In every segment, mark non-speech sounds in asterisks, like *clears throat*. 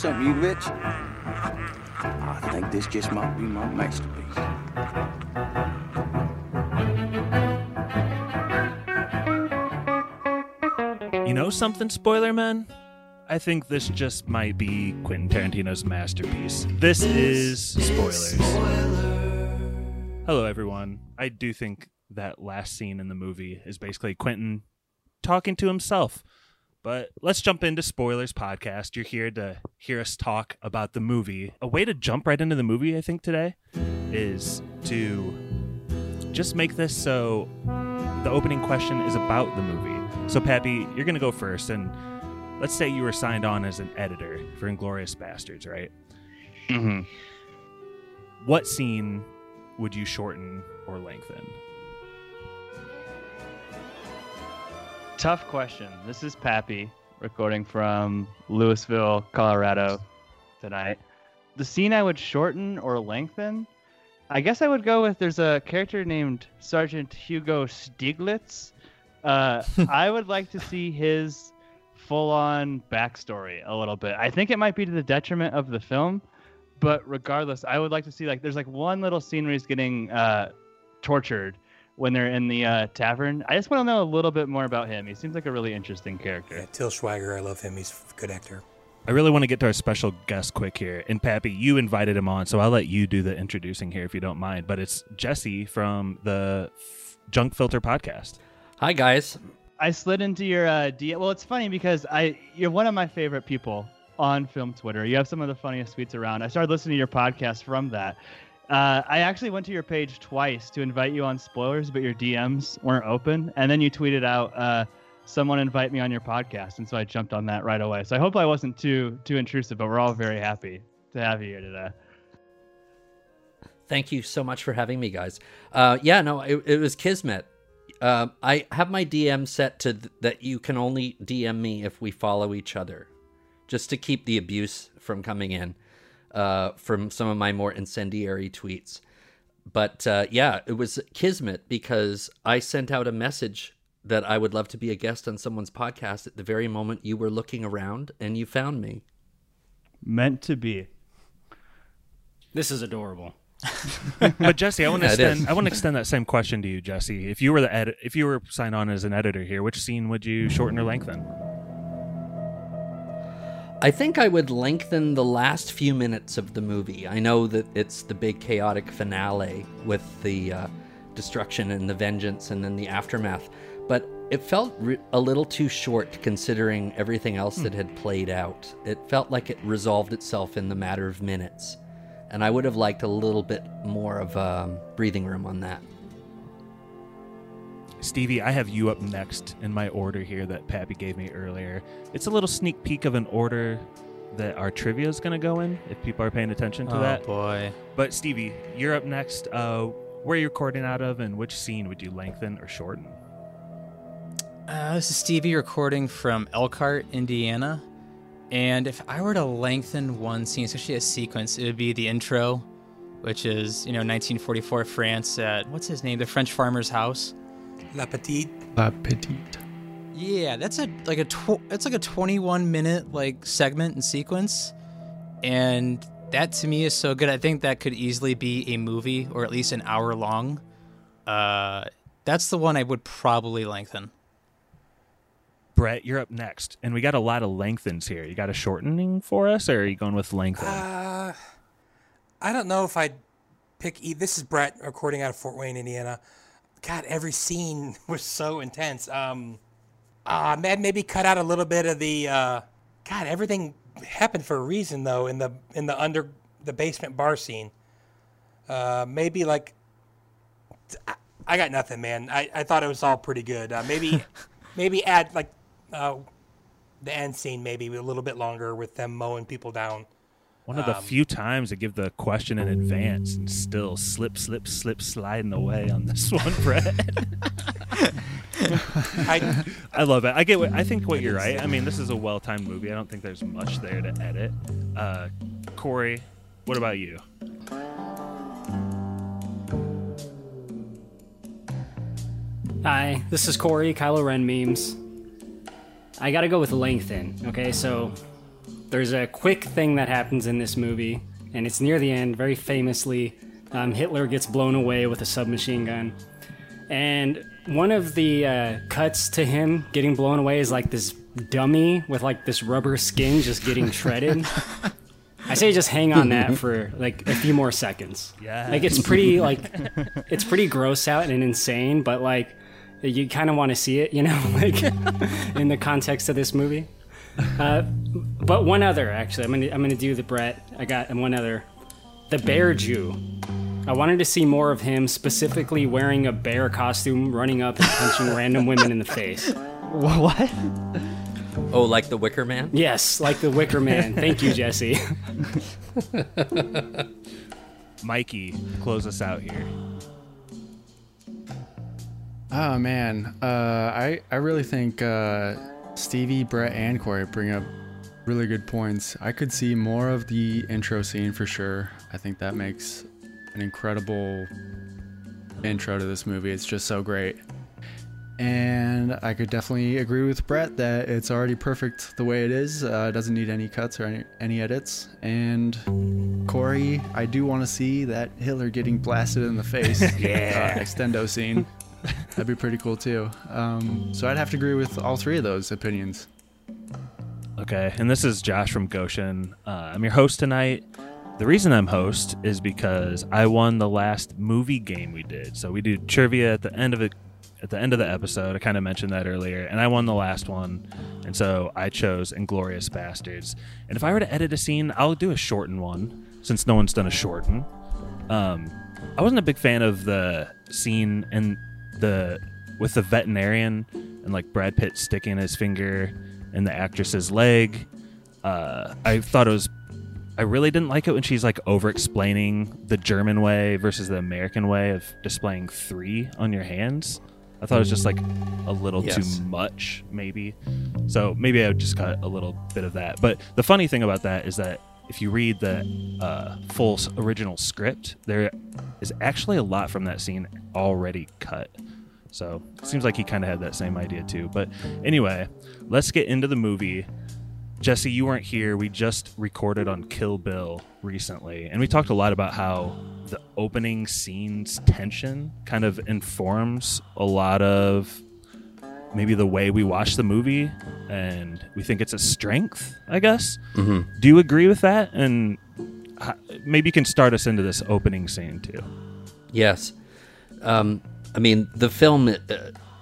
Something, you rich? I think this just might be my masterpiece. Something, spoiler man? I think this just might be Quentin Tarantino's masterpiece. This is spoilers. Hello, everyone. I do think that last scene in the movie is basically Quentin talking to himself. But let's jump into Spoilers Podcast. You're here to hear us talk about the movie. A way to jump right into the movie, I think, today is to just make this so the opening question is about the movie. So, Pappy, you're going to go first. And let's say you were signed on as an editor for Inglourious Basterds, right? Mm-hmm. What scene would you shorten or lengthen? Tough question. This is Pappy recording from Louisville, Colorado tonight. The scene I would shorten or lengthen? I guess I would go with there's a character named Sergeant Hugo Stieglitz. Uh, *laughs* I would like to see his full on backstory a little bit. I think it might be to the detriment of the film, but regardless, I would like to see like there's like one little scene where he's getting uh, tortured when they're in the uh, tavern. I just want to know a little bit more about him. He seems like a really interesting character. Yeah, Till Schweiger, I love him. He's a good actor. I really want to get to our special guest quick here. And Pappy, you invited him on, so I'll let you do the introducing here if you don't mind. But it's Jesse from the F- Junk Filter podcast. Hi guys. I slid into your uh, DM. Well, it's funny because I you're one of my favorite people on film Twitter. You have some of the funniest tweets around. I started listening to your podcast from that. Uh, I actually went to your page twice to invite you on spoilers, but your DMs weren't open. And then you tweeted out, uh, "Someone invite me on your podcast," and so I jumped on that right away. So I hope I wasn't too too intrusive, but we're all very happy to have you here today. Thank you so much for having me, guys. Uh, yeah, no, it, it was Kismet. Uh, I have my DM set to th- that you can only DM me if we follow each other, just to keep the abuse from coming in uh, from some of my more incendiary tweets. But uh, yeah, it was Kismet because I sent out a message that I would love to be a guest on someone's podcast at the very moment you were looking around and you found me. Meant to be. This is adorable. *laughs* But Jesse, I want to Yeah, extend I want to extend that same question to you, Jesse. If you were the edit, if you were signed on as an editor here, which scene would you shorten or lengthen? I think I would lengthen the last few minutes of the movie. I know that it's the big chaotic finale with the uh, destruction and the vengeance and then the aftermath, but it felt re- a little too short considering everything else that had played out. It felt like it resolved itself in the matter of minutes, and I would have liked a little bit more of um, breathing room on that. Stevie, I have you up next in my order here that Pappy gave me earlier. It's a little sneak peek of an order that our trivia is going to go in, if people are paying attention to oh that. boy. But Stevie, you're up next. Uh, where are you recording out of, and which scene would you lengthen or shorten? Uh, this is Stevie recording from Elkhart, Indiana. And if I were to lengthen one scene, especially a sequence, it would be the intro, which is, you know, 1944 France at, what's his name? The French farmer's house. LaPadite. La Petite. Yeah, that's a like a tw- it's like a 21 minute like segment and sequence, and that to me is so good. I think that could easily be a movie or at least an hour long. Uh, that's the one I would probably lengthen. Brett, you're up next, and we got a lot of lengthens here. You got a shortening for us, or are you going with lengthen? Uh, I don't know if I'd pick. E- this is Brett recording out of Fort Wayne, Indiana. God, every scene *laughs* was so intense. Um, uh, man, maybe cut out a little bit of the. Uh, God, everything happened for a reason though. In the in the under the basement bar scene, uh, maybe like. I, I got nothing, man. I, I thought it was all pretty good. Uh, maybe, *laughs* maybe add like, uh, the end scene maybe a little bit longer with them mowing people down. One of the Um, few times to give the question in advance and still slip, slip, slip, sliding away on this *laughs* one, Brett. *laughs* I, I love it. I get. What, I think what you're right. I mean, this is a well-timed movie. I don't think there's much there to edit. Uh, Korey, what about you? Hi, this is Korey, Kylo Ren memes. I gotta go with lengthen, okay? So, there's a quick thing that happens in this movie, and it's near the end, very famously. Um, Hitler gets blown away with a submachine gun. And one of the uh, cuts to him getting blown away is like this dummy with like this rubber skin just getting *laughs* shredded. I say just hang on that for like a few more seconds. Yeah. Like it's pretty like *laughs* it's pretty gross out and insane, but like you kind of want to see it, you know, *laughs* like in the context of this movie. Uh, but one other actually, I'm gonna I'm gonna do the Brett. I got and one other, the Bear Jew. I wanted to see more of him specifically wearing a bear costume, running up and punching *laughs* random women in the face. What? Oh, like the Wicker Man? Yes, like the Wicker Man. Thank you, Jesse. *laughs* Mikey, close us out here. Oh man, uh, I I really think uh, Stevie, Brett, and Korey bring up really good points. I could see more of the intro scene for sure. I think that makes an incredible intro to this movie. It's just so great. And I could definitely agree with Brett that it's already perfect the way it is. Uh, it doesn't need any cuts or any, any edits. And Korey, I do want to see that Hitler getting blasted in the face *laughs* Yeah. uh, extendo scene. *laughs* That'd be pretty cool too. Um, so I'd have to agree with all three of those opinions. Okay, and this is Josh from Goshen. Uh, I'm your host tonight. The reason I'm host is because I won the last movie game we did. So we do trivia at the end of it, at the end of the episode. I kind of mentioned that earlier, and I won the last one, and so I chose Inglourious Basterds. And if I were to edit a scene, I'll do a shortened one since no one's done a shorten. Um, I wasn't a big fan of the scene and the with the veterinarian and like Brad Pitt sticking his finger in the actress's leg. Uh, I thought it was. I really didn't like it when she's like over explaining the German way versus the American way of displaying three on your hands. I thought it was just like a little Yes. too much, maybe. So maybe I would just cut a little bit of that. But the funny thing about that is that if you read the uh, full original script, there is actually a lot from that scene already cut. So it seems like he kind of had that same idea too. But anyway, let's get into the movie. Jesse, you weren't here. We just recorded on Kill Bill recently, and we talked a lot about how the opening scene's tension kind of informs a lot of maybe the way we watch the movie, and we think it's a strength, I guess. Mm-hmm. Do you agree with that? And maybe you can start us into this opening scene too. Yes. Um, I mean, the film uh,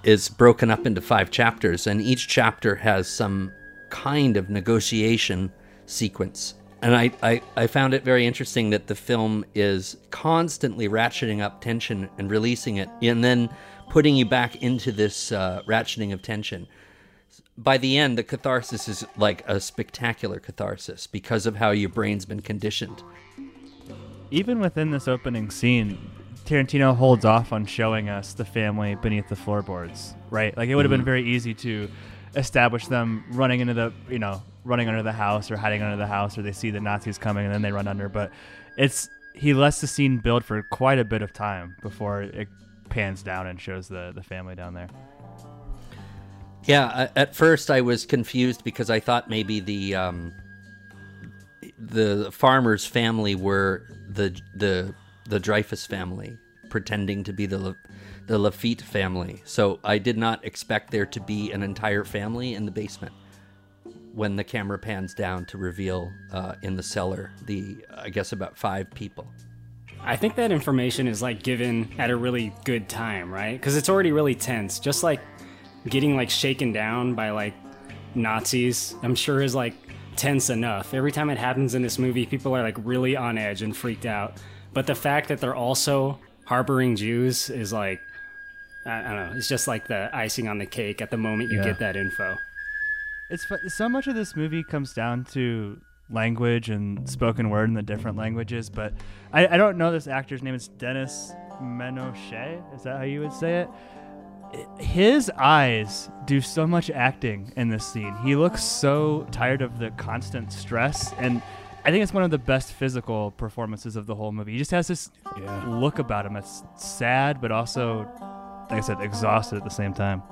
is broken up into five chapters, and each chapter has some kind of negotiation sequence. And I, I, I found it very interesting that the film is constantly ratcheting up tension and releasing it, and then putting you back into this uh, ratcheting of tension. By the end, the catharsis is like a spectacular catharsis because of how your brain's been conditioned. Even within this opening scene, Tarantino holds off on showing us the family beneath the floorboards, right? Like it would have been very easy to establish them running into the, you know, running under the house or hiding under the house, or they see the Nazis coming and then they run under. But it's he lets the scene build for quite a bit of time before it pans down and shows the the family down there. Yeah, at first I was confused because I thought maybe the um, the farmer's family were the the the Dreyfus family, pretending to be the the Lafitte family. So I did not expect there to be an entire family in the basement. When the camera pans down to reveal uh, in the cellar the I guess about five people. I think that information is like given at a really good time, right? Because it's already really tense. Just like getting like shaken down by like Nazis, I'm sure is like tense enough. Every time it happens in this movie, people are like really on edge and freaked out. But the fact that they're also harboring Jews is like, I don't know, it's just like the icing on the cake at the moment you Yeah. get that info. It's so much of this movie comes down to language and spoken word in the different languages. But I, I don't know this actor's name. It's Denis Ménochet. Is that how you would say it? his eyes do so much acting in this scene. He looks so tired of the constant stress, and I think it's one of the best physical performances of the whole movie. He just has this Yeah. look about him that's sad, but also, like I said, exhausted at the same time.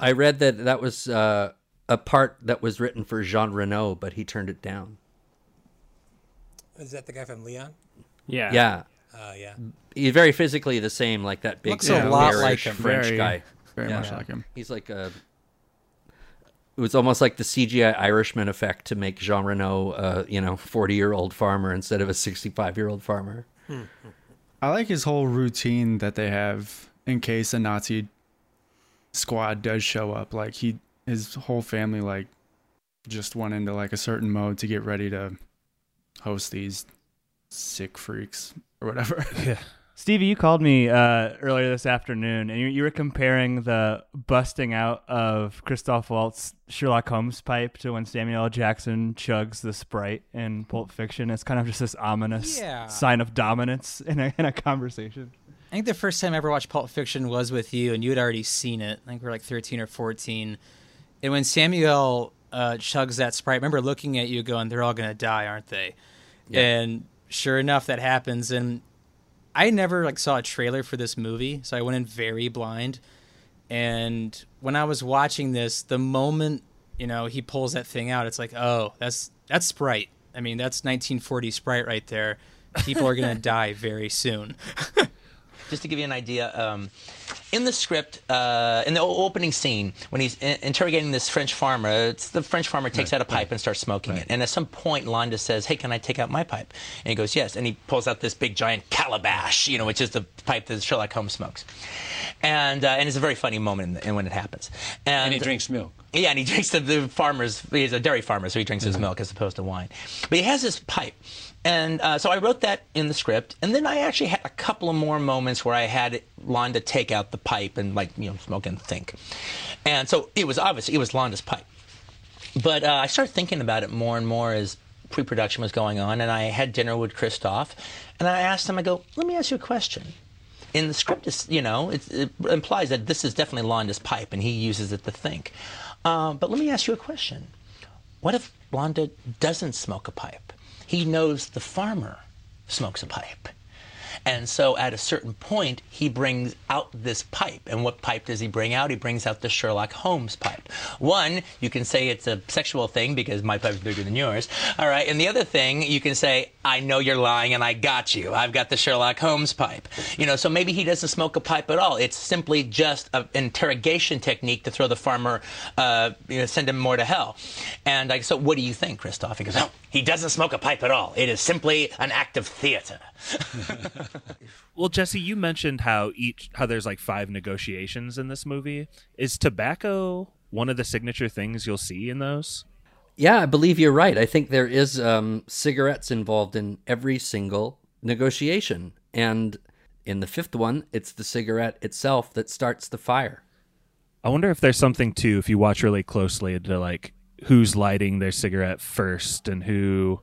I read that that was uh, a part that was written for Jean Reno, but he turned it down. Is that the guy from Leon? Yeah. Yeah, Uh, yeah. he's very physically the same, like that big Looks a lot like him. French Very- guy. Very Yeah. much like him. He's like a. It was almost like the CGI Irishman effect to make Jean Reno, uh, you know, forty-year-old farmer instead of a sixty-five-year-old farmer. I like his whole routine that they have in case a Nazi squad does show up. Like he, his whole family, like just went into like a certain mode to get ready to host these sick freaks or whatever. *laughs* Yeah. Stevie, you called me uh, earlier this afternoon, and you, you were comparing the busting out of Christoph Waltz Sherlock Holmes pipe to when Samuel L. Jackson chugs the Sprite in Pulp Fiction. It's kind of just this ominous Yeah. sign of dominance in a, in a conversation. I think the first time I ever watched Pulp Fiction was with you, and you had already seen it. I think we were like 13 or 14. And when Samuel uh, chugs that Sprite, I remember looking at you going, they're all going to die, aren't they? And sure enough, that happens. And I never like saw a trailer for this movie, so I went in very blind. And when I was watching this, the moment you know he pulls that thing out, it's like, oh, that's that's Sprite. I mean, that's 1940 Sprite right there. People are gonna *laughs* die very soon. *laughs* just to give you an idea, um, in the script, uh, in the opening scene, when he's in- interrogating this French farmer, it's the French farmer takes out a pipe and starts smoking it. And at some point, Landa says, "Hey, can I take out my pipe?" And he goes, "Yes." And he pulls out this big giant calabash, you know, which is the pipe that Sherlock Holmes smokes. And uh, and it's a very funny moment in the, in when it happens. And, And he drinks milk. yeah, and he drinks the, the farmer's. He's a dairy farmer, so he drinks his milk as opposed to wine. But he has this pipe, and uh, so I wrote that in the script. And then I actually had a couple of more moments where I had Landa take out the pipe and like you know smoke and think. And so it was obvious it was Landa's pipe. But uh, I started thinking about it more and more as pre-production was going on, and I had dinner with Christoph, and I asked him, I go, let me ask you a question. In the script, is, you know, it, it implies that this is definitely Landa's pipe, and he uses it to think. Uh, but let me ask you a question. What if Landa doesn't smoke a pipe? He knows the farmer smokes a pipe. And so at a certain point, he brings out this pipe. And what pipe does he bring out? He brings out the Sherlock Holmes pipe. One, you can say it's a sexual thing because my pipe's bigger than yours. All right. And the other thing, you can say, I know you're lying and I got you. I've got the Sherlock Holmes pipe. You know, so maybe he doesn't smoke a pipe at all. It's simply just an interrogation technique to throw the farmer, uh, you know, send him more to hell. And I so what do you think, Christoph? He goes, no, he doesn't smoke a pipe at all. It is simply an act of theater. *laughs* *laughs* Well, Jesse, you mentioned how each how there's like five negotiations in this movie. Is tobacco one of the signature things you'll see in those? Yeah, I believe you're right. I think there is um, cigarettes involved in every single negotiation, and in the fifth one, it's the cigarette itself that starts the fire. I wonder if there's something too, if you watch really closely, to like who's lighting their cigarette first and who,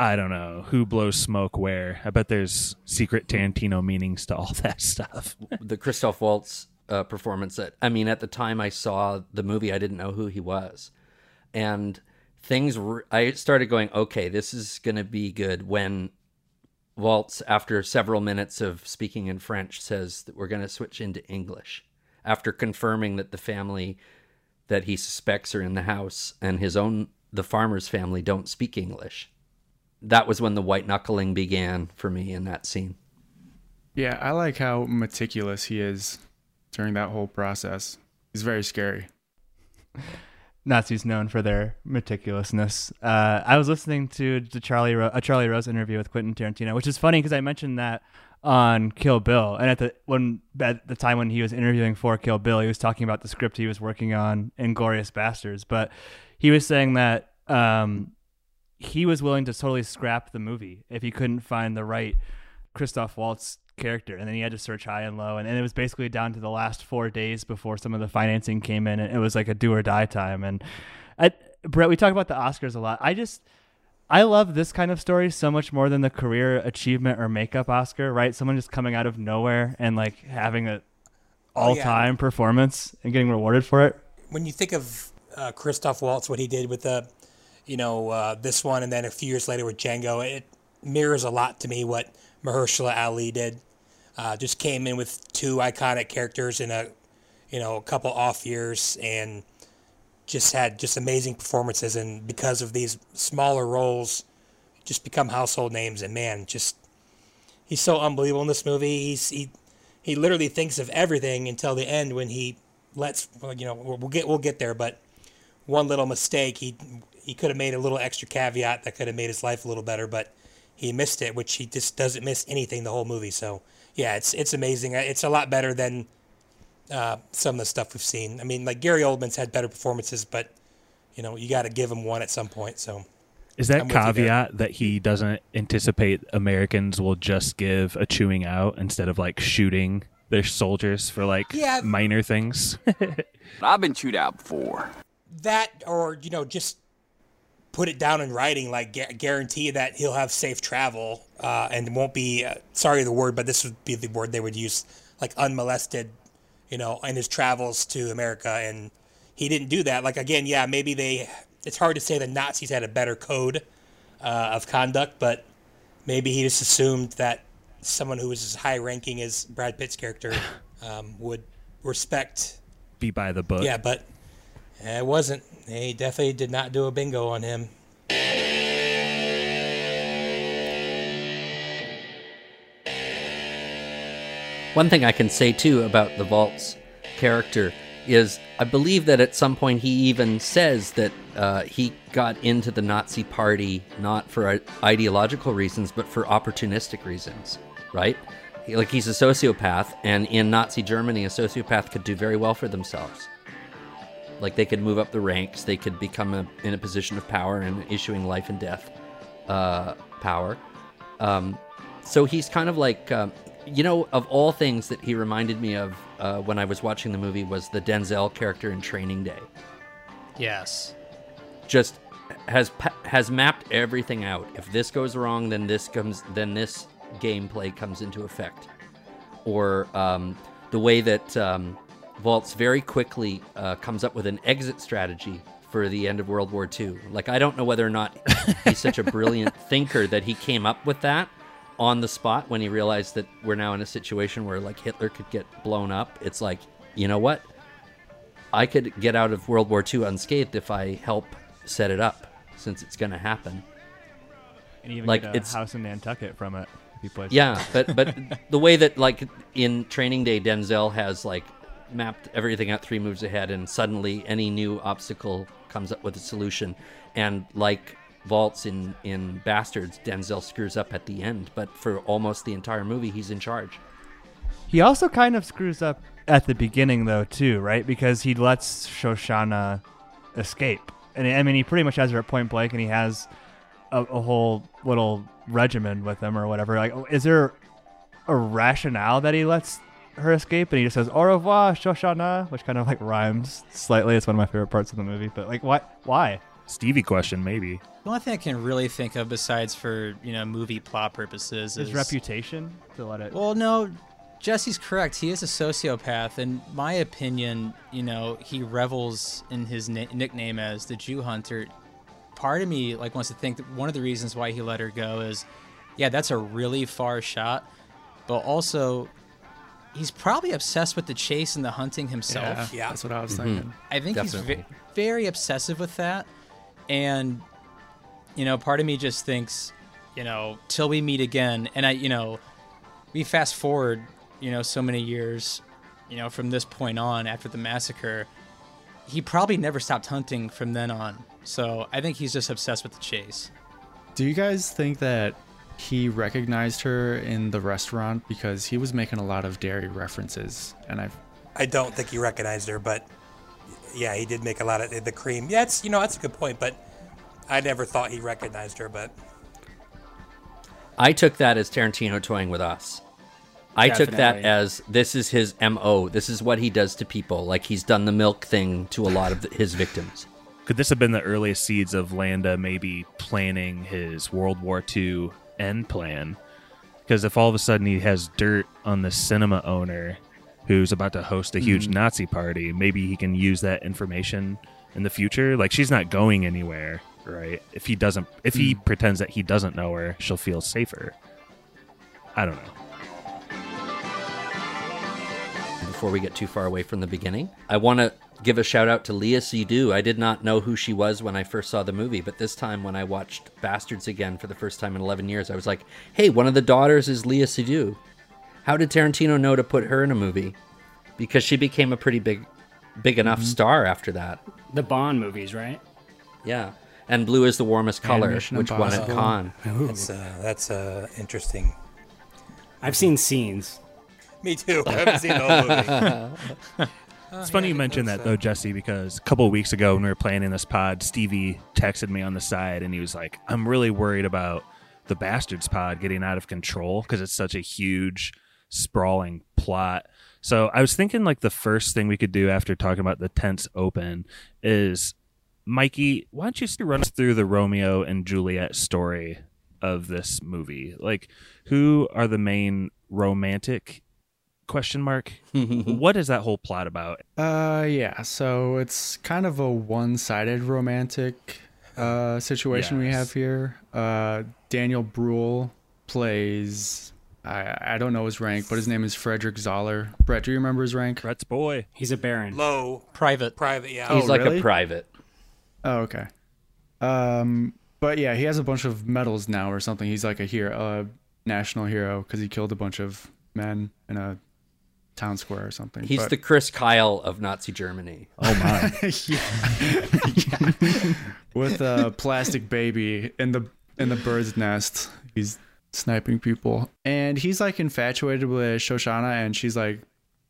I don't know, who blows smoke where. I bet there's secret Tarantino meanings to all *laughs* that stuff. the Christoph Waltz uh, performance. That I mean, at the time I saw the movie, I didn't know who he was, and things. Were, I started going, okay, this is going to be good when Waltz, after several minutes of speaking in French, says that we're going to switch into English. After confirming that the family that he suspects are in the house and his own the farmer's family don't speak English. That was when the white knuckling began for me in that scene. Yeah, I like how meticulous he is during that whole process. He's very scary. *laughs* Nazis known for their meticulousness. Uh, I was listening to the Charlie Ro- a Charlie Rose interview with Quentin Tarantino, which is funny because I mentioned that on Kill Bill, and at the when at the time when he was interviewing for Kill Bill, he was talking about the script he was working on, Inglourious Basterds. But he was saying that um, he was willing to totally scrap the movie if he couldn't find the right Christoph Waltz character, and then he had to search high and low, and, and it was basically down to the last four days before some of the financing came in, and it was like a do or die time. And I, Brett, we talk about the Oscars a lot. I just I love this kind of story so much more than the career achievement or makeup Oscar, right? Someone just coming out of nowhere and like having a Oh, all yeah. time performance and getting rewarded for it. when you think of uh, Christoph Waltz, what he did with the, you know, uh, this one, and then a few years later with Django, it mirrors a lot to me what Mahershala Ali did. Uh, just came in with two iconic characters in a, you know, a couple off years, and just had just amazing performances. And because of these smaller roles, just become household names. And man, just he's so unbelievable in this movie. He's he he literally thinks of everything until the end when he lets you know we'll get we'll get there but one little mistake he he could have made a little extra caveat that could have made his life a little better but he missed it which he just doesn't miss anything the whole movie so yeah it's it's amazing it's a lot better than uh, some of the stuff we've seen i mean like gary oldman's had better performances but you know you got to give him one at some point so Is that I'm with you there. caveat that he doesn't anticipate Americans will just give a chewing out instead of like shooting their soldiers for like Yeah. minor things? *laughs* I've been chewed out before. that or you know just put it down in writing like gu- guarantee that he'll have safe travel uh, and won't be uh, sorry the word but this would be the word they would use like unmolested you know in his travels to america and he didn't do that like again yeah maybe they it's hard to say the nazis had a better code uh, of conduct but maybe he just assumed that someone who was as high ranking as brad pitt's character *laughs* um, would respect Be by the book. yeah, but it wasn't. They definitely did not do a bingo on him. One thing I can say too about the Waltz character is I believe that at some point he even says that uh, he got into the Nazi party not for ideological reasons but for opportunistic reasons, right? Like he's a sociopath, and in Nazi Germany, a sociopath could do very well for themselves. Like they could move up the ranks, they could become a, in a position of power and issuing life and death uh, power. Um, so he's kind of like, um, you know, of all things that he reminded me of uh, when I was watching the movie was the Denzel character in Training Day. Yes. Just has has mapped everything out. If this goes wrong, then this comes, then this gameplay comes into effect. Or um, the way that um, Waltz very quickly uh, comes up with an exit strategy for the end of World War II. Like I don't know whether or not he's such a brilliant *laughs* thinker that he came up with that on the spot when he realized that we're now in a situation where like Hitler could get blown up. It's like, you know what? I could get out of World War II unscathed if I help set it up, since it's going to happen. And even Like, it's- house in Nantucket from it. If he plays Yeah, but but *laughs* the way that like in Training Day, Denzel has like mapped everything out three moves ahead, and suddenly any new obstacle comes up with a solution. And like Waltz in in Basterds, Denzel screws up at the end, but for almost the entire movie, he's in charge. He also kind of screws up at the beginning, though, too, right? Because he lets Shoshana escape, and I mean, he pretty much has her at point blank, and he has a, a whole little regimen with him or whatever. Like, is there a rationale that he lets her escape, and he just says "Au revoir, Shoshana," which kind of like rhymes slightly. It's one of my favorite parts of the movie, but like, why? Why? Stevie question, maybe. The only thing I can really think of besides for, you know, movie plot purposes His is reputation to let it. Well, no, Jesse's correct. He is a sociopath. In my opinion, you know, he revels in his na- nickname as the Jew Hunter. Part of me like wants to think that one of the reasons why he let her go is, yeah, that's a really far shot, but also, he's probably obsessed with the chase and the hunting himself. Yeah, that's what I was Mhm. thinking. I think Definitely. he's ve- very obsessive with that. And, you know, part of me just thinks, you know, till we meet again. And I, you know, we fast forward, you know, so many years, you know, from this point on after the massacre, he probably never stopped hunting from then on. So I think he's just obsessed with the chase. Do you guys think that he recognized her in the restaurant because he was making a lot of dairy references, and I've I don't think he recognized her, but yeah, he did make a lot of the cream. Yeah, it's you know that's a good point, but I never thought he recognized her. But I took that as Tarantino toying with us. I took that as this is his mo. This is what he does to people. Like he's done the milk thing to a lot of the, his victims. Could this have been the earliest seeds of Landa maybe planning his World War II end plan? Because if all of a sudden he has dirt on the cinema owner who's about to host a huge Mhm. Nazi party, maybe he can use that information in the future. Like she's not going anywhere, right? If he doesn't, if he pretends that he doesn't know her, she'll feel safer. I don't know. Before we get too far away from the beginning, I want to give a shout out to Léa Seydoux. I did not know who she was when I first saw the movie, but this time when I watched Basterds again for the first time in 11 years, I was like, hey, one of the daughters is Léa Seydoux. How did Tarantino know to put her in a movie? Because she became a pretty big, big enough star after that. The Bond movies, right? Yeah. And Blue is the Warmest Color, which won at Impossible. Cannes. That's uh, that's uh, interesting. I've seen scenes. Me too. I haven't seen the whole movie. *laughs* Oh, it's funny you mentioned that though, Jesse, because a couple of weeks ago when we were planning this pod, Stevie texted me on the side and he was like, "I'm really worried about the Basterds pod getting out of control because it's such a huge, sprawling plot." So I was thinking like the first thing we could do after talking about the tense open is, Mikey, why don't you just run us through the Romeo and Juliet story of this movie? Like, who are the main romantic? Question mark. *laughs* what is that whole plot about? Uh, yeah. So it's kind of a one-sided romantic uh, situation we have here. Uh, Daniel Bruhl plays. I I don't know his rank, but his name is Frederick Zoller. Brett, do you remember his rank? Brett's boy. He's a baron. Low Private. private. Yeah. He's Oh, like really? a private. Oh, okay. Um, but yeah, he has a bunch of medals now or something. He's like a hero, a national hero, because he killed a bunch of men in a town square or something. He's But- the Chris Kyle of Nazi Germany. Oh my. Yeah, *laughs* *laughs* with a plastic baby in the in the bird's nest. He's sniping people, and he's like infatuated with Shoshana, and she's like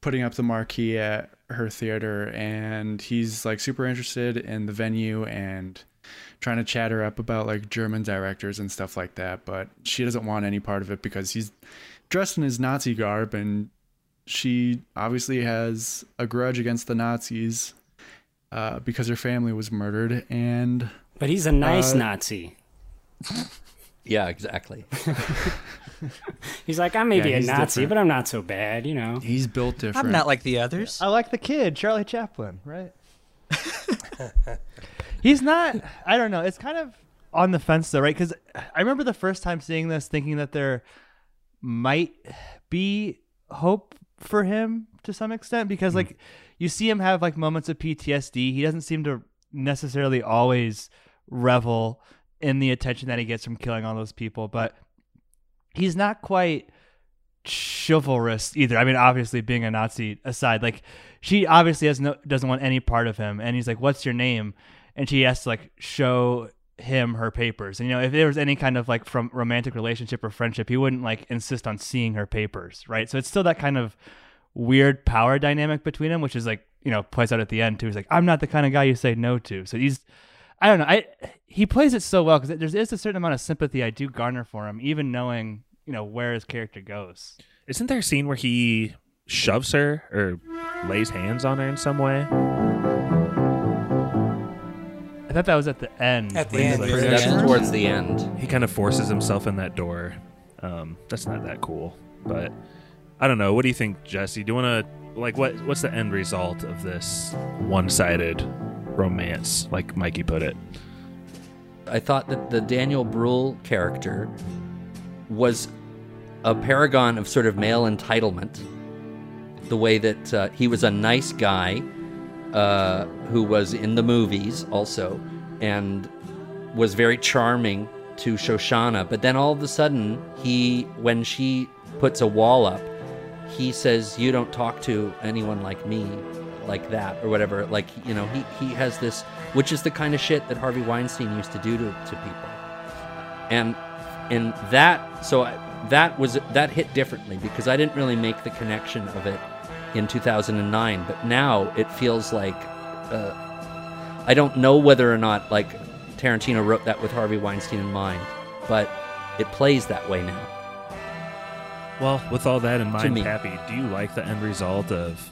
putting up the marquee at her theater, and he's like super interested in the venue and trying to chat her up about like German directors and stuff like that. But she doesn't want any part of it because he's dressed in his Nazi garb, and she obviously has a grudge against the Nazis uh, because her family was murdered, and But he's a nice Uh, Nazi. *laughs* Yeah, exactly. *laughs* He's like, I may Yeah, be a Nazi, different. but I'm not so bad, you know. he's built different. I'm not like the others. I like the kid, Charlie Chaplin, right? *laughs* He's not. I don't know. It's kind of on the fence though, right? Because I remember the first time seeing this, thinking that there might be hope for him to some extent, because hmm. like you see him have like moments of PTSD. He doesn't seem to necessarily always revel in the attention that he gets from killing all those people, but he's not quite chivalrous either. I mean, obviously being a Nazi aside, like she obviously has no doesn't want any part of him, and he's like, "What's your name?" And she has to like show him her papers. And you know, if there was any kind of like from romantic relationship or friendship, he wouldn't like insist on seeing her papers, right? So it's still that kind of weird power dynamic between them, which is like you know plays out at the end too. He's like, "I'm not the kind of guy you say no to." So he's I don't know. I he plays it so well because there's is a certain amount of sympathy I do garner for him, even knowing you know where his character goes. Isn't there a scene where he shoves her or lays hands on her in some way? I thought that was at the end. At the when end, like- yeah. That's towards the end. He kind of forces himself in that door. Um, that's not that cool, but I don't know. What do you think, Jesse? Do you want to like what? What's the end result of this one-sided romance, like Mikey put it? I thought that the Daniel Bruhl character was a paragon of sort of male entitlement. The way that uh, he was a nice guy uh, who was in the movies also and was very charming to Shoshana. But then all of a sudden, he, when she puts a wall up, he says, You don't talk to anyone like me like that or whatever. Like, you know, he, he has this, which is the kind of shit that Harvey Weinstein used to do to, to people. And in that, so I, that was, that hit differently because I didn't really make the connection of it in 2009. But now it feels like, uh, I don't know whether or not like Tarantino wrote that with Harvey Weinstein in mind, but it plays that way now. Well, with all that in mind, me. Pappy, do you like the end result of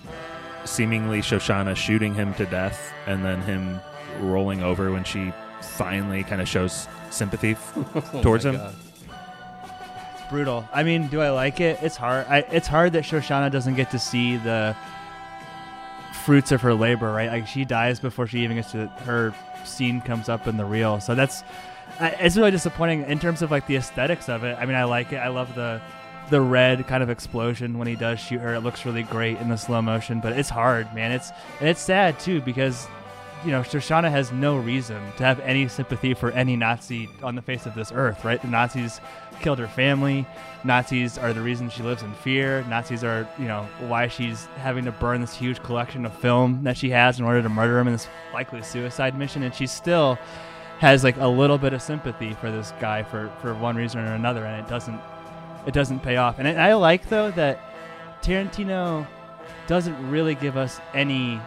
seemingly Shoshana shooting him to death and then him rolling over when she finally kind of shows sympathy f- *laughs* Oh towards him? God. Brutal. I mean, do I like it? It's hard. I, it's hard that Shoshana doesn't get to see the fruits of her labor, right? Like she dies before she even gets to her scene comes up in the reel. So that's it's really disappointing in terms of like the aesthetics of it. I mean, I like it. I love the the red kind of explosion when he does shoot her. It looks really great in the slow motion, but it's hard, man. It's and it's sad too because you know, Shoshana has no reason to have any sympathy for any Nazi on the face of this earth, right? The Nazis killed her family. Nazis are the reason she lives in fear. Nazis are, you know, why she's having to burn this huge collection of film that she has in order to murder him in this likely suicide mission. And she still has like a little bit of sympathy for this guy for, for one reason or another, and it doesn't it doesn't pay off. And I like though that Tarantino doesn't really give us any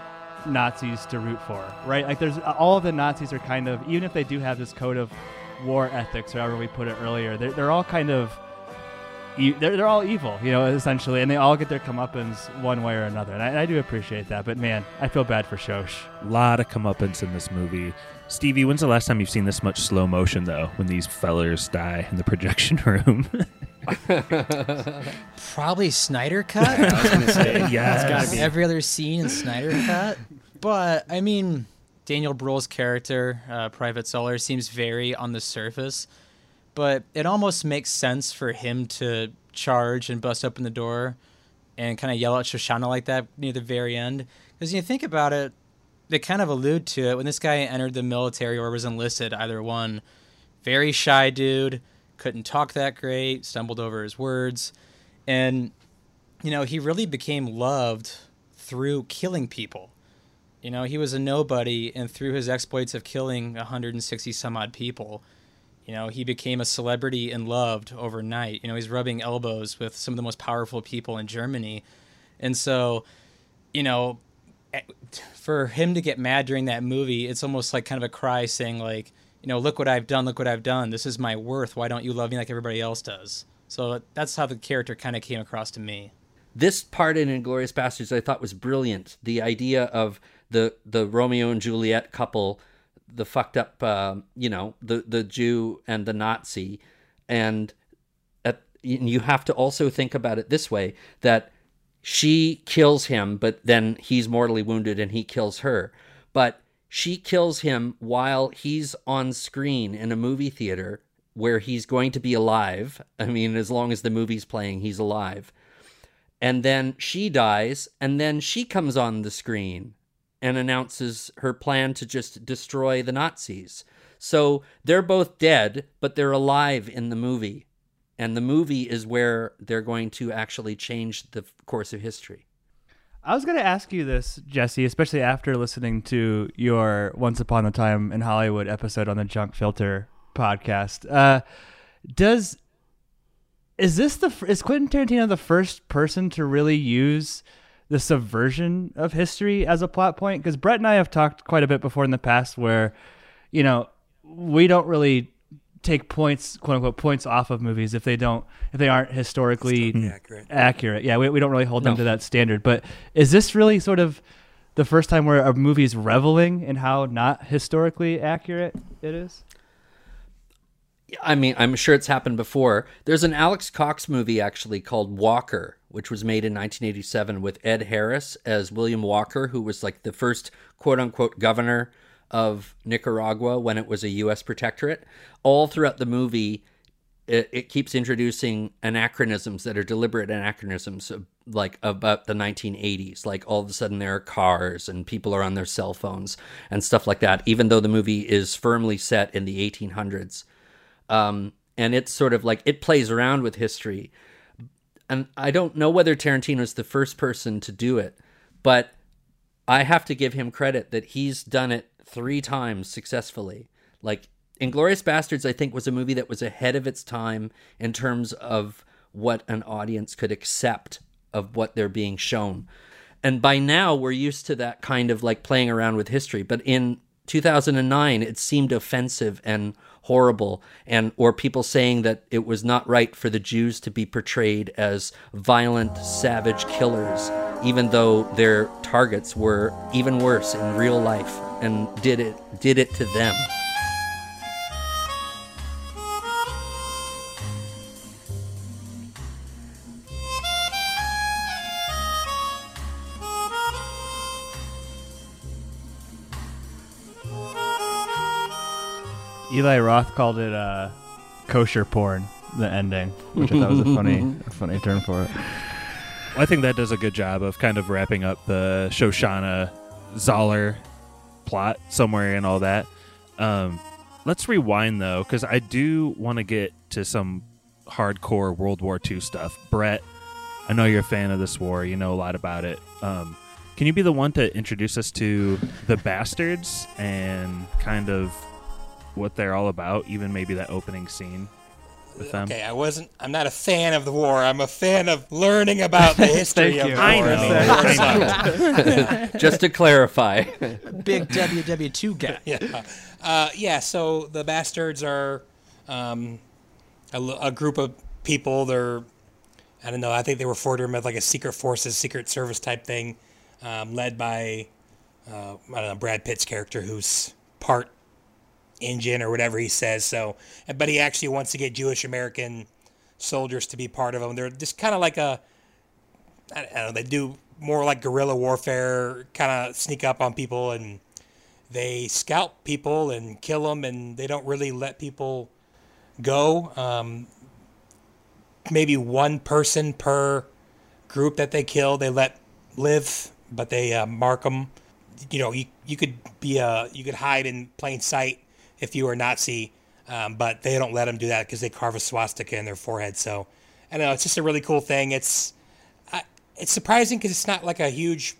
Nazis to root for, right? Like there's all the Nazis are kind of even if they do have this code of war ethics, or however we put it earlier, they're, they're all kind of e- they're, they're all evil, you know, essentially, and they all get their comeuppance one way or another, and I, I do appreciate that. But man, I feel bad for Shosh. A lot of comeuppance in this movie. Stevie, when's the last time you've seen this much slow motion though? When these fellers die in the *laughs* projection room? *laughs* Probably Snyder Cut. *laughs* I was gonna say, Yes. it's gotta be. Every other scene in Snyder Cut. But I mean, Daniel Bruhl's character, uh, Private Zoller, seems very on the surface, but it almost makes sense for him to charge and bust open the door and kind of yell at Shoshana like that near the very end. Because you think about it, they kind of allude to it when this guy entered the military or was enlisted, either one. Very shy dude, couldn't talk that great, stumbled over his words, and you know he really became loved through killing people. You know, he was a nobody, and through his exploits of killing 160 some odd people, you know, he became a celebrity and loved overnight. You know, he's rubbing elbows with some of the most powerful people in Germany. And so, you know, eh, for him to get mad during that movie, it's almost like kind of a cry saying, like, you know, look what I've done, look what I've done. This is my worth. Why don't you love me like everybody else does? So that's how the character kind of came across to me. this part in Inglourious Basterds I thought was brilliant. The idea of the the Romeo and Juliet couple, the fucked up, uh, you know, the the Jew and the Nazi, and at, and you have to also think about it this way: that she kills him, but then he's mortally wounded and he kills her, but she kills him while he's on screen in a movie theater where he's going to be alive. I mean, as long as the movie's playing, he's alive. And then she dies and then she comes on the screen and announces her plan to just destroy the nazis. So they're both dead but they're alive in the movie. And the movie is where they're going to actually change the course of history. I was going to ask you this, Jesse, especially after listening to your Once Upon a Time in Hollywood episode on the Junk Filter podcast. Uh, does is this the is Quentin Tarantino the first person to really use the subversion of history as a plot point? Because Brett and I have talked quite a bit before in the past where, you know, we don't really take points, quote unquote, points off of movies if they don't if they aren't historically accurate. accurate. Yeah, we, we don't really hold them to that standard. But is this really sort of the first time where a movie's reveling in how not historically accurate it is? I mean, I'm sure it's happened before. There's an Alex Cox movie actually called Walker, which was made in 1987 with Ed Harris as William Walker, who was like the first quote unquote governor of Nicaragua when it was a U.S. protectorate. All throughout the movie, it, it keeps introducing anachronisms that are deliberate anachronisms of, like about the 1980s like all of a sudden there are cars and people are on their cell phones and stuff like that even though the movie is firmly set in the 1800s um, and it's sort of like it plays around with history. And i don't know whether tarantino's the first person to do it but i have to give him credit that he's done it three times successfully. Like inglourious basterds i think was a movie that was ahead of its time in terms of what an audience could accept of what they're being shown. And by now we're used to that kind of like playing around with history. But in 2009 it seemed offensive and horrible and or people saying that it was not right for the Jews to be portrayed as violent savage killers even though their targets were even worse in real life and did it did it to them. Eli Roth called it uh, kosher porn. The ending, which I thought was a funny, *laughs* a funny term for it. I think that does a good job of kind of wrapping up the Shosanna Zoller plot somewhere and all that. Um, let's rewind though, because I do want to get to some hardcore World War II stuff. Brett, I know you're a fan of this war. You know a lot about it. Um, can you be the one to introduce us to the Basterds and kind of what they're all about? Even maybe that opening scene with them. Okay, I wasn't. I'm not a fan of the war. I'm a fan of learning about the *laughs* history of you. the I war. know. I mean, Just to clarify. Big WW2 guy. *laughs* yeah. Uh, yeah. So the Basterds are um, a, l- a group of people. They're I don't know. I think they were formed of like a secret forces, secret service type thing, um, led by uh, I don't know Brad Pitt's character, who's part Indian or whatever he says. So, but he actually wants to get Jewish American soldiers to be part of them. They're just kind of like a I don't know. They do more like guerrilla warfare, kind of sneak up on people and they scout people and kill them, and they don't really let people go. Um, maybe one person per group that they kill, they let live, but they uh, mark them. You know, you you could be a you could hide in plain sight if you were Nazi, um, but they don't let them do that because they carve a swastika in their forehead. So, I don't know. It's just a really cool thing. It's I, it's surprising because it's not like a huge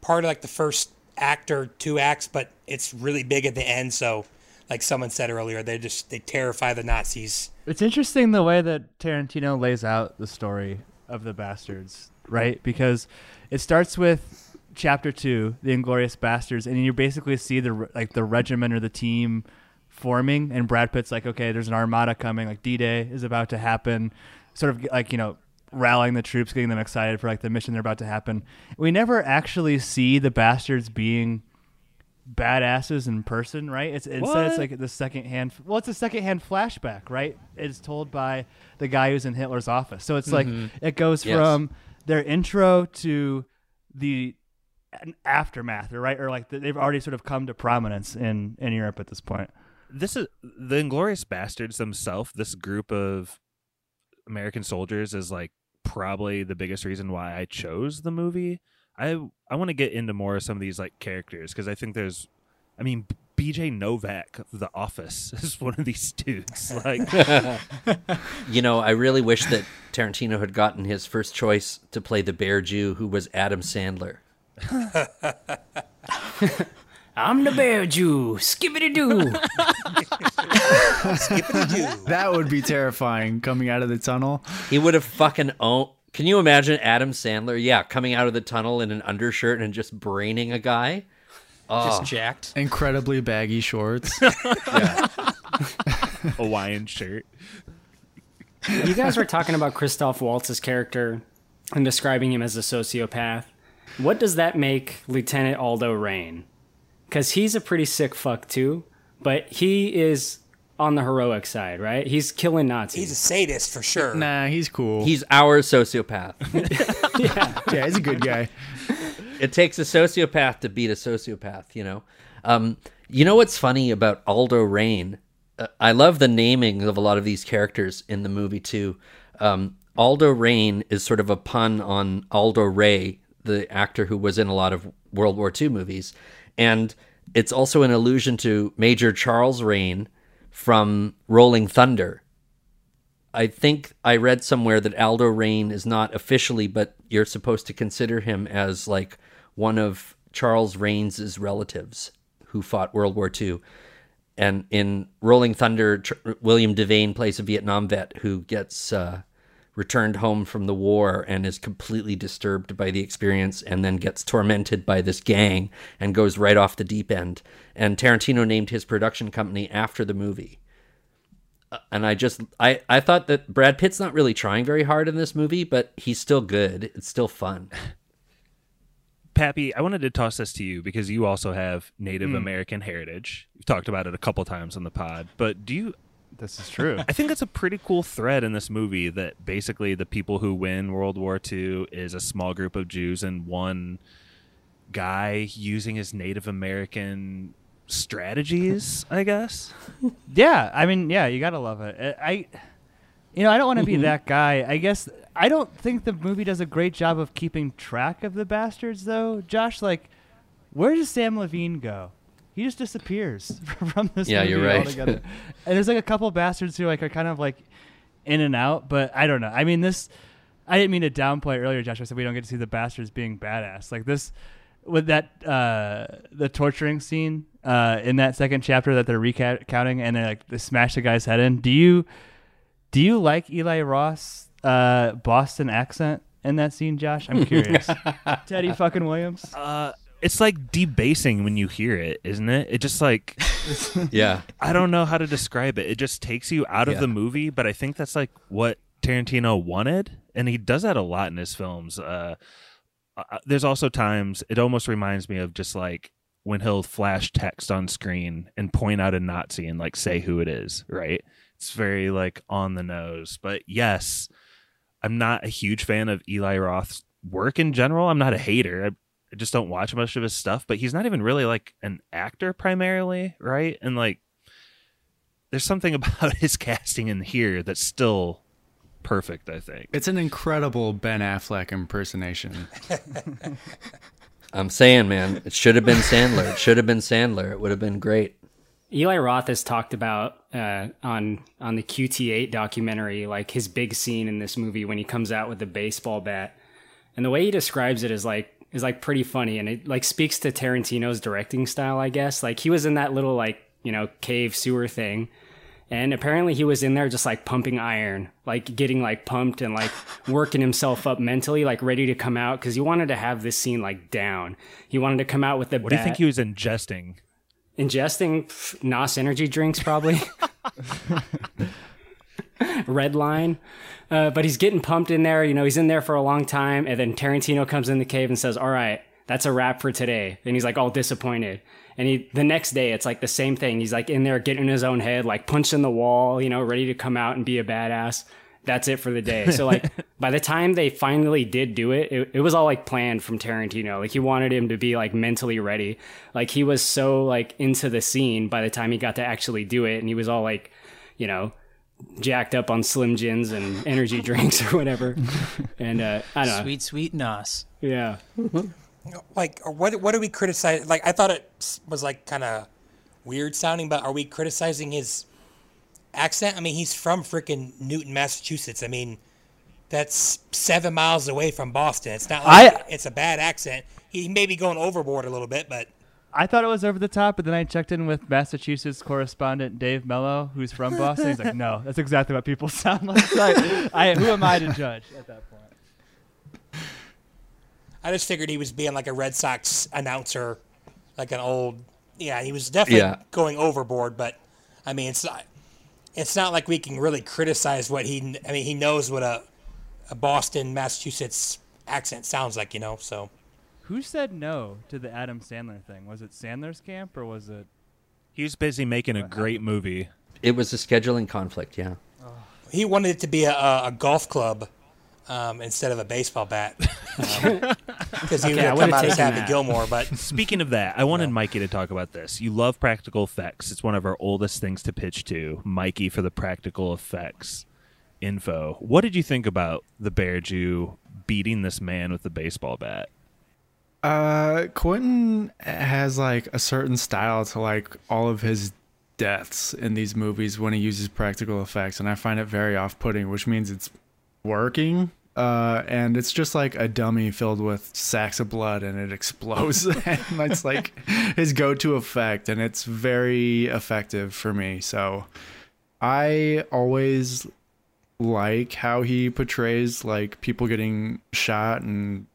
part of like the first act or two acts, but it's really big at the end. So, like someone said earlier, they just they terrify the Nazis. It's interesting the way that Tarantino lays out the story of the Basterds, right? Because it starts with chapter two, the Inglourious Basterds, and you basically see the like the regiment or the team forming, and Brad Pitt's like, okay, there's an armada coming, like D-Day is about to happen, sort of like you know rallying the troops, getting them excited for like the mission they're about to happen. We never actually see the Basterds being badasses in person, right? It's instead it's like the second hand. Well, it's a second hand flashback, right? It's told by the guy who's in Hitler's office. So it's like mm-hmm. it goes Yes. from their intro to the an aftermath, or right? Or like they've already sort of come to prominence in in Europe at this point. this is the Inglourious Basterds themselves. This group of American soldiers is like probably the biggest reason why I chose the movie. I I want to get into more of some of these like characters because I think there's, I mean, B.J. Novak, of The Office, *laughs* is one of these dudes. *laughs* Like, *laughs* You know, I really wish that Tarantino had gotten his first choice to play the bear Jew, who was Adam Sandler. *laughs* I'm the bear Jew. Skippity doo. That would be terrifying coming out of the tunnel. He would have fucking owned. Can you imagine Adam Sandler? Yeah, coming out of the tunnel in an undershirt and just braining a guy. Just oh. jacked. Incredibly baggy shorts. *laughs* *laughs* Hawaiian shirt. you guys were talking about Christoph Waltz's character and describing him as a sociopath. What does that make Lieutenant Aldo Raine? Because he's a pretty sick fuck too, but he is on the heroic side, right? He's killing Nazis. He's a sadist for sure. nah, he's cool. He's our sociopath. *laughs* yeah, he's a good guy. it takes a sociopath to beat a sociopath, you know. Um, you know what's funny about Aldo Raine? Uh, I love the naming of a lot of these characters in the movie too. Um, Aldo Raine is sort of a pun on Aldo Ray, the actor who was in a lot of World War II movies, and it's also an allusion to Major Charles Rane from Rolling Thunder. I think I read somewhere that Aldo Raine is not officially, but you're supposed to consider him as like one of Charles Ranes' relatives who fought World War II. And in Rolling Thunder, William Devane plays a Vietnam vet who gets uh, returned home from the war and is completely disturbed by the experience and then gets tormented by this gang and goes right off the deep end. And Tarantino named his production company after the movie. Uh, And I just I I thought that Brad Pitt's not really trying very hard in this movie, but he's still good. It's still fun. Pappy, I wanted to toss this to you because you also have Native Hmm. American heritage. You've talked about it a couple times on the pod, but do you? This is true. I think that's a pretty cool thread in this movie that basically the people who win World War II is a small group of Jews and one guy using his Native American strategies, I guess. *laughs* Yeah, I mean, yeah, you gotta love it. I, I- you know, I don't want to be mm-hmm. that guy. I guess I don't think the movie does a great job of keeping track of the Basterds, though. Josh, like, where does Samm Levine go? He just disappears *laughs* from this Yeah, movie you're right. altogether. and there's like a couple Basterds who like are kind of like in and out, but I don't know. I mean, this. I didn't mean to downplay earlier, Josh. I said we don't get to see the Basterds being badass. Like this, with that uh, the torturing scene uh, in that second chapter that they're recounting, and they like they smash the guy's head in. Do you do you like Eli Roth's uh, Boston accent in that scene, Josh? I'm *laughs* curious. *laughs* Teddy fucking Williams. Uh, it's like debasing when you hear it, isn't it? It just like *laughs* Yeah. I don't know how to describe it. It just takes you out of Yeah. the movie, but I think that's like what Tarantino wanted, and he does that a lot in his films. Uh, uh, there's also times it almost reminds me of just like when he'll flash text on screen and point out a Nazi and like say who it is, right? It's very like on the nose. But yes, I'm not a huge fan of Eli Roth's work in general. I'm not a hater. I, I just don't watch much of his stuff, but he's not even really like an actor primarily, right? And like there's something *laughs* about his casting in here that's still perfect, I think. It's an incredible Ben Affleck impersonation. *laughs* I'm saying, man, it should have been Sandler. It should have been Sandler. It would have been great. Eli Roth has talked about uh, on on the QT8 documentary, like his big scene in this movie when he comes out with the baseball bat, and the way he describes it is like is like pretty funny, and it like speaks to Tarantino's directing style, I guess. Like he was in that little like you know cave sewer thing, and apparently he was in there just like pumping iron, like getting like pumped and like working himself up mentally, like ready to come out because he wanted to have this scene like down. He wanted to come out with the What do you think he was ingesting? ingesting pff, NOS energy drinks, probably. *laughs* *laughs* Red line. Uh, but he's getting pumped in there. You know, he's in there for a long time. And then Tarantino comes in the cave and says, All right, that's a wrap for today. And he's like all disappointed. And he, the next day, it's like the same thing. He's like in there getting in his own head, like punching the wall, you know, ready to come out and be a badass. That's it for the day. So like *laughs* by the time they finally did do it, it, it was all like planned from Tarantino. Like he wanted him to be like mentally ready. Like he was so like into the scene by the time he got to actually do it, and he was all like, you know, jacked up on Slim Jims and energy drinks or whatever. *laughs* And uh, I don't know. Sweet, sweet Nos. Yeah. like what what do we criticize like i thought it was like kind of weird sounding but are we criticizing his accent i mean he's from freaking newton massachusetts i mean that's seven miles away from boston it's not like I- it's a bad accent he may be going overboard a little bit but I thought it was over the top, but then I checked in with Massachusetts correspondent Dave Mello, who's from *laughs* Boston. He's like, "No, that's exactly what people *laughs* sound like." So I, I, who am I to judge at that point? i just figured he was being like a red sox announcer like an old yeah he was definitely Yeah. going overboard but i mean it's not it's not like we can really criticize what he i mean he knows what a, a boston massachusetts accent sounds like you know so Who said no to the Adam Sandler thing? Was it Sandler's camp or was it? He was busy making a great movie. It was a scheduling conflict, yeah. he wanted it to be a, a, a golf club um, instead of a baseball bat *laughs* because he Okay, I would come out as taken happy that. gilmore but *laughs* Speaking of that, I wanted Mikey to talk about this. You love practical effects. It's one of our oldest things to pitch to. Mikey for the practical effects info. What did you think about the Bear Jew beating this man with the baseball bat? Uh, Quentin has like a certain style to like all of his deaths in these movies when he uses practical effects, and I find it very off-putting, which means it's working. Uh, and it's just like a dummy filled with sacks of blood, and it *laughs* explodes. *laughs* and it's like his go-to effect, and it's very effective for me. So I always like how he portrays like people getting shot and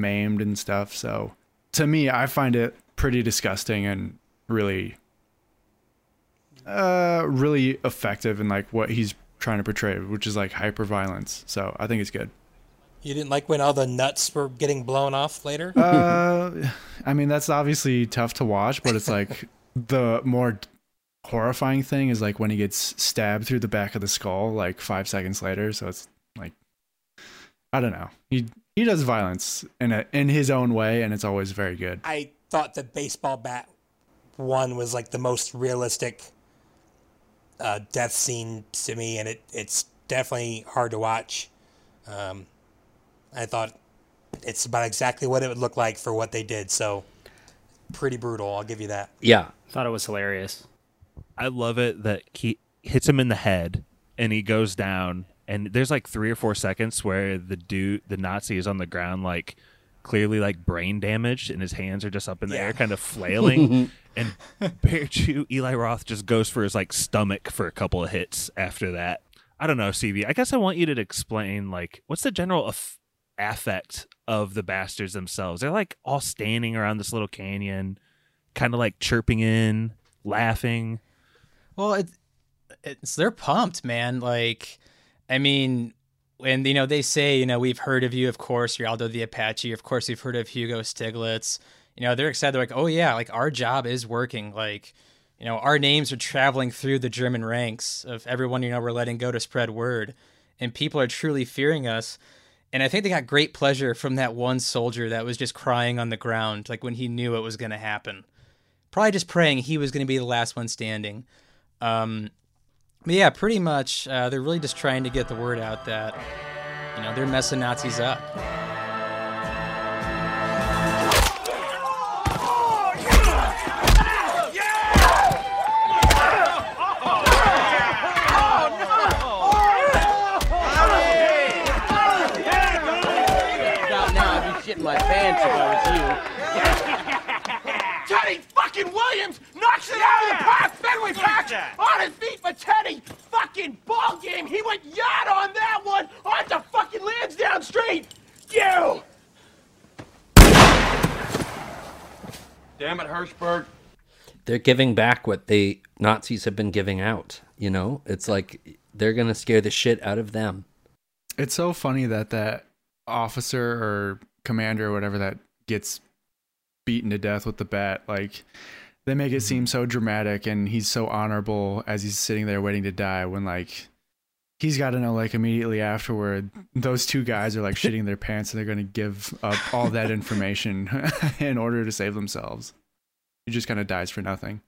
maimed and stuff. So to me, I find it pretty disgusting and really uh, really effective in like what he's trying to portray, which is like hyper violence. So I think it's good. You didn't like when all the nuts were getting blown off later? Uh, I mean that's obviously tough to watch, but it's like *laughs* the more horrifying thing is like when he gets stabbed through the back of the skull like five seconds later. So it's like I don't know. He he does violence in a in his own way, and it's always very good. I thought the baseball bat one was like the most realistic uh, death scene to me, and it it's definitely hard to watch. Um, I thought it's about exactly what it would look like for what they did. So pretty brutal. I'll give you that. Yeah. Thought it was hilarious. I love it that he hits him in the head and he goes down and there's like three or four seconds where the dude the Nazi is on the ground like clearly like brain damaged and his hands are just up in the Yeah. air kind of flailing *laughs* and Bear Jew Eli Roth just goes for his like stomach for a couple of hits after that. I don't know, Stevie. I guess I want you to explain like what's the general aff- affect of the Basterds themselves. They're like all standing around this little canyon, kind of like chirping in, laughing. Well, it, it's they're pumped, man. Like, I mean, when you know they say, you know, we've heard of you, of course, you're Aldo the Apache. Of course, we've heard of Hugo Stiglitz. You know, they're excited. They're like, oh yeah, like our job is working. Like, you know, our names are traveling through the German ranks of everyone. You know, we're letting go to spread word, and people are truly fearing us. And I think they got great pleasure from that one soldier that was just crying on the ground, like when he knew it was going to happen. Probably just praying he was going to be the last one standing. Um, but yeah, pretty much, uh, they're really just trying to get the word out that, you know, they're messing Nazis up. Now I'd be shitting my pants if I was you. Teddy fucking Williams knocks it out of the park. Fenway Park on his feet for Teddy. Fucking ball game. He went yard on that one onto fucking Lansdowne Street. You. Damn it, Hirschberg. They're giving back what the Nazis have been giving out. You know, it's like they're gonna scare the shit out of them. It's so funny that that officer or commander or whatever that gets beaten to death with the bat, like they make it seem mm-hmm. so dramatic and he's so honorable as he's sitting there waiting to die when like he's got to know like immediately afterward those two guys are like shitting their pants and they're going to give up all that information *laughs* in order to save themselves. He just kind of dies for nothing.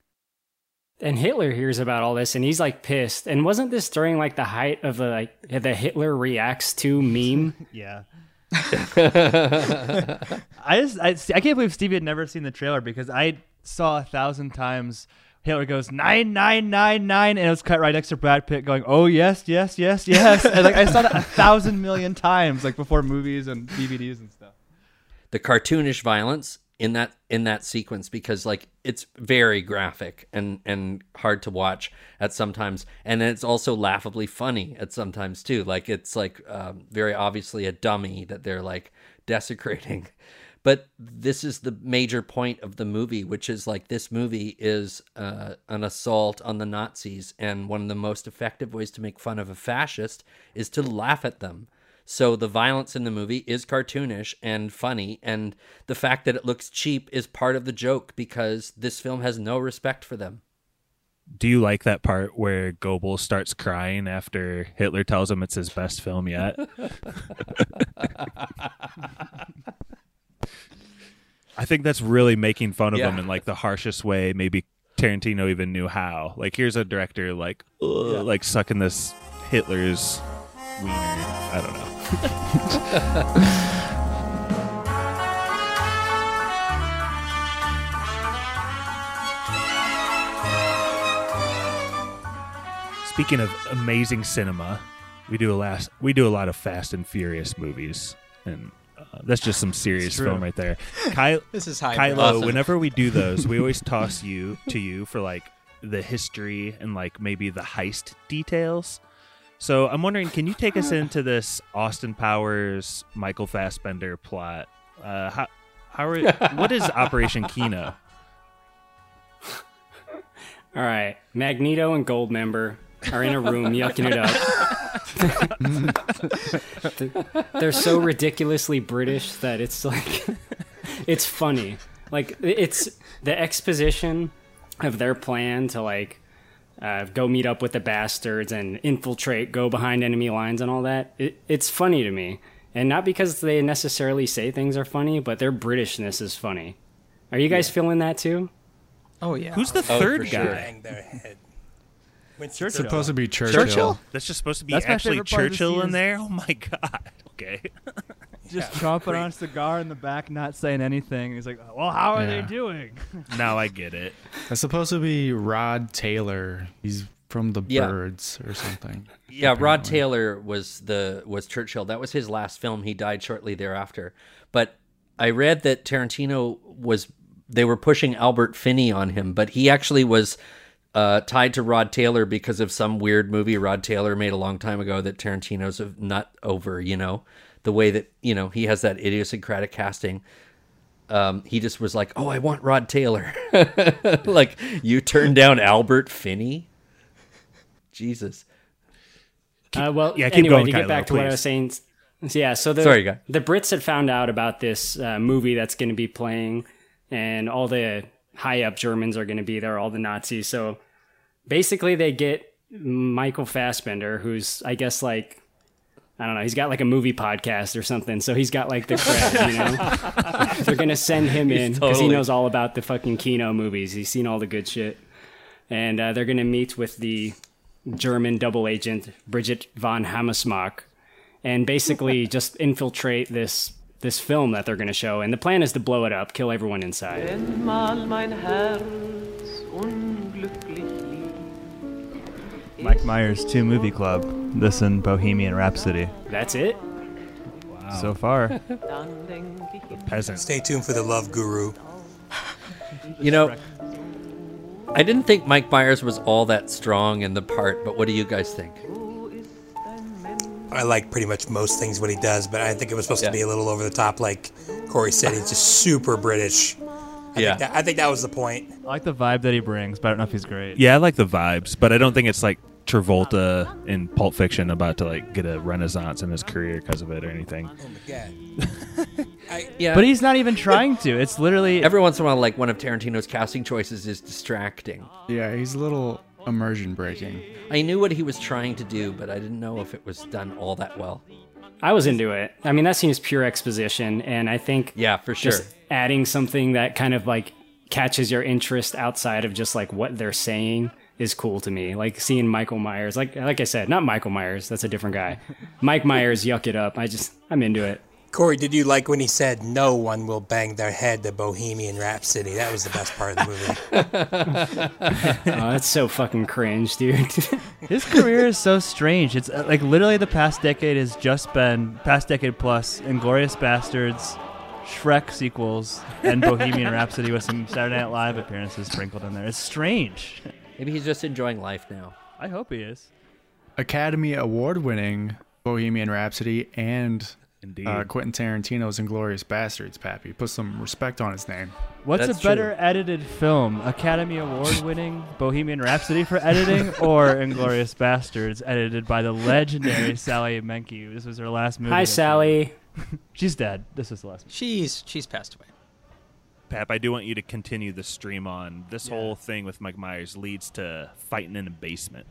And Hitler hears about all this and he's like pissed. And wasn't this during like the height of the like the Hitler reacts to meme? *laughs* Yeah. *laughs* I just I, I can't believe Stevie had never seen the trailer because I saw a thousand times Hitler goes nine nine nine nine and it was cut right next to Brad Pitt going oh yes yes yes *laughs* yes. And like I saw that a thousand million times like before movies and DVDs and stuff. the cartoonish violence in that in that sequence because like it's very graphic and and hard to watch at sometimes and it's also laughably funny at sometimes too. Like it's like um, very obviously a dummy that they're like desecrating but this is the major point of the movie which is like this movie is uh, an assault on the nazis and one of the most effective ways to make fun of a fascist is to laugh at them so the violence in the movie is cartoonish and funny, and the fact that it looks cheap is part of the joke because this film has no respect for them. Do you like that part where Goebbels starts crying after Hitler tells him it's his best film yet? *laughs* *laughs* I think that's really making fun of him in like the harshest way maybe Tarantino even knew how. Like here's a director like ugh, like sucking this Hitler's wiener. I don't know. *laughs* Speaking of amazing cinema, we do a last we do a lot of Fast and Furious movies, and that's just some serious film right there. *laughs* Ky- This is high Kylo, Awesome. whenever we do *laughs* those, we always toss you to you for like the history and like maybe the heist details. So I'm wondering, can you take us into this Austin Powers Michael Fassbender plot? Uh, how how are, what is Operation Kino? *laughs* All right, Magneto and Goldmember are in a room yucking it up. *laughs* They're so ridiculously British that it's like *laughs* it's funny. Like it's the exposition of their plan to like uh, go meet up with the Basterds and infiltrate, go behind enemy lines and all that. It, it's funny to me, and not because they necessarily say things are funny, but their Britishness is funny. Are you guys feeling that too? Oh yeah. Who's the Oh, third guy? sure. Guy? Bang. Winston It's Churchill. supposed to be Churchill. That's just supposed to be That's actually favorite part of the Churchill in there. Oh my god. *laughs* Okay. *laughs* Just chomping on a cigar in the back, not saying anything. He's like, "Well, how are Yeah. they doing?" *laughs* now I get it. That's supposed to be Rod Taylor. He's from the Yeah. Birds or something. Yeah, Rod. Taylor was the was Churchill. That was his last film. He died shortly thereafter. But I read that Tarantino was they were pushing Albert Finney on him, but he actually was uh, tied to Rod Taylor because of some weird movie Rod Taylor made a long time ago that Tarantino's a nut over. You know, the way that you know he has that idiosyncratic casting. Um, he just was like, "Oh, I want Rod Taylor." *laughs* like you turned down Albert Finney. Jesus. Uh, well, yeah, keep anyway, going, to get Kylo, back to what I was saying. s- Yeah, so the Sorry, the Brits had found out about this uh, movie that's going to be playing, and all the high up Germans are going to be there, all the Nazis. So basically, they get Michael Fassbender, who's I guess like I don't know, he's got like a movie podcast or something. So he's got like the cred, you know. *laughs* They're gonna send him in because he knows all about the fucking Kino movies. He's seen all the good shit, and uh, they're gonna meet with the German double agent Bridget von Hammersmark, and basically *laughs* just infiltrate this this film that they're going to show. And the plan is to blow it up, kill everyone inside. Mike Myers, two movie club. This and Bohemian Rhapsody. That's it. So far, *laughs* Dann denk ich immer Peasant. Stay tuned for the Love Guru. *laughs* You know, I didn't think Mike Myers was all that strong in the part, but what do you guys think? I like pretty much most things what he does, but I think it was supposed Yeah. to be a little over the top. Like Korey said, he's just super British. I Yeah. think that, I think that was the point. I like the vibe that he brings, but I don't know if he's great. Yeah, I like the vibes, but I don't think it's like Travolta in Pulp Fiction about to like get a renaissance in his career because of it or anything. Oh my god. *laughs* I, Yeah, But he's not even trying to. It's literally every once in a while, like one of Tarantino's casting choices is distracting. Yeah, he's a little immersion breaking. I knew what he was trying to do, but I didn't know if it was done all that well. I was into it. I mean, that seems pure exposition, and I think Yeah, for sure. just adding something that kind of like catches your interest outside of just like what they're saying is cool to me. Like seeing Michael Myers, like like I said, not Michael Myers, that's a different guy. Mike Myers, yuck it up. I just I'm into it. Korey, did you like when he said no one will bang their head to Bohemian Rhapsody? That was the best part of the movie. *laughs* Oh, that's so fucking cringe, dude. *laughs* his career is so strange. It's uh, like literally the past decade has just been past decade plus Inglourious Basterds, Shrek sequels, and Bohemian Rhapsody with some Saturday Night Live appearances sprinkled in there. It's strange. Maybe he's just enjoying life now. I hope he is. Academy Award winning Bohemian Rhapsody and Indeed. uh, Quentin Tarantino's Inglourious Basterds, Pappy. Put some respect on his name. What's That's a better true. edited film? Academy Award winning Bohemian Rhapsody for editing or *laughs* Inglourious Basterds edited by the legendary Sally Menke? This was her last movie. Hi, Sally. *laughs* She's dead. This was the last movie. She's she's passed away. Pap, I do want you to continue the stream on. This whole thing with Mike Myers leads to fighting in a basement.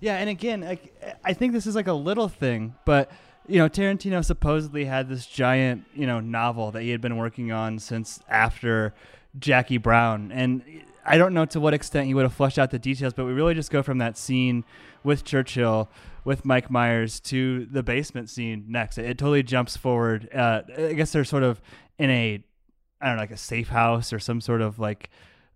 Yeah, and again, like, I think this is like a little thing, but you know, Tarantino supposedly had this giant, you know, novel that he had been working on since after Jackie Brown, and I don't know to what extent he would have fleshed out the details, but we really just go from that scene with Churchill with Mike Myers to the basement scene next. It, it totally jumps forward. Uh, I guess they're sort of in a, I don't know, like a safe house or some sort of like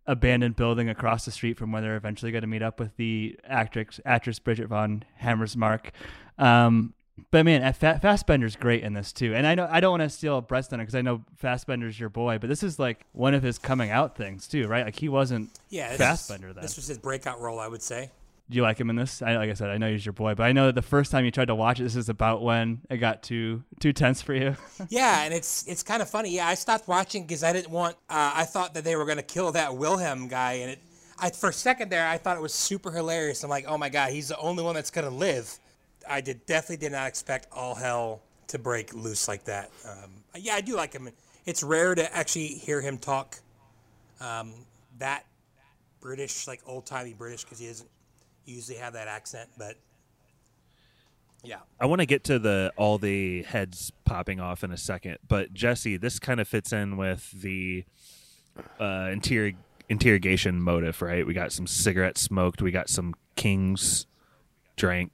abandoned building across the street from where they're eventually going to meet up with the actress actress Bridget von Hammersmark. Um, but man, Fa- Fassbender's great in this too. And I know I don't want to steal Brett's thunder because I know Fassbender's your boy, but this is like one of his coming out things too, right? Like he wasn't Yeah, this, Fassbender then. this was his breakout role, I would say. Do you like him in this? I, like I said, I know he's your boy, but I know that the first time you tried to watch it, this is about when it got too too tense for you. *laughs* Yeah, and it's it's kind of funny. Yeah, I stopped watching because I didn't want. Uh, I thought that they were going to kill that Wilhelm guy, and it. I for a second there, I thought it was super hilarious. I'm like, oh my god, he's the only one that's gonna live. I did definitely did not expect all hell to break loose like that. Um, yeah, I do like him. It's rare to actually hear him talk um, that British, like old timey British, because he doesn't usually have that accent. But yeah, I want to get to the all the heads popping off in a second, but Jesse, this kind of fits in with the uh, interior interrogation motive, right? We got some cigarettes smoked, we got some kings drank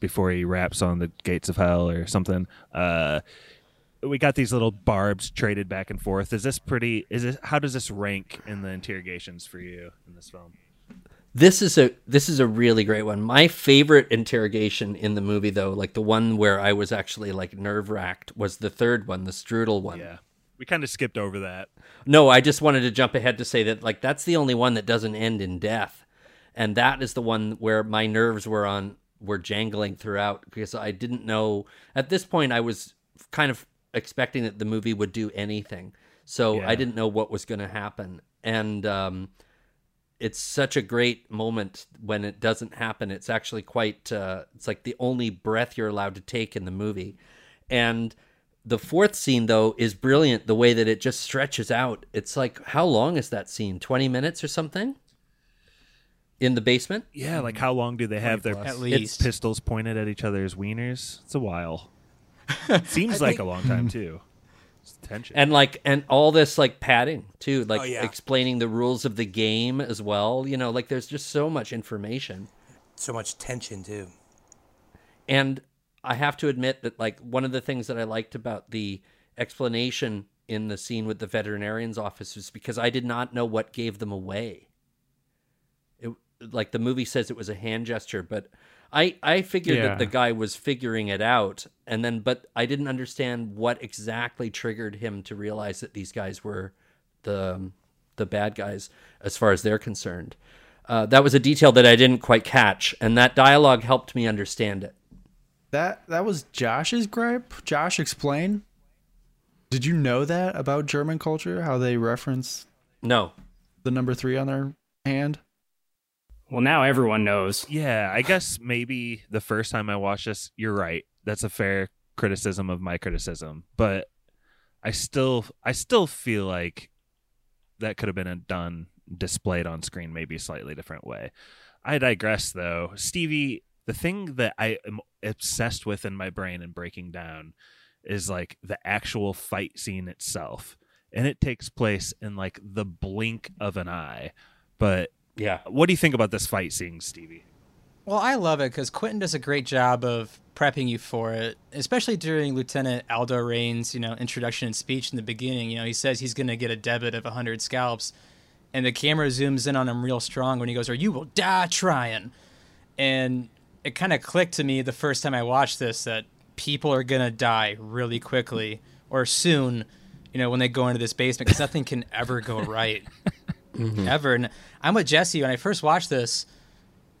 before he raps on the gates of hell or something. Uh, we got these little barbs traded back and forth. Is this pretty? Is this how does this rank in the interrogations for you in this film? This is a this is a really great one. My favorite interrogation in the movie, though, like the one where I was actually like nerve wracked, was the third one, the strudel one. Yeah, we kind of skipped over that. No, I just wanted to jump ahead to say that like that's the only one that doesn't end in death, and that is the one where my nerves were on were jangling throughout because I didn't know at this point I was kind of expecting that the movie would do anything, so Yeah. I didn't know what was going to happen, and um, it's such a great moment when it doesn't happen. It's actually quite uh, it's like the only breath you're allowed to take in the movie, and the fourth scene though is brilliant the way that it just stretches out. It's like how long is that scene? 20 minutes or something in the basement Yeah, like how long do they have their At least. pistols pointed at each other's wieners? It's a while. *laughs* Seems like a long time hmm. too. It's tension. and like and all this like padding too like Oh, yeah. explaining the rules of the game as well you know like there's just so much information so much tension too. And I have to admit that like one of the things that I liked about the explanation in the scene with the veterinarian's office was because I did not know what gave them away. It like the movie says it was a hand gesture, but I I figured Yeah. that the guy was figuring it out and then but I didn't understand what exactly triggered him to realize that these guys were the the bad guys as far as they're concerned. Uh, that was a detail that I didn't quite catch, and that dialogue helped me understand it. That that was Josh's gripe. Josh, explain. Did you know that about German culture? How they reference No, the number three on their hand? Well, now everyone knows. Yeah, I guess maybe the first time I watched this, you're right. That's a fair criticism of my criticism, but I still I still feel like that could have been done displayed on screen maybe a slightly different way. I digress though. Stevie, the thing that I am obsessed with in my brain and breaking down is like the actual fight scene itself. And it takes place in like the blink of an eye. But yeah, what do you think about this fight scene, Stevie? Well, I love it because Quentin does a great job of prepping you for it, especially during Lieutenant Aldo Raine's, you know, introduction and speech in the beginning. You know, he says he's going to get a debit of 100 scalps, and the camera zooms in on him real strong when he goes, or you will die trying. And it kind of clicked to me the first time I watched this that people are going to die really quickly or soon, you know, when they go into this basement because nothing can ever go *laughs* right. Ever. And I'm with Jesse. When I first watched this,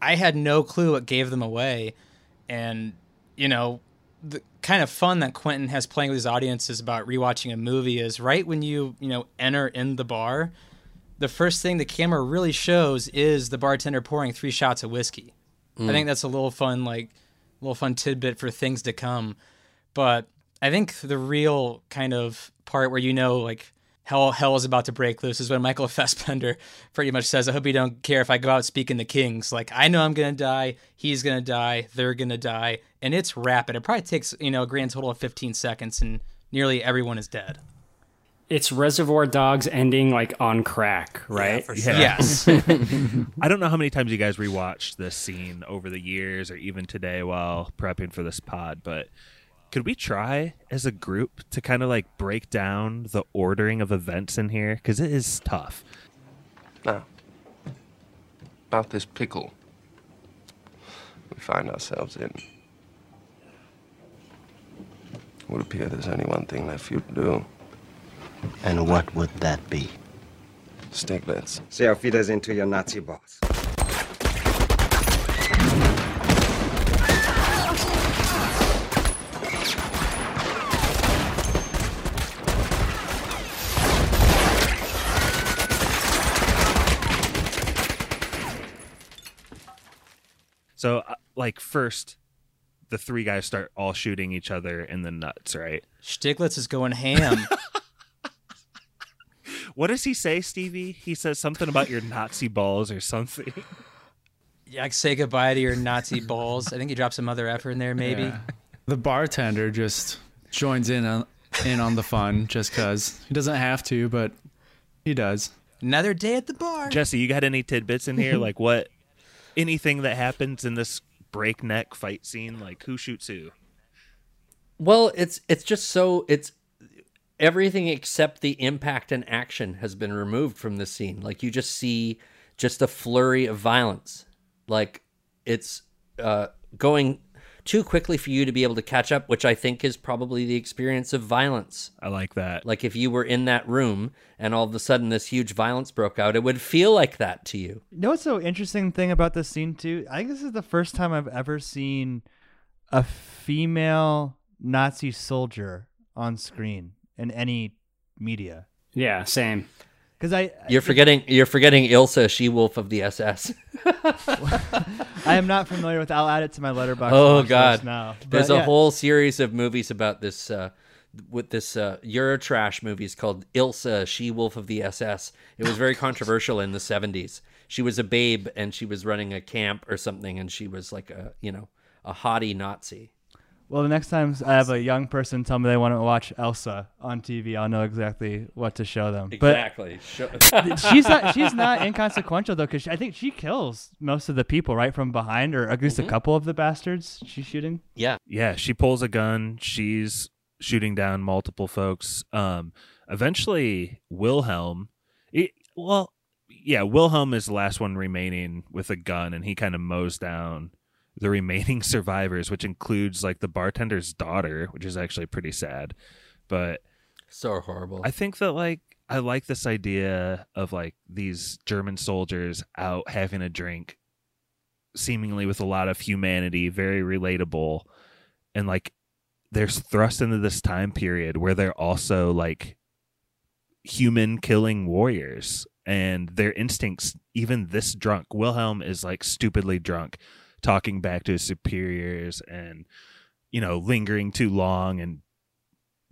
I had no clue what gave them away. And, you know, the kind of fun that Quentin has playing with his audiences about rewatching a movie is right when you, you know, enter in the bar, the first thing the camera really shows is the bartender pouring three shots of whiskey. I Mm. think that's a little fun, like, little fun tidbit for things to come. But I think the real kind of part where you know, like, hell, hell is about to break loose is when Michael *laughs* Fassbender pretty much says, I hope you don't care if I go out speaking the kings. Like, I know I'm going to die. He's going to die. They're going to die. And it's rapid. It probably takes, you know, a grand total of 15 seconds, and nearly everyone is dead. It's Reservoir Dogs ending like on crack, right? for sure. Yes. *laughs* *laughs* I don't know how many times you guys rewatched this scene over the years or even today while prepping for this pod, but could we try as a group to kind of like break down the ordering of events in here? Because it is tough. Now, about this pickle we find ourselves in. It would appear there's only one thing left for you to do. And what would that be? Stiglitz. Say auf Wiedersehen into your Nazi boss. Uh, like first the three guys start all shooting each other in the nuts, right? Stiglitz is going ham. *laughs* What does he say, Stevie? He says something about your Nazi balls or something. yeah, like, say goodbye to your Nazi balls. I think he dropped some other effort in there, maybe. Yeah. The bartender just joins in on, in on the fun just because he doesn't have to, but he does. Another day at the bar. Jesse, you got any tidbits in here? *laughs* like what? Anything that happens in this breakneck fight scene? Like who shoots who? Well, it's it's just so it's everything except the impact and action has been removed from the scene. Like you just see just a flurry of violence. Like it's uh, going too quickly for you to be able to catch up, which I think is probably the experience of violence. I like that. Like if you were in that room and all of a sudden this huge violence broke out, it would feel like that to you. You know what's so interesting thing about this scene too? I think this is the first time I've ever seen a female Nazi soldier on screen in any media. Yeah, same. Because I you're forgetting you're forgetting Ilsa, she wolf of the SS. *laughs* I am not familiar with. I'll add it to my Letterboxd. Oh God! now there's a yeah. whole series of movies about this. Uh, with this uh, Eurotrash movies called Ilsa, She Wolf of the SS. It was very controversial in the 70s. She was a babe and she was running a camp or something, and she was like a you know a haughty Nazi. Well, the next time I have a young person tell me they want to watch Elsa on TV, I'll know exactly what to show them. Exactly. But *laughs* she's not she's not inconsequential though, because I think she kills most of the people right from behind, or at least Mhm. a couple of the Basterds she's shooting. Yeah. Yeah, she pulls a gun. She's shooting down multiple folks. Um, eventually, Wilhelm. It, well, yeah, Wilhelm is the last one remaining with a gun, and he kind of mows down the remaining *laughs* survivors, which includes like the bartender's daughter, which is actually pretty sad. But So horrible. I think that like I like this idea of like these German soldiers out having a drink, seemingly with a lot of humanity, very relatable, and like they're thrust into this time period where they're also like human killing warriors and their instincts even this drunk wilhelm is like stupidly drunk talking back to his superiors and you know lingering too long and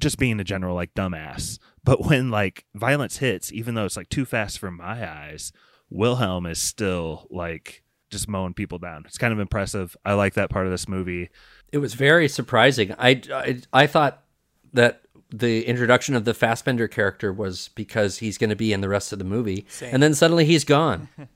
just being a general like dumbass but when like violence hits even though it's like too fast for my eyes wilhelm is still like just mowing people down it's kind of impressive i like that part of this movie It was very surprising. I, I, I thought that the introduction of the Fassbender character was because he's going to be in the rest of the movie, Same. and then suddenly he's gone. *laughs*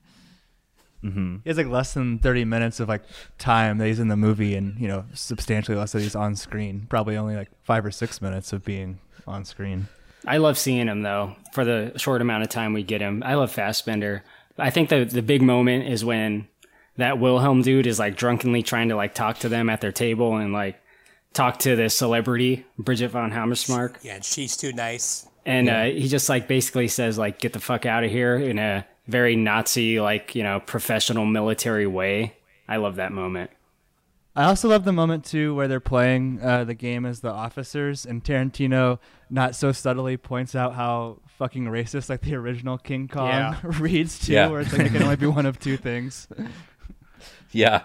mm-hmm. He has like less than thirty minutes of like time that he's in the movie, and you know substantially less that he's on screen. Probably only like five or six minutes of being on screen. I love seeing him though. For the short amount of time we get him, I love Fassbender. I think the the big moment is when that Wilhelm dude is like drunkenly trying to like talk to them at their table and like talk to the celebrity Bridget von Hammersmark. Yeah, she's too nice. And Yeah. uh, he just like basically says like get the fuck out of here in a very Nazi like you know professional military way. I love that moment. I also love the moment too where they're playing uh, the game as the officers, and Tarantino not so subtly points out how fucking racist like the original King Kong Yeah. *laughs* reads too, Yeah. where it's like it can only be one of two *laughs* things. Yeah.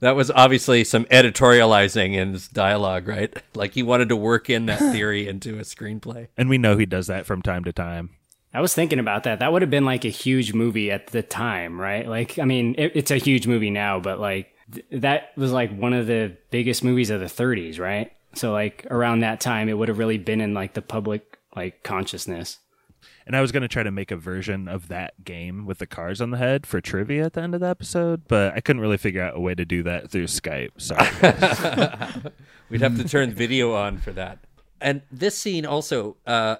That was obviously some editorializing in his dialogue, right? Like he wanted to work in that *laughs* theory into a screenplay. and we know he does that from time to time I was thinking about that. That would have been like a huge movie at the time, right? Like, I mean, it, it's a huge movie now, but like th- that was like one of the biggest movies of the 30s, right? So like around that time, it would have really been in like the public like consciousness. And I was going to try to make a version of that game with the cars on the head for trivia at the end of the episode, but I couldn't really figure out a way to do that through Skype. Sorry. *laughs* *laughs* *laughs* We'd have to turn video on for that. And this scene also, uh,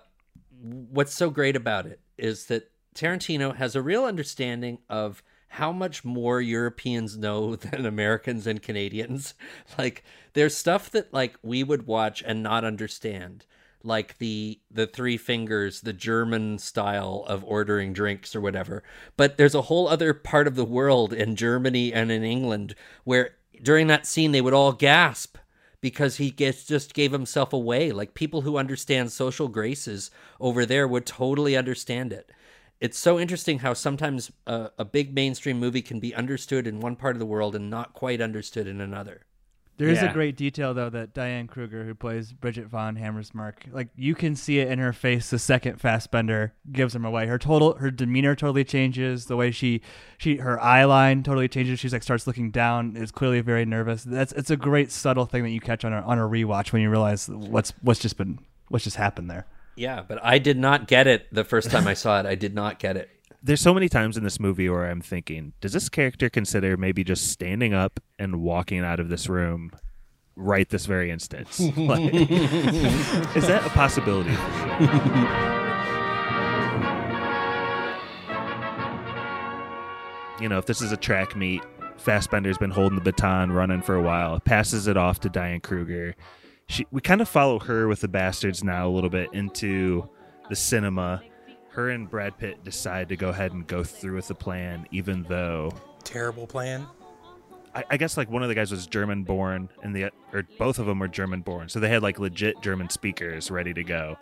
what's so great about it is that Tarantino has a real understanding of how much more Europeans know *laughs* than Americans and Canadians. *laughs* Like there's stuff that like we would watch and not understand. Like the the three fingers, the German style of ordering drinks or whatever. But there's a whole other part of the world in Germany and in England where during that scene they would all gasp because he gets just gave himself away. Like people who understand social graces over there would totally understand it. it's so interesting how sometimes a, a big mainstream movie can be understood in one part of the world and not quite understood in another. There is Yeah. a great detail though that Diane Kruger, who plays Bridget von Hammersmark, like you can see it in her face the second Fassbender gives him away. Her total, her demeanor totally changes. The way she, she, her eye line totally changes. She's like starts looking down. Is clearly very nervous. That's it's a great subtle thing that you catch on a on a rewatch when you realize what's what's just been what's just happened there. Yeah, but I did not get it the first time I saw it. I did not get it. There's so many times in this movie where I'm thinking, does this character consider maybe just standing up and walking out of this room right this very instant? *laughs* Like, is that a possibility? you know, if this is a track meet, Fassbender's been holding the baton, running for a while, passes it off to Diane Kruger. She, we kind of follow her with the basterds now a little bit into the cinema. Her and Brad Pitt decide to go ahead and go through with the plan, even though Terrible plan. I, I guess like one of the guys was German born, and the or both of them were German born, so they had like legit German speakers ready to go.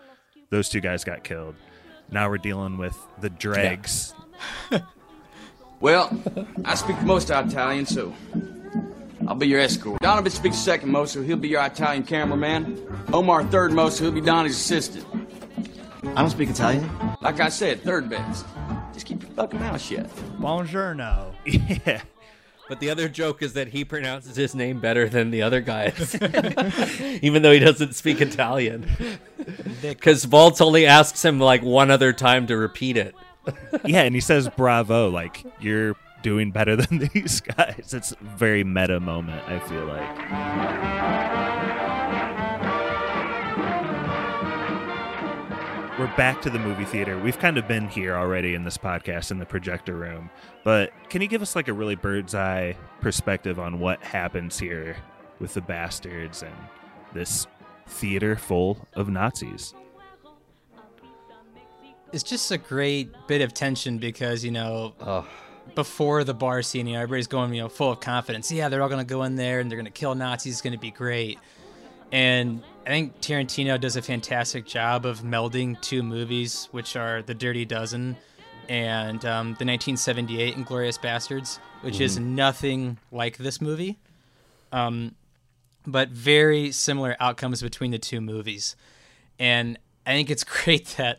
Those two guys got killed. Now we're dealing with the dregs. *laughs* Well, I speak most Italian, so I'll be your escort. Donovan speaks second most, so he'll be your Italian cameraman. Omar third most, so he'll be Donnie's assistant. I don't speak Italian. Like I said, third best. Just keep your fucking mouth shut. Buongiorno. *laughs* Yeah. But the other joke is that he pronounces his name better than the other guys, *laughs* even though he doesn't speak Italian. Because Waltz only asks him like one other time to repeat it. *laughs* yeah, and he says bravo, like you're doing better than these guys. It's a very meta moment, I feel like. We're back to the movie theater. We've kind of been here already in this podcast in the projector room, but can you give us like a really bird's eye perspective on what happens here with the basterds and this theater full of Nazis? It's just a great bit of tension because you know, before the bar scene, you know, everybody's going, you know, full of confidence. Yeah, they're all gonna go in there and they're gonna kill Nazis. It's gonna be great. And I think Tarantino does a fantastic job of melding two movies, which are The Dirty Dozen and um, the 1978 Inglorious Bastards, which is Mhm. nothing like this movie. Um, but very similar outcomes between the two movies. And I think it's *laughs* great that,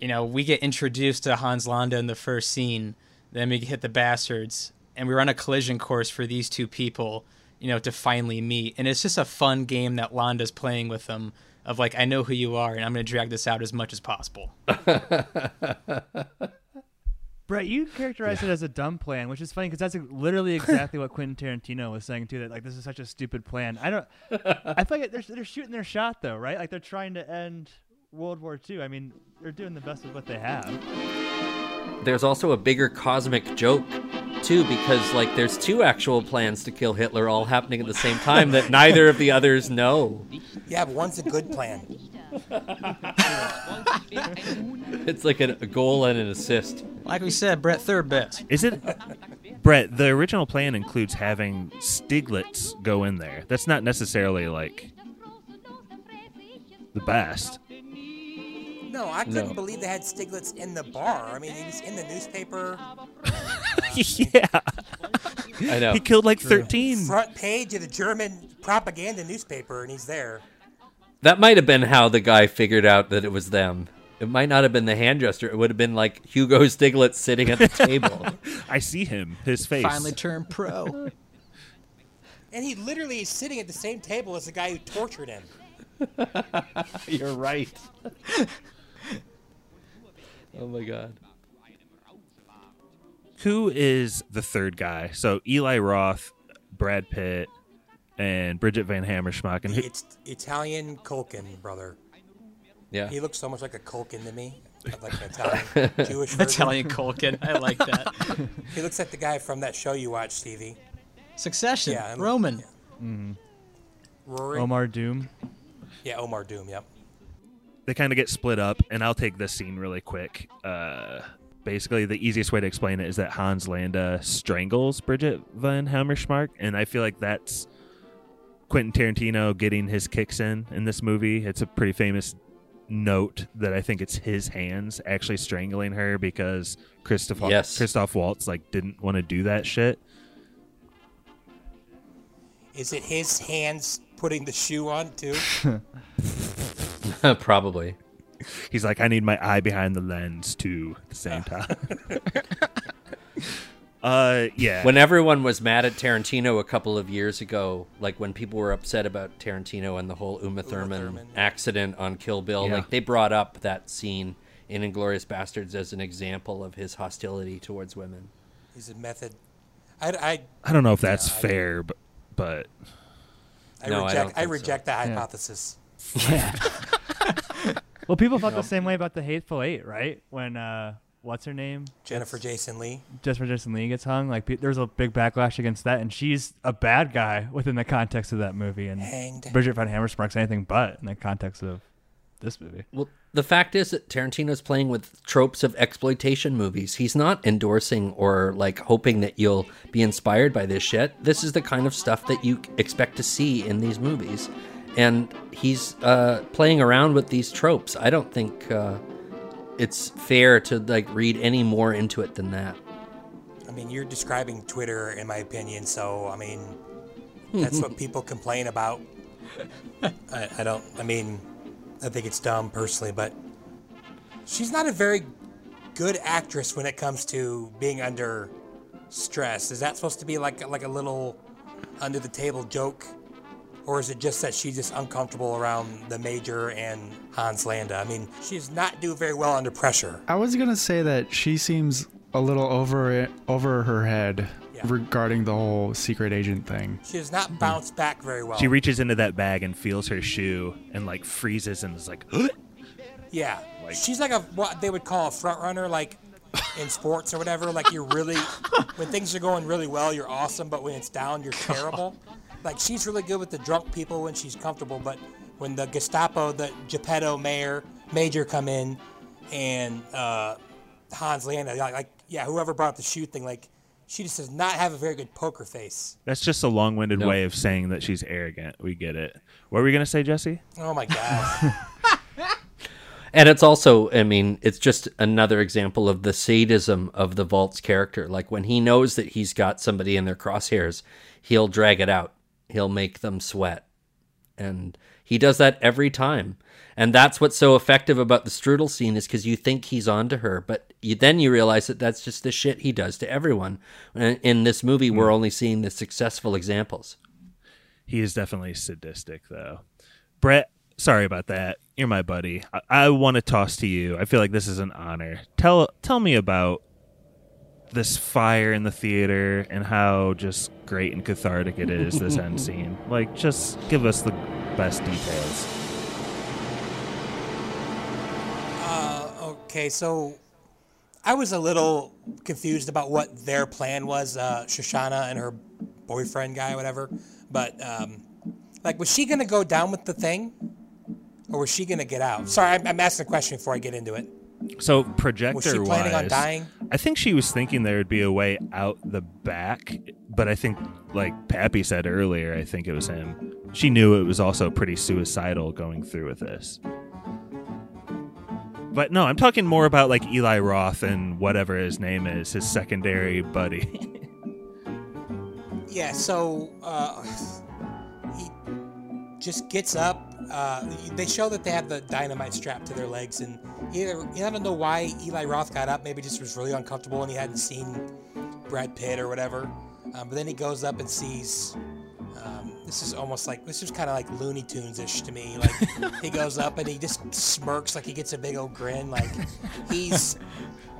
you know, we get introduced to Hans Landa in the first scene, then we hit the basterds, and we're on a collision course for these two people, you know, to finally meet. And it's just a fun game that Landa's playing with them of like, I know who you are, and I'm going to drag this out as much as possible. *laughs* Brett, you characterized it as a dumb plan, which is funny because that's literally exactly what Quentin Tarantino was saying too. That like this is such a stupid plan. I don't. I feel like they're they're shooting their shot though, right? Like they're trying to end World War II. I mean, they're doing the best with what they have. There's also a bigger cosmic joke too, because like there's two actual plans to kill Hitler all happening at the same time that neither of the others know. Yeah, but one's a good plan. It's like a, a goal and an assist. Like we said, Brett, third best. Is it Brett, the original plan includes having Stiglitz go in there. That's not necessarily like the best. No, I couldn't No. believe they had Stiglitz in the bar. I mean, he was in the newspaper. *laughs* yeah. I know. He killed like 13. Front page of the German propaganda newspaper, and he's there. That might have been how the guy figured out that it was them. It might not have been the hand gesture. It would have been like Hugo Stiglitz sitting at the *laughs* table. I see him, his face. Finally turned pro. *laughs* And he literally is sitting at the same table as the guy who tortured him. You're right. Oh my god. Who is the third guy? So Eli Roth, Brad Pitt, and Bridget Van Hammersmark. And who, It's Italian Culkin, brother. Yeah. He looks so much like a Culkin to me. Like an *laughs* Italian Jewish version. Italian Culkin. I like that. *laughs* he looks like the guy from that show you watch, Stevie. Succession. Yeah, I'm- Roman. Mhm. Rory. Omar Doom. Yeah, Omar Doom. Yep. They kind of get split up, and I'll take this scene really quick. Uh, basically, the easiest way to explain it is that Hans Landa strangles Bridget Van Hammersmark, and I feel like that's Quentin Tarantino getting his kicks in in this movie. It's a pretty famous note that I think it's his hands actually strangling her because Christoph Yes. Christoph Waltz like didn't want to do that shit. Is it his hands putting the shoe on too? *laughs* *laughs* Probably. He's like, I need my eye behind the lens too at the same time. *laughs* uh, yeah. When everyone was mad at Tarantino a couple of years ago, like when people were upset about Tarantino and the whole Uma Thurman, accident on Kill Bill, Yeah. like they brought up that scene in Inglourious Basterds as an example of his hostility towards women. He's a method. I, I, I don't know if that's fair, but but I No, I reject. don't I, think so. reject that hypothesis. *laughs* Yeah. Hypothesis. Well, people felt the same way about the Hateful Eight, right? When uh, what's her name? Jennifer Jason Lee. Jennifer Jason Lee gets hung. Like pe- there's a big backlash against that, and she's a bad guy within the context of that movie. And Hanged. Bridget Van Hammersmark's anything but in the context of this movie. Well, the fact is that Tarantino's playing with tropes of exploitation movies. He's not endorsing or like hoping that you'll be inspired by this shit. This is the kind of stuff that you expect to see in these movies. And he's uh, playing around with these tropes. I don't think uh, it's fair to like read any more into it than that. I mean, you're describing Twitter, in my opinion. So, I mean, that's what people complain about. *laughs* I, I don't. I mean, I think it's dumb personally, but she's not a very good actress when it comes to being under stress. Is that supposed to be like like a little under the table joke, or is it just that she's just uncomfortable around the major and Hans Landa? I mean, she does not do very well under pressure. I was gonna say that she seems a little over it, over her head regarding the whole secret agent thing. She does not bounce back very well. she reaches into that bag and feels her shoe and like freezes and is like, *gasps* Yeah, she's like a what they would call a front runner, like in sports or whatever. Like you're really, when things are going really well, you're awesome, but when it's down, you're terrible. *laughs* Like she's really good with the drunk people when she's comfortable, but when the Gestapo, the Geppetto mayor, major come in, and uh, Hans Landa, like, like yeah, whoever brought up the shoe thing, like she just does not have a very good poker face. that's just a long-winded No. way of saying that she's arrogant. We get it. What were we gonna say, Jesse? Oh my god. And it's also, I mean, it's just another example of the sadism of the Waltz's character. Like when he knows that he's got somebody in their crosshairs, he'll drag it out. He'll make them sweat. And he does that every time. And that's what's so effective about the strudel scene is because you think he's onto her, but you, then you realize that that's just the shit he does to everyone. And In this movie, we're hmm. only seeing the successful examples. He is definitely sadistic, though. Brett, sorry about that. You're my buddy. I, I want to toss to you. I feel like this is an honor. Tell tell me about this fire in the theater and how just great and cathartic it is. This end *laughs* scene, like, just give us the best details. Uh, okay, so I was a little confused about what their plan was, uh, Shosanna and her boyfriend guy, whatever. But um, like, was she gonna go down with the thing, or was she gonna get out? Sorry, I'm, I'm asking a question before I get into it. So projector Was she planning on wise, dying? I think she was thinking there would be a way out the back, but I think, like Pappy said earlier, I think it was him. She knew it was also pretty suicidal going through with this. But no, I'm talking more about like Eli Roth and whatever his name is, his secondary buddy. *laughs* Yeah, so uh, he just gets up. Uh, they show that they have the dynamite strapped to their legs, and either I don't know why Eli Roth got up. Maybe just was really uncomfortable and he hadn't seen Brad Pitt or whatever. Um, but then he goes up and sees. Um, this is almost like this is kind of like Looney Tunes ish to me. Like *laughs* he goes up and he just smirks like he gets a big old grin. Like he's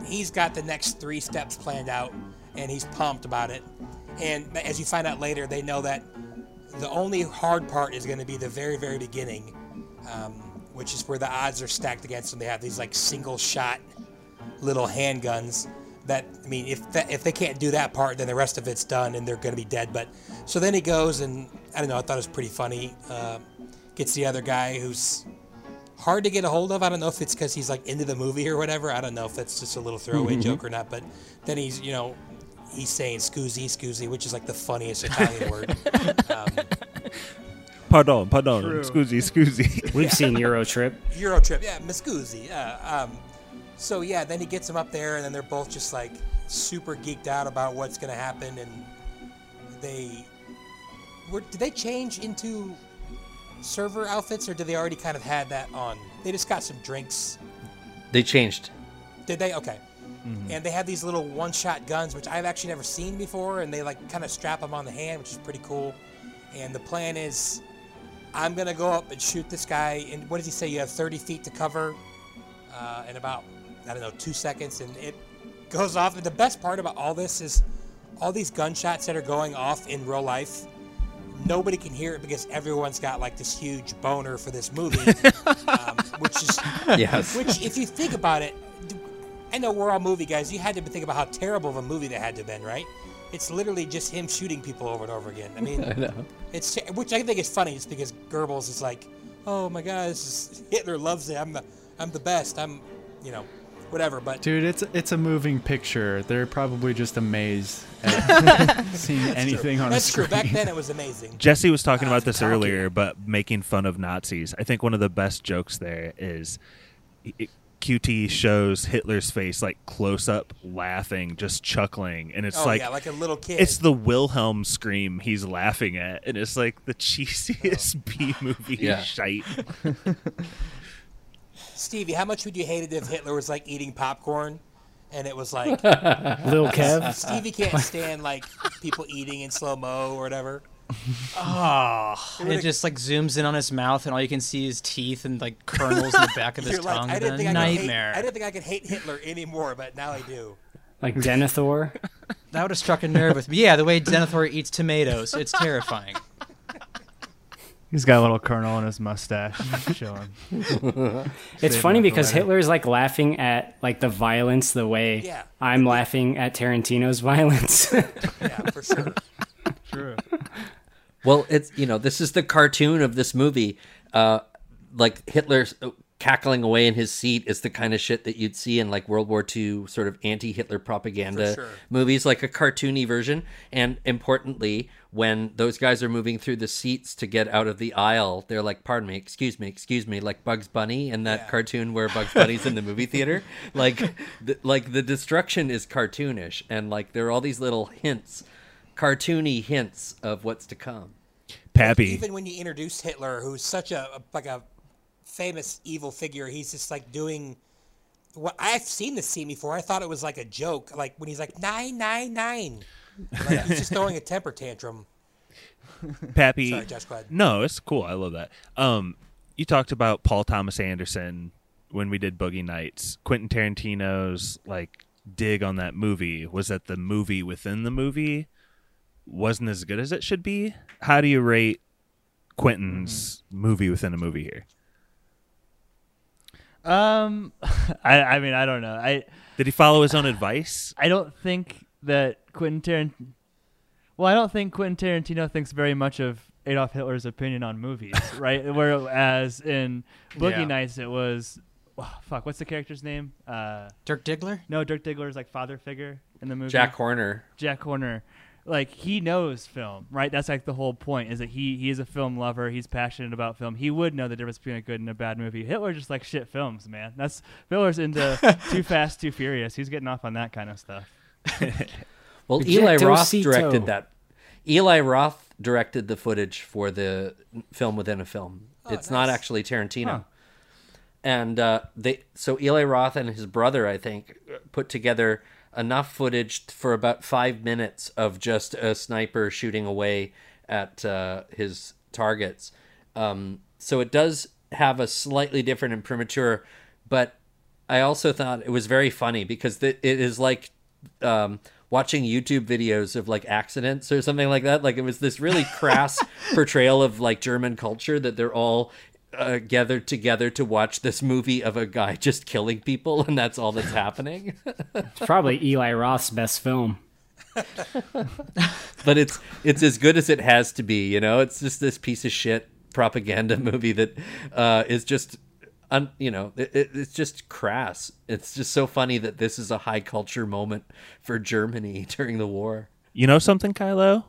he's got the next three steps planned out and he's pumped about it. And as you find out later, they know that the only hard part is going to be the very, very beginning, um, which is where the odds are stacked against them. They have these like single shot little handguns that, I mean, if that, if they can't do that part, then the rest of it's done and they're going to be dead. But so then he goes and I don't know, I thought it was pretty funny. Uh, gets the other guy who's hard to get a hold of. I don't know if it's because he's like into the movie or whatever. I don't know if that's just a little throwaway Mhm. joke or not. But then he's, you know, he's saying scusi, scusi, which is like the funniest Italian word. *laughs* Um, Pardon, pardon. Scusi, scusi. *laughs* We've seen Euro Trip. Euro trip, yeah, Miscusi. Yeah. Um, so yeah, then he gets him up there, and then they're both just like super geeked out about what's gonna happen, and they were. Did they change into server outfits, or did they already kind of had that on? They just got some drinks. They changed. Did they? Okay. And they have these little one-shot guns, which I've actually never seen before, and they like kind of strap them on the hand, which is pretty cool. And the plan is, I'm gonna go up and shoot this guy. And what does he say? You have 30 feet to cover, uh, in about I don't know two seconds, and it goes off. And the best part about all this is, all these gunshots that are going off in real life. Nobody can hear it because everyone's got like this huge boner for this movie, *laughs* um, which is Yes. Which, if you think about it, I know we're all movie guys. You had to think about how terrible of a movie that had to have been, right? It's literally just him shooting people over and over again. I mean, *laughs* I know. it's which I think is funny, just because Goebbels is like, oh my god, this is, *laughs* Hitler loves it. I'm the I'm the best. I'm, you know, whatever. But Dude, it's it's a moving picture. They're probably just amazed at *laughs* seeing That's true. anything on That's a screen. true. Back then, it was amazing. Jesse was talking Uh, about this talking. earlier, but making fun of Nazis. I think one of the best jokes there is it, QT shows Hitler's face like close up, laughing, just chuckling, and it's Oh, like yeah, like a little kid. It's the Wilhelm scream he's laughing at, and it's like the *laughs* cheesiest oh. B movie Yeah. shite. *laughs* Stevie, how much would you hate it if Hitler was like eating popcorn, and it was like *laughs* Lil Kev? Stevie can't stand like people eating in slow mo or whatever. Ah. Oh, It it just like zooms in on his mouth, and all you can see is teeth and like kernels in the back of *laughs* his You're like, tongue. I didn't The think I could hate, nightmare. I didn't think I could hate Hitler anymore, but now I do. Like Denethor. *laughs* That would have struck a nerve with me. Yeah, the way Denethor eats tomatoes, it's terrifying. *laughs* He's got a little kernel in his mustache, chilling. It's Saving funny because wedding. Hitler's like laughing at like the violence the way Yeah. I'm laughing at Tarantino's violence. Yeah, for sure. Well, it's you know this is the cartoon of this movie. Uh, like Hitler cackling away in his seat is the kind of shit that you'd see in like World War II sort of anti-Hitler propaganda sure. movies, like a cartoony version. And importantly, when those guys are moving through the seats to get out of the aisle, they're like, "Pardon me, excuse me, excuse me," like Bugs Bunny in that cartoon where Bugs Bunny's in the movie theater. *laughs* Like, the, like the destruction is cartoonish, and like there are all these little hints, cartoony hints of what's to come. Pappy. Even when you introduce Hitler, who's such a, like a famous evil figure, he's just like doing. What I've seen this scene before. I thought it was like a joke, like when he's like nine nine nine, like he's just throwing a temper tantrum. Pappy. Sorry, Josh. No, it's cool. I love that. Um, you talked about Paul Thomas Anderson when we did Boogie Nights. Quentin Tarantino's like dig on that movie was that the movie within the movie wasn't as good as it should be. How do you rate Quentin's movie within a movie here? Um, *laughs* I, I mean, I don't know. I Did he follow his own advice? I don't think that Quentin Tarantino. Well, I don't think Quentin Tarantino thinks very much of Adolf Hitler's opinion on movies, *laughs* right? Whereas in Boogie Yeah. Nights, it was, oh, fuck, what's the character's name? Uh, Dirk Diggler? No, Dirk Diggler is like father figure in the movie. Jack Horner. Jack Horner. Like he knows film, right? That's like the whole point is that he he is a film lover. He's passionate about film. He would know the difference between a good and a bad movie. Hitler just like shit films, man. That's Hitler's into *laughs* Too Fast, Too Furious. He's getting off on that kind of stuff. *laughs* Well, Eli Roth directed that. Eli Roth directed the footage for the film within a film. it's not actually Tarantino. Huh. And uh, they so Eli Roth and his brother, I think, put together enough footage for about five minutes of just a sniper shooting away at uh, his targets. Um, so it does have a slightly different imprimatur, but I also thought it was very funny because th- it is like um, watching YouTube videos of like accidents or something like that. Like it was this really crass *laughs* portrayal of like German culture that they're all uh, gathered together to watch this movie of a guy *laughs* just killing people, and that's all that's *laughs* happening. It's probably Eli Roth's best film. but it's it's as good as it has to be. You know, it's just this piece of shit propaganda *laughs* movie that uh, is just. Un, you know, it, it, it's just crass. It's just so funny that this is a high culture moment for Germany during the war. You know something, Kylo?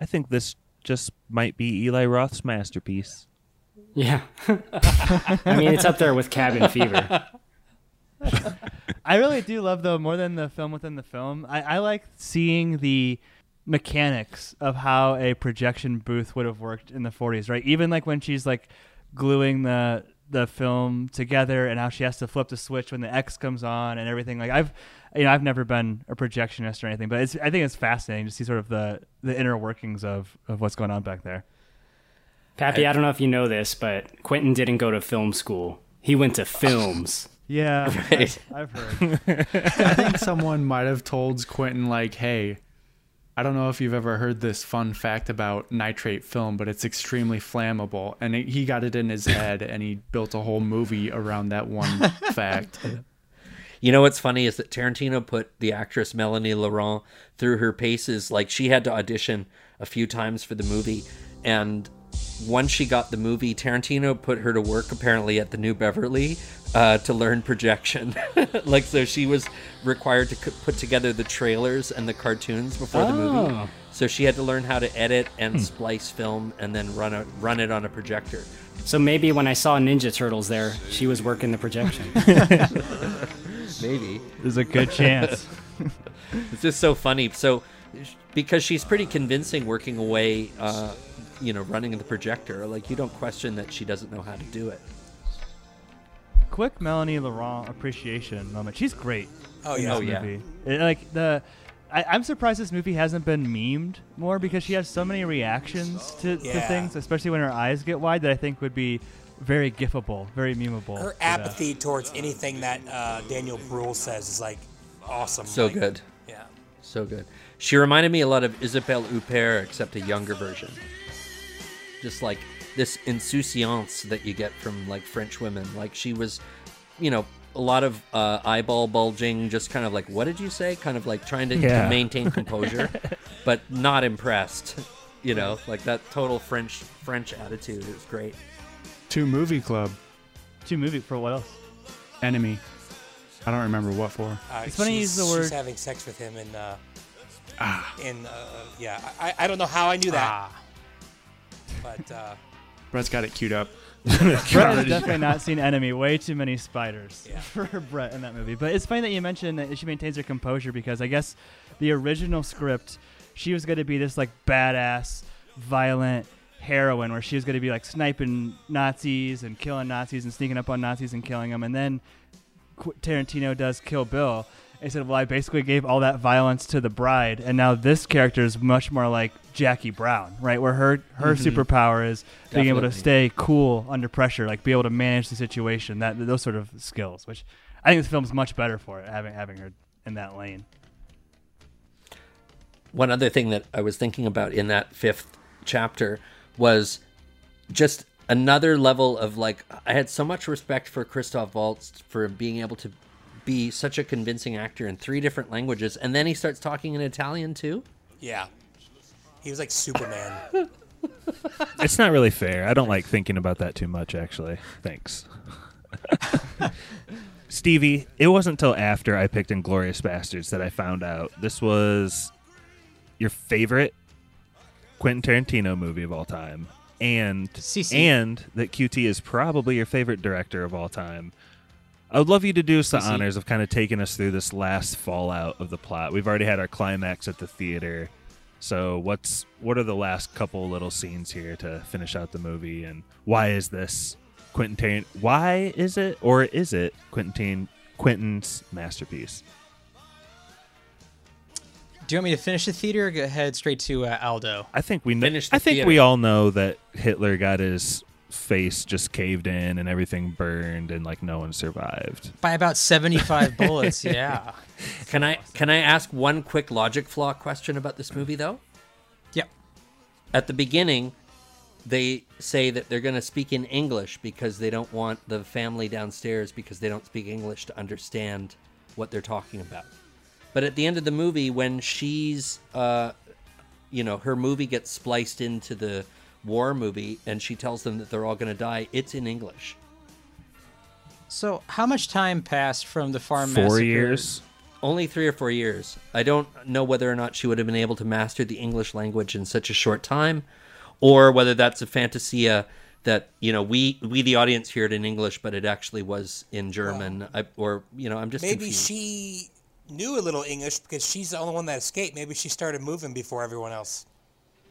I think this just might be Eli Roth's masterpiece. Yeah. *laughs* I mean, it's up there with Cabin Fever. I really do love though more than the film within the film. I, I like seeing the mechanics of how a projection booth would have worked in the 40s, right? Even like when she's like gluing the the film together and how she has to flip the switch when the X comes on and everything. Like I've you know I've never been a projectionist or anything, but I think it's fascinating to see sort of the the inner workings of of what's going on back there. Pappy, I don't know if you know this, but Quentin didn't go to film school. He went to films. *laughs* Yeah, Right. I've heard. I think someone might have told Quentin like, "Hey, I don't know if you've ever heard this fun fact about nitrate film, but it's extremely flammable." And it, he got it in his head, and he built a whole movie around that one *laughs* fact. You know what's funny is that Tarantino put the actress Melanie Laurent through her paces. Like she had to audition a few times for the movie, and once she got the movie, Tarantino put her to work apparently at the New Beverly uh, to learn projection. *laughs* like so, she was required to c- put together the trailers and the cartoons before the movie. Oh. So she had to learn how to edit and Hmm. splice film and then run a, run it on a projector. So maybe when I saw Ninja Turtles there, she was working the projection. *laughs* *laughs* Maybe. There's a good chance. it's just so funny. So, because she's pretty convincing working away, uh, you know, running the projector, like you don't question that she doesn't know how to do it. quick Melanie Laurent appreciation moment. She's great. Oh, yeah. this Oh, yeah. movie. It- like the, I, I'm surprised this movie hasn't been memed more because she has so many reactions to, to things, especially when her eyes get wide, that I think would be very gifable, very memeable. Her for that. apathy towards anything that uh, Daniel Bruhl says is like awesome. So Like, good. Yeah. So good. She reminded me a lot of Isabelle Huppert, except a younger version. Just like this insouciance that you get from like French women. Like she was, you know, a lot of uh, eyeball bulging, just kind of like, what did you say? Kind of like trying to, to maintain *laughs* composure, but not impressed. You know, like that total French French attitude is great. Two movie club. Two movie for what else? Enemy. I don't remember what for. Uh, It's funny you use the word- She's having sex with him in. Uh, Ah. In uh, yeah, I, I don't know how I knew that, Ah. But uh, Brett's got it queued up. *laughs* Brett has definitely not seen Enemy. Way too many spiders *laughs* for Brett in that movie. But it's funny that you mentioned that she maintains her composure because I guess the original script, she was going to be this like badass, violent heroine where she was going to be like sniping Nazis and killing Nazis and sneaking up on Nazis and killing them. And then Qu- Tarantino does Kill Bill. He said, "Well, I basically gave all that violence to the bride, and now this character is much more like Jackie Brown, right? Where her her Mhm. superpower is being able to stay cool under pressure, like be able to manage the situation. That those sort of skills, which I think this film's much better for it, having having her in that lane. One other thing that I was thinking about in that fifth chapter was just another level of like I had so much respect for Christoph Waltz for being able to be such a convincing actor in three different languages, and then he starts talking in Italian too. yeah, he was like Superman. *laughs* It's not really fair. I don't like thinking about that too much, actually. Thanks. *laughs* Stevie, it wasn't until after I picked Inglourious Basterds that I found out this was your favorite Quentin Tarantino movie of all time, and CC. and that QT is probably your favorite director of all time. I would love you to do us the CC. honors of kind of taking us through this last fallout of the plot. We've already had our climax at the theater. So what's what are the last couple little scenes here to finish out the movie and why is this Quentin Tarant why is it or is it Quentin Quentin's masterpiece? Do you want me to finish the theater or go ahead straight to uh, Aldo? I think we know, Finish the I think theater. we all know that Hitler got his face just caved in and everything burned and like no one survived. By about 75 *laughs* bullets, yeah. Can I can I ask one quick logic flaw question about this movie though? Yep. At the beginning, they say that they're going to speak in English because they don't want the family downstairs because they don't speak English to understand what they're talking about. But at the end of the movie, when she's, uh, you know, her movie gets spliced into the war movie and she tells them that they're all going to die, it's in English. So, how much time passed from the farm Four massacre? years. Only three or four years. I don't know whether or not she would have been able to master the English language in such a short time, or whether that's a fantasia that you know we we the audience hear it in English, but it actually was in German, I, or you know I'm just Maybe confused. she knew a little English because she's the only one that escaped. Maybe she started moving before everyone else.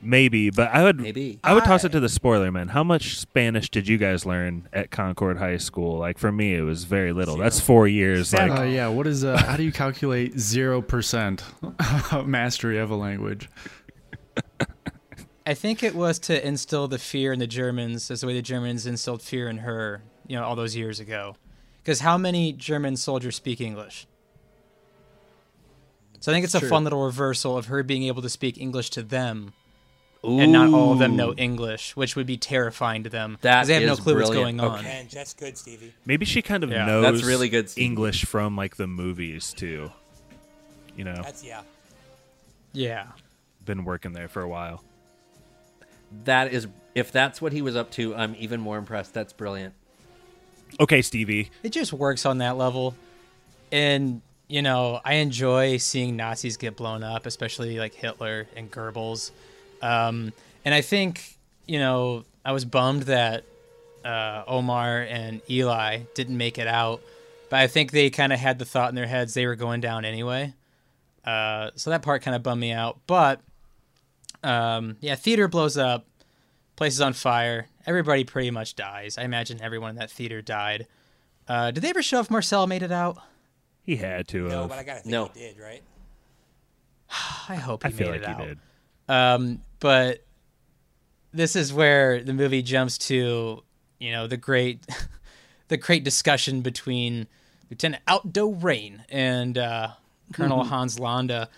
Maybe, but I would Maybe. I would toss it to the spoiler man. How much Spanish did you guys learn at Concord High School? Like for me, it was very little. That's four years. Like uh, yeah, what is uh, how do you calculate zero percent *laughs* mastery of a language? I think it was to instill the fear in the Germans as the way the Germans instilled fear in her, you know, all those years ago. Because how many German soldiers speak English? So I think it's a True. fun little reversal of her being able to speak English to them, and not all of them know English, which would be terrifying to them. That they have no is clue what's brilliant. going on. Okay. Man, that's good, Stevie. maybe she kind of Yeah. knows That's really good, Steve. English from like the movies too. You know, That's yeah. Yeah. been working there for a while. that is if that's what he was up to, I'm even more impressed. That's brilliant. Okay, Stevie. it just works on that level and you know i enjoy seeing nazis get blown up especially like hitler and goebbels um, and i think you know i was bummed that uh, omar and eli didn't make it out but i think they kind of had the thought in their heads they were going down anyway uh, so that part kind of bummed me out but um, yeah theater blows up place is on fire everybody pretty much dies i imagine everyone in that theater died uh, did they ever show if Marcel made it out? He had to No, have. but I gotta think No. he did, right? *sighs* I hope he I feel made like it he out. did. Um, but this is where the movie jumps to, you know, the great, *laughs* the great discussion between Lieutenant Aldo Raine and uh, Colonel Hans Landa,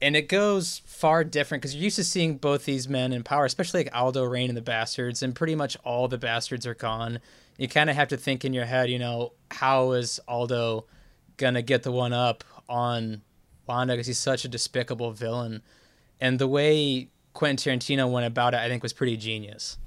and it goes far different because you're used to seeing both these men in power, especially like Aldo Raine and the Basterds, and pretty much all the Basterds are gone. You kind of have to think in your head, you know, how is Aldo gonna get the one up on Landa because he's such a despicable villain, and the way Quentin Tarantino went about it, I think, was pretty genius.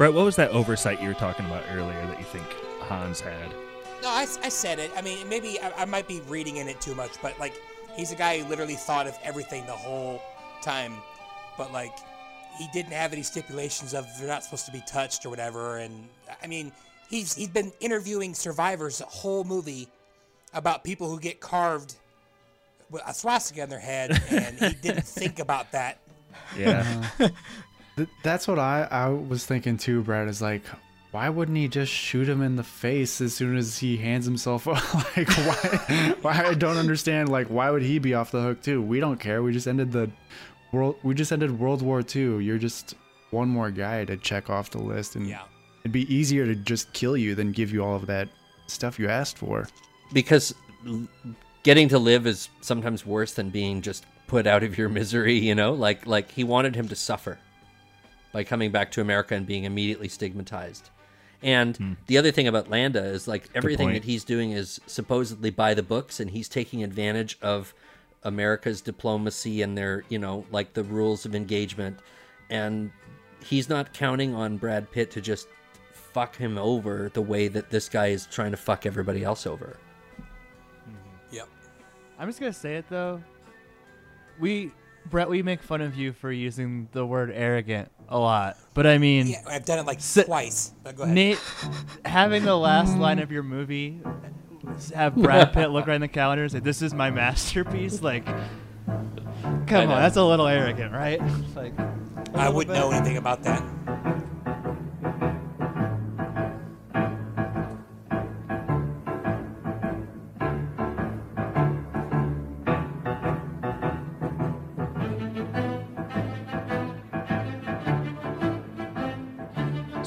Brett, what was that oversight you were talking about earlier that you think Hans had? No, I, I said it. I mean, maybe I, I might be reading in it too much, but like, he's a guy who literally thought of everything the whole time, but like, he didn't have any stipulations of they're not supposed to be touched or whatever. And I mean, he's he's been interviewing survivors the whole movie about people who get carved with a swastika on their head, *laughs* and he didn't think about that. Yeah. Uh-huh. *laughs* Th- that's what I, I was thinking too, Brad. Is like, why wouldn't he just shoot him in the face as soon as he hands himself *laughs* up? like, why? why? I don't understand. Like, why would he be off the hook too? We don't care. We just ended the world. We just ended World War II. You're just one more guy to check off the list, and Yeah. it'd be easier to just kill you than give you all of that stuff you asked for. because getting to live is sometimes worse than being just put out of your misery you know like like he wanted him to suffer by coming back to america and being immediately stigmatized and hmm. the other thing about landa is like everything that he's doing is supposedly by the books and he's taking advantage of america's diplomacy and their you know like the rules of engagement and he's not counting on brad pitt to just fuck him over the way that this guy is trying to fuck everybody else over mm-hmm. Yep. I'm just gonna say it though. We, Brett, we make fun of you for using the word arrogant a lot, but I mean, Yeah, I've done it like Si- twice. But go ahead. Nate, having the last line of your movie have Brad Pitt look right in the calendar and say, "This is my masterpiece," like, come on, that's a little arrogant, right? like, I wouldn't know anything about that.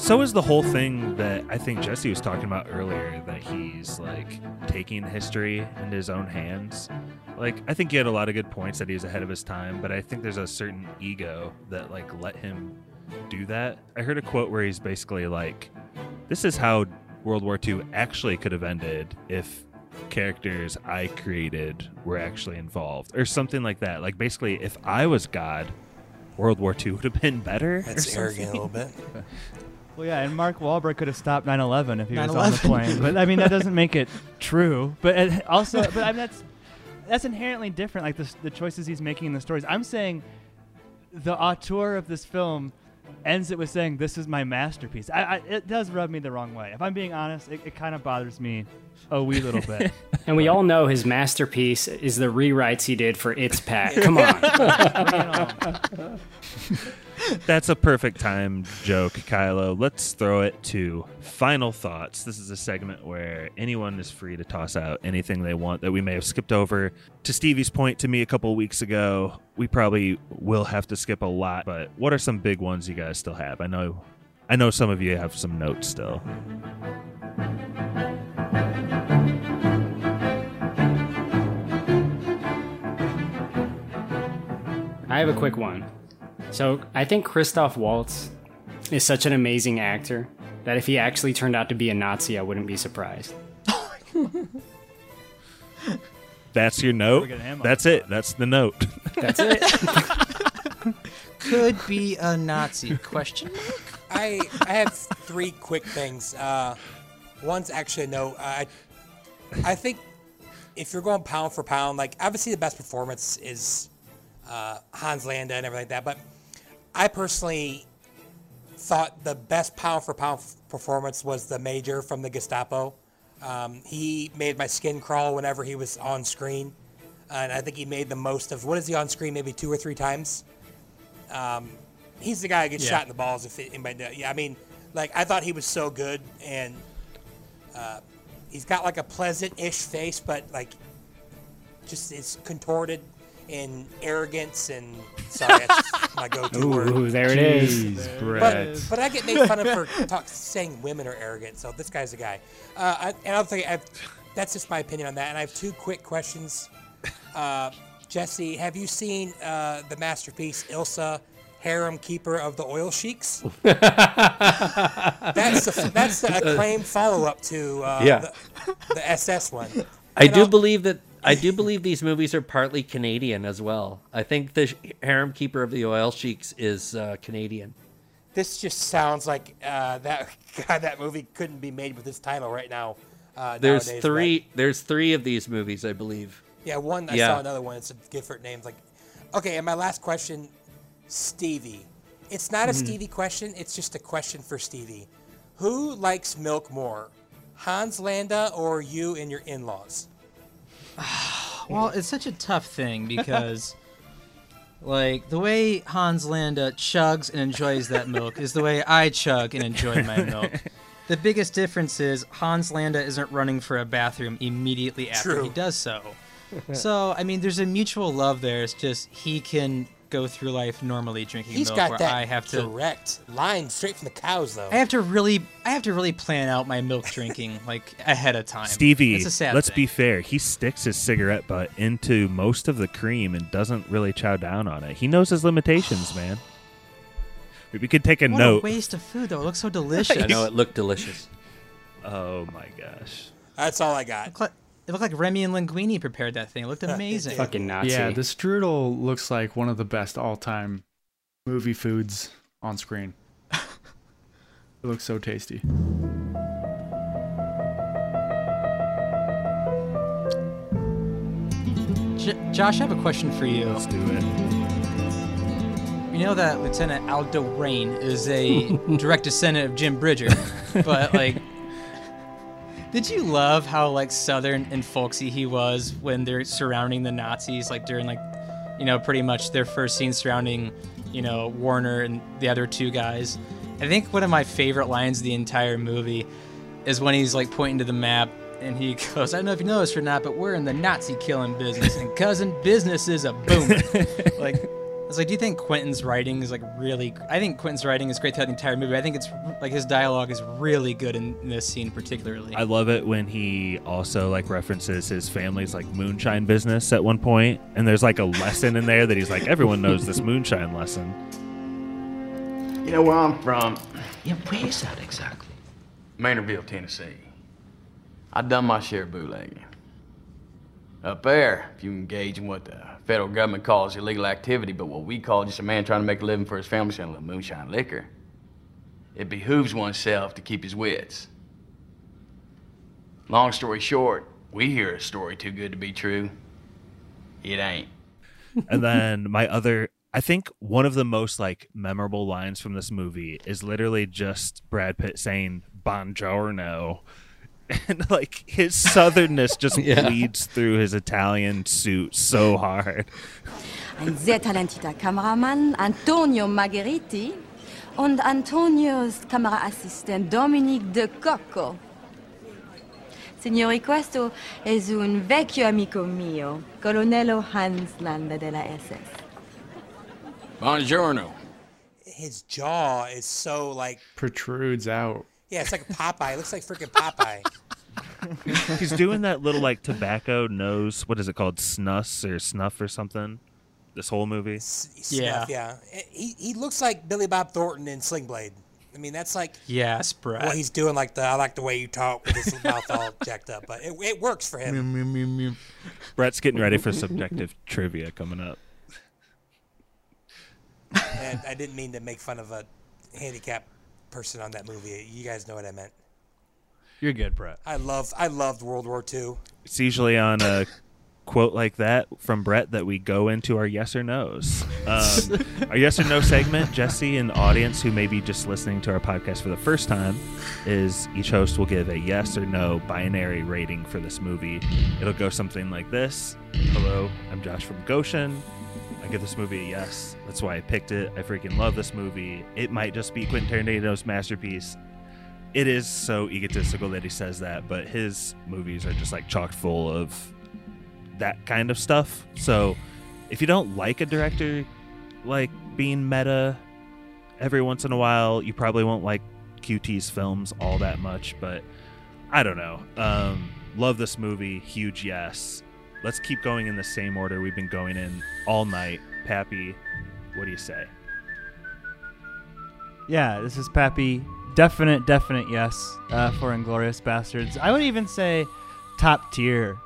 So is the whole thing that I think Jesse was talking about earlier that he's like taking history into his own hands. Like I think he had a lot of good points that he's ahead of his time, but I think there's a certain ego that like let him do that. I heard a quote where he's basically like this is how World War II actually could have ended if characters I created were actually involved or something like that. Like basically if I was God, World War II would have been better. That's arrogant a little bit. *laughs* Well, yeah, and Mark Wahlberg could have stopped 9/11 if he was on the 9/11. plane, but I mean that doesn't make it true. But it *laughs* also, but I mean that's that's inherently different. Like the s- the choices he's making in the stories. I'm saying the auteur of this film ends it with saying, "This is my masterpiece." I, I it does rub me the wrong way. If I'm being honest, it, it kind of bothers me a wee little bit. *laughs* And we all know his masterpiece is the rewrites he did for It's Pat. Come on. *laughs* *laughs* That's a perfect time joke, Kylo. Let's throw it to final thoughts. This is a segment where anyone is free to toss out anything they want that we may have skipped over. To Stevie's point to me a couple weeks ago, we probably will have to skip a lot, but what are some big ones you guys still have? I know I know some of you have some notes still. I have a quick one. So I think Christoph Waltz is such an amazing actor that if he actually turned out to be a Nazi, I wouldn't be surprised. *laughs* That's your note. getting him on That's it. That's the note. That's it. *laughs* Could be a Nazi? Question. I I have three quick things. Uh, one's actually a no. I I think if you're going pound for pound, like obviously the best performance is uh, Hans Landa and everything like that, but I personally thought the best pound for pound performance was the Major from the Gestapo. Um, he made my skin crawl whenever he was on screen, and I think he made the most of what is he on screen? Maybe two or three times. Um, he's the guy who gets Yeah. shot in the balls. If anybody, knows. yeah, I mean, like I thought he was so good, and uh, he's got like a pleasant-ish face, but like just is contorted in arrogance and sorry, that's *laughs* my go-to Ooh, word. there it is. Jeez, Brett. But, but I get made fun of for *laughs* talk, saying women are arrogant, so this guy's a guy. Uh, I, and I'll tell you, I've, that's just my opinion on that. And I have two quick questions. Uh, Jesse, have you seen uh, the masterpiece Ilsa, Harem Keeper of the Oil Sheiks? *laughs* that's the that's the acclaimed follow-up to uh, Yeah. the, the SS one. I And do I'll- believe that I do believe these movies are partly Canadian as well. I think the Harem Keeper of the Oil Sheiks is uh, Canadian. This just sounds like uh, that *laughs* God, that movie couldn't be made with this title right now. Uh, There's nowadays, three. There's three of these movies, I believe. Yeah, one I Yeah. saw another one. It's a different names. Like, okay, and my last question, Stevie. It's not a Mhm. Stevie question. It's just a question for Stevie. Who likes milk more, Hans Landa or you and your in-laws? *sighs* Well, it's such a tough thing because, *laughs* like, the way Hans Landa chugs and enjoys that milk is the way I chug and enjoy my *laughs* milk. The biggest difference is Hans Landa isn't running for a bathroom immediately after True. he does so. *laughs* So, I mean, there's a mutual love there. It's just he can go through life normally drinking He's milk, got where that I have to. direct line straight from the cows, though. I have to really, I have to really plan out my milk drinking *laughs* like ahead of time. Stevie, a sad let's thing. be fair. He sticks his cigarette butt into most of the cream and doesn't really chow down on it. He knows his limitations, *sighs* man. We could take a What note. a waste of food, though. It looks so *laughs* delicious. I know it looked delicious. Oh my gosh. That's all I got. It looked like, it Remy and Linguini prepared that thing. It looked amazing. Fucking Nazi. Yeah, the strudel looks like one of the best all-time movie foods on screen. *laughs* it looks so tasty. J- Josh, I have a question for you. Let's do it. You know that Lieutenant Aldo Raine is a *laughs* direct descendant of Jim Bridger, but like, did you love how like southern and folksy he was when they're surrounding the Nazis, like during like, you know, pretty much their first scene surrounding, you know, Werner and the other two guys. I think one of my favorite lines of the entire movie is when he's like pointing to the map and he *laughs* goes, I don't know if you know this or not, but we're in the Nazi killing business, and cousin, business is a booming. *laughs* like, I was like, do you think Quentin's writing is like really? I think Quentin's writing is great throughout the entire movie. I think it's like his dialogue is really good in, in this scene particularly. I love it when he also like references his family's like moonshine business at one point, and there's like a lesson in there that he's like, everyone knows this moonshine lesson. You know where I'm from? Yeah, where is that exactly? Maynardville, Tennessee. I done my share of bootlegging. Up there, if you engage in what the federal government calls illegal activity, but what we call just a man trying to make a living for his family selling a little moonshine liquor, it behooves oneself to keep his wits. Long story short, we hear a story too good to be true. It ain't. *laughs* and then my other I think one of the most like memorable lines from this movie is literally just Brad Pitt saying "Buongiorno," *laughs* and like his southernness just *laughs* Yeah. bleeds through his Italian suit so hard. Ein sehr talentierter Kameramann, Antonio Margheriti, und Antonios Kameraassistent Dominique De Cocco. Signori, questo è un vecchio amico mio, Colonnello Hans Landa della SS. Buongiorno. His jaw is so like Protrudes out. Yeah, it's like a Popeye. It looks like freaking Popeye. *laughs* He's doing that little like tobacco nose. What is it called? Snus or snuff or something? This whole movie. Stuff, yeah. He he looks like Billy Bob Thornton in Sling Blade. I mean, that's like Yes, Brad. what he's doing. Like the I like the way you talk with his *laughs* mouth all jacked up, but it, it works for him. Brett's getting ready for subjective *laughs* trivia coming up. and I didn't mean to make fun of a handicapped person on that movie. You guys know what I meant. You're good, Brett. I love I loved World War II. It's usually on a quote like that from Brett that we go into our yes or no's. Um, *laughs* our yes or no segment, Jesse and audience who may be just listening to our podcast for the first time, is each host will give a yes or no binary rating for this movie. It'll go something like this Hello, I'm Josh from Goshen. I give this movie a yes. That's why I picked it. I freaking love this movie. It might just be Quentin Tarantino's masterpiece it is so egotistical that he says that, but his movies are just like chock full of that kind of stuff. So if you don't like a director like being meta every once in a while, you probably won't like QT's films all that much, but I don't know. Um, love this movie, huge yes. Let's keep going in the same order we've been going in all night. Pappy, what do you say? Yeah, this is Pappy. Definite, definite yes uh, for Inglourious Basterds. I would even say top tier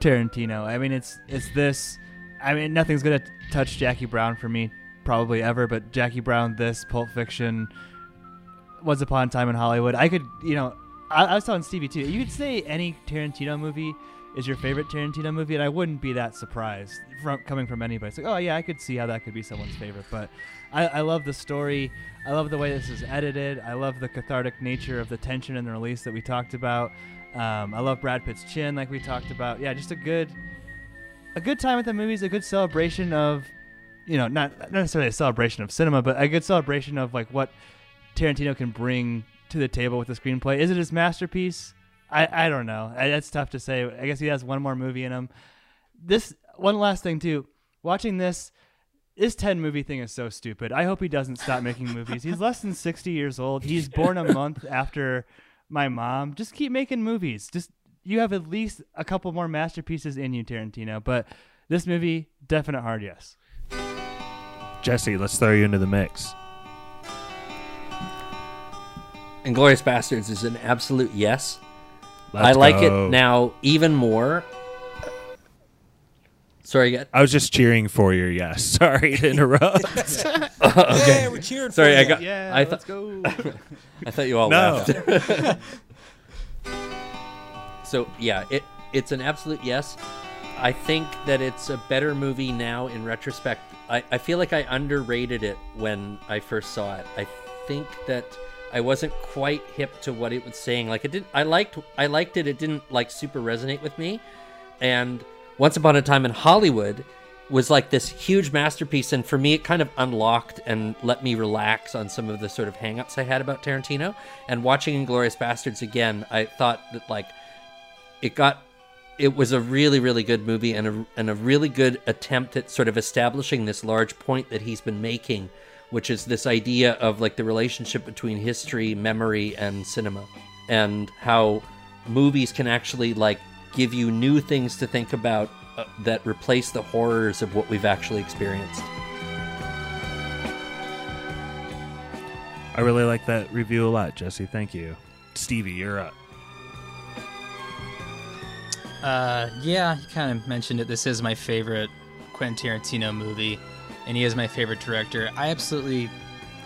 Tarantino. I mean, it's it's this. I mean, nothing's gonna touch Jackie Brown for me probably ever, but Jackie Brown, this Pulp Fiction, Once Upon a Time in Hollywood. I could, you know, I, I was telling Stevie too. You could say any Tarantino movie is your favorite Tarantino movie, and I wouldn't be that surprised from coming from anybody. It's like, oh yeah, I could see how that could be someone's favorite. But I, I love the story. I love the way this is edited. I love the cathartic nature of the tension and the release that we talked about. Um, I love Brad Pitt's chin, like we talked about. Yeah, just a good, a good time at the movies. A good celebration of, you know, not not necessarily a celebration of cinema, but a good celebration of like what Tarantino can bring to the table with the screenplay. Is it his masterpiece? I, I don't know. I, that's tough to say. I guess he has one more movie in him. This one last thing too. Watching this, this ten movie thing is so stupid. I hope he doesn't stop making *laughs* movies. He's less than sixty years old. He's *laughs* born a month after my mom. Just keep making movies. Just you have at least a couple more masterpieces in you, Tarantino. But this movie, definite hard yes. Jesse, let's throw you into the mix. Inglourious Basterds is an absolute yes. Let's I like go. it now even more. Sorry, again. I was just cheering for your yes. *laughs* Sorry to interrupt. *laughs* *laughs* okay. Yeah, we're cheering Sorry, for I got. Yeah, I let's thought- go. I thought you all No. laughed. so yeah, it it's an absolute yes. I think that it's a better movie now in retrospect. I, I feel like I underrated it when I first saw it. I think that I wasn't quite hip to what it was saying. Like it didn't I liked I liked it, it didn't like super resonate with me. And Once Upon a Time in Hollywood was like this huge masterpiece and for me it kind of unlocked and let me relax on some of the sort of hangups I had about Tarantino. And watching Inglourious Basterds again, I thought that like it got it was a really really good movie and a and a really good attempt at sort of establishing this large point that he's been making which is this idea of like the relationship between history memory and cinema and how movies can actually like give you new things to think about uh, that replace the horrors of what we've actually experienced I really like that review a lot, Jesse. Thank you. Stevie, you're up. Uh, yeah, you kind of mentioned it. This is my favorite Quentin Tarantino movie, and he is my favorite director. I absolutely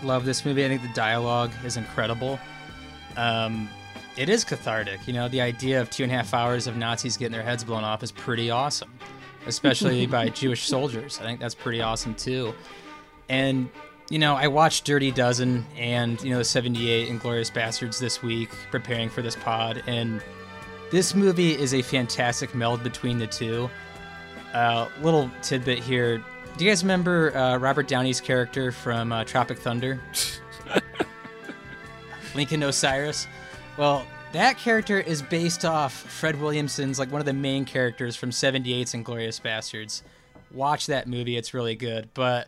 love this movie. I think the dialogue is incredible. Um, it is cathartic. You know, the idea of two and a half hours of Nazis getting their heads blown off is pretty awesome, especially *laughs* by Jewish soldiers. I think that's pretty awesome too. And you know, I watched Dirty Dozen and you know the '78 Inglorious Bastards this week, preparing for this pod, and this movie is a fantastic meld between the two. Uh, little tidbit here. Do you guys remember uh, Robert Downey's character from uh, Tropic Thunder? *laughs* Lincoln Osiris. Well, that character is based off Fred Williamson's like one of the main characters from 78's Inglorious Bastards. Watch that movie; it's really good. But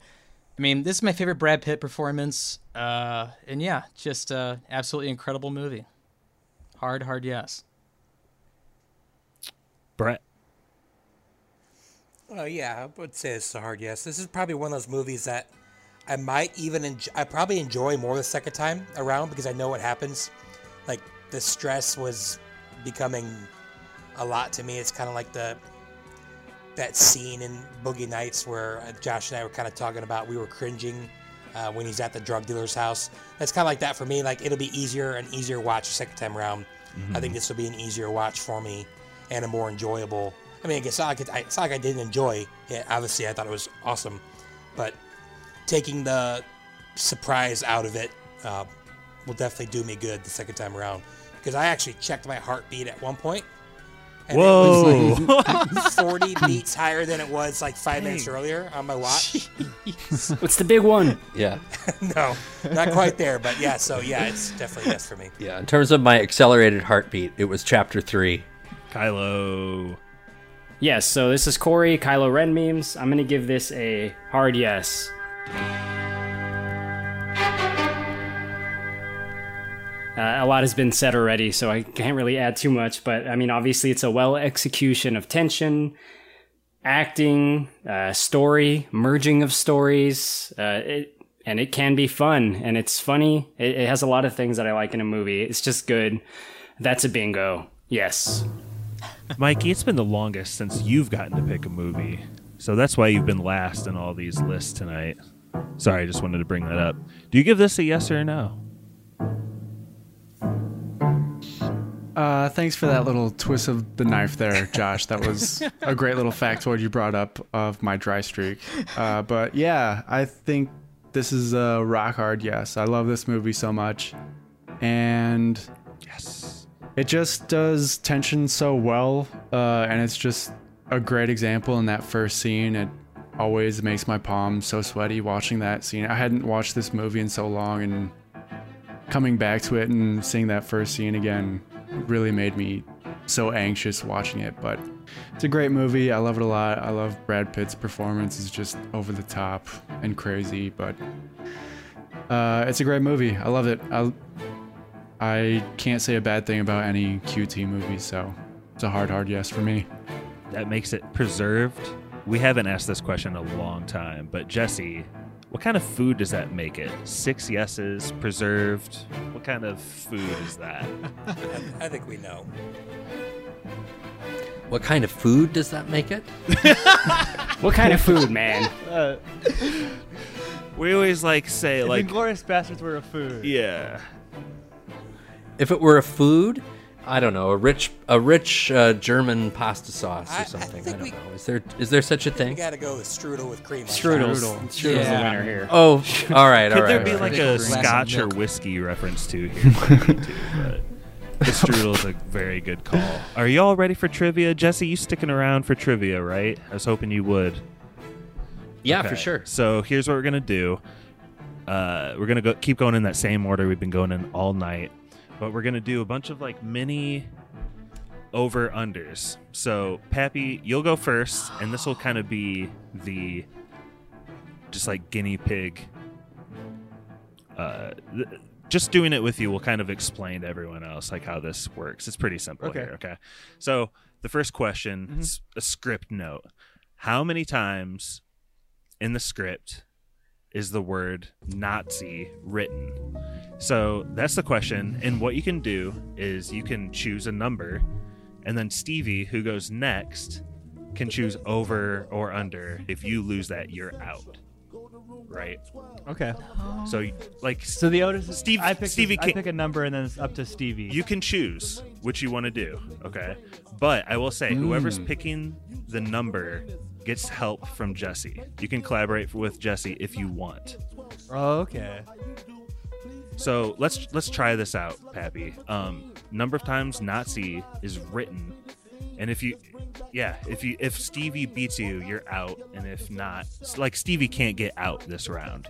I mean, this is my favorite Brad Pitt performance, uh, and yeah, just uh, absolutely incredible movie. Hard, hard yes. Brett. Oh yeah, I would say it's a hard yes. This is probably one of those movies that I might even enjoy, I probably enjoy more the second time around because I know what happens. Like the stress was becoming a lot to me. It's kind of like the that scene in Boogie Nights where uh, Josh and I were kind of talking about we were cringing uh, when he's at the drug dealer's house. That's kind of like that for me. Like it'll be easier and easier watch the second time around. I think this will be an easier watch for me and a more enjoyable. I mean, it's not like it, I- it's not like I didn't enjoy it. Obviously, I thought it was awesome, but taking the surprise out of it uh, will definitely do me good the second time around. Because I actually checked my heartbeat at one point. And Whoa. It was like *laughs* 40 beats higher than it was like five minutes earlier on my watch. What's the big one? Yeah. *laughs* no, not quite there, but yeah. So yeah, it's definitely yes for me. Yeah, in terms of my accelerated heartbeat, it was chapter three. Kylo. Yes, so this is Korey, Kylo Ren memes. I'm gonna give this a hard yes. Uh, a lot has been said already, so I can't really add too much. But I mean, obviously, it's a well execution of tension, acting, uh, story, merging of stories, uh, it, and it can be fun and it's funny. It, it has a lot of things that I like in a movie. It's just good. That's a bingo. Yes. Mikey, it's been the longest since you've gotten to pick a movie. So that's why you've been last in all these lists tonight. Sorry, I just wanted to bring that up. Do you give this a yes or a no? Uh, thanks for that little twist of the knife there, Josh. That was a great little factoid you brought up of my dry streak. Uh, but yeah, I think this is a rock hard yes. I love this movie so much. And it just does tension so well. Uh, and it's just a great example in that first scene. It always makes my palms so sweaty watching that scene. I hadn't watched this movie in so long, and coming back to it and seeing that first scene again really made me so anxious watching it. But it's a great movie. I love it a lot. I love Brad Pitt's performance. It's just over the top and crazy, but uh, it's a great movie. I love it. I, I can't say a bad thing about any QT movie, so it's a hard, hard yes for me. That makes it preserved. We haven't asked this question in a long time, but Jesse, what kind of food does that make it? Six yeses, preserved. What kind of food is that? I, *laughs* I think we know. What kind of food does that make it? *laughs* What kind of food, man? Uh, *laughs* We always like say if like Inglourious Basterds were a food. yeah. If it were a food, I don't know, a rich a rich uh, German pasta sauce I- I or something. I, think don't we- know. Is there is there such a We thing? got to go with strudel with cream. on top. Strudels. Strudels the winner here. *laughs* Oh, all right, all Could right. there be all right. like a scotch or whiskey reference to here? Maybe too, but *laughs* the strudel's a very good call. Are y'all ready for trivia? Jesse, you sticking around for trivia, right? I was hoping you would. Yeah, for sure. So here's what we're gonna do. Uh, we're gonna go keep going in that same order we've been going in all night, but we're gonna do a bunch of like mini over unders. So Pappy, you'll go first, and this will kind of be the just like guinea pig. Uh, th- just doing it with you will kind of explain to everyone else like how this works. It's pretty simple Okay. here. Okay. So the first question is a script note. How many times in the script is the word Nazi written? So that's the question. And what you can do is you can choose a number And then Stevie, who goes next, can choose over or under. If you lose that, you're out. Right? Okay. So, like, So the Otis, Steve, I pick Stevie, I can, pick a number and then it's up to Stevie. you can choose what you want to do. Okay, but I will say, whoever's Mm. picking the number gets help from Jesse. You can collaborate with Jesse if you want. Oh, okay. So let's let's try this out, Pappy. Um, number of times Nazi is written, and if you, yeah, if you if Stevie beats you, you're out, and if not, like Stevie can't get out this round,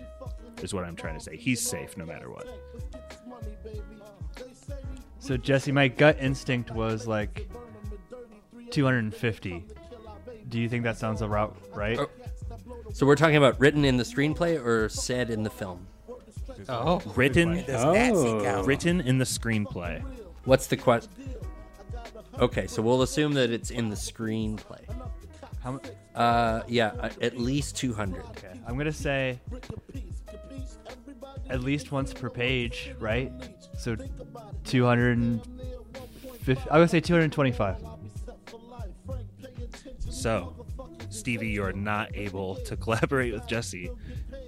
is what I'm trying to say. He's safe no matter what. So Jesse, my gut instinct was like 250. Do you think that sounds about right? So we're talking about written in the screenplay or said in the film? Oh, Written, Does Nazi count? written in the screenplay. What's the question? Okay, so we'll assume that it's in the screenplay. How mu- Uh, yeah, uh, at least 200. Okay, I'm gonna say at least once per page, right? So 250. I would say 225. So, Stevie, you are not able to *laughs* collaborate with Jesse.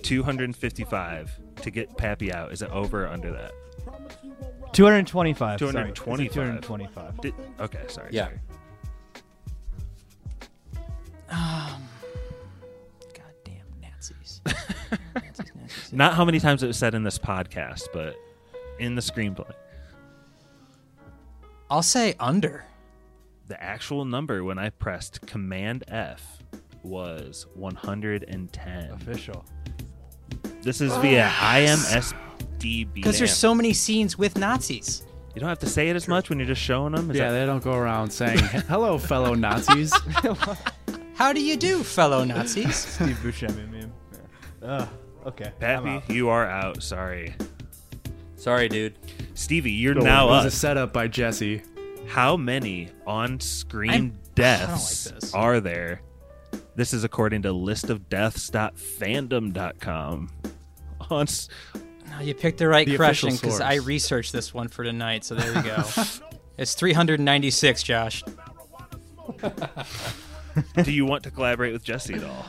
255 to get Pappy out. Is it over or under that? 225. sorry. 225. 225. Did, okay, sorry. Yeah. sorry. Um, goddamn Nazis. *laughs* Nazis, Nazis. Not how many times it was said in this podcast, but in the screenplay. I'll say under. The actual number when I pressed Command F was 110. Official. This is via IMSDB. Because there's so many scenes with Nazis. You don't have to say it as much when you're just showing them. Is yeah, that- they don't go around saying, hello, fellow Nazis. *laughs* How do you do, fellow Nazis? *laughs* Steve Buscemi meme. Ugh, okay. I'm Pappy, you are out. Sorry. Sorry, dude. Stevie, you're Cool. now it was up. a setup by Jesse. How many on-screen I'm- deaths I don't like this. are there? This is according to listofdeaths.fandom.com. On s- No, you picked the right The question official because I researched this one for tonight. So there you go. *laughs* it's 396, Josh. *laughs* do you want to collaborate with Jesse at all?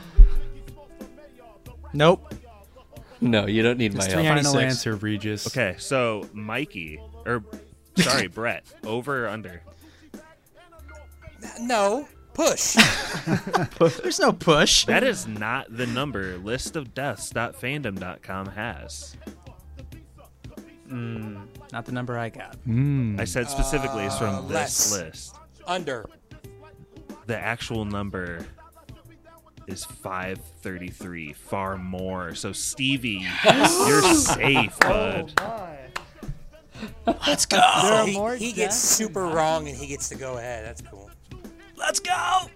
Nope. No, you don't need my help. three- Final answer, Regis. Okay, so Mikey, or sorry, *laughs* Brett, over or under? No, push. *laughs* There's no push. That is not the number listofdeaths.fandom.com has. Mm, not the number I got. Mm. I said specifically it's from Uh, this less. list. Under. The actual number is 533, far more. So Stevie, *laughs* you're safe, bud. Let's go. So he, he gets super wrong and he gets to go ahead. That's cool. Let's go.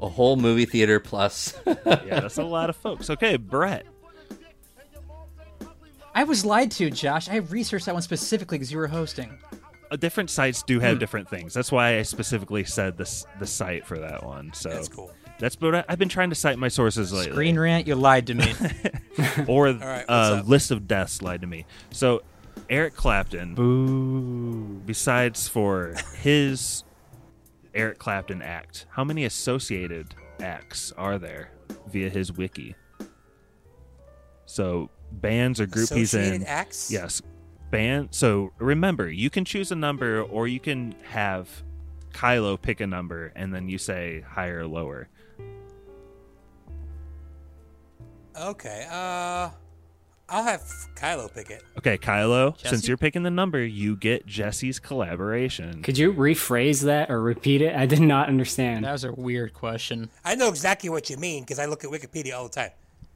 A whole movie theater plus. *laughs* Yeah, that's a lot of folks. Okay, Brett. I was lied to, Josh. I researched that one specifically because you were hosting. Uh, different sites do have Hmm. different things. That's why I specifically said this the site for that one. So That's cool. That's what I, I've been trying to cite my sources lately. Screen rant, you lied to me. *laughs* or right, uh, list of deaths lied to me. So Eric Clapton, Boo. besides for his Eric Clapton act, how many associated acts are there via his wiki? So bands or group he's in. acts? Yes, band. So remember, you can choose a number, or you can have Kylo pick a number, and then you say higher or lower. Okay. Uh, I'll have Kylo pick it. Okay, Kylo, since you're picking the number, you get Jesse's collaboration. Could you rephrase that or repeat it? I did not understand. that was a weird question. I know exactly what you mean because I look at Wikipedia all the time.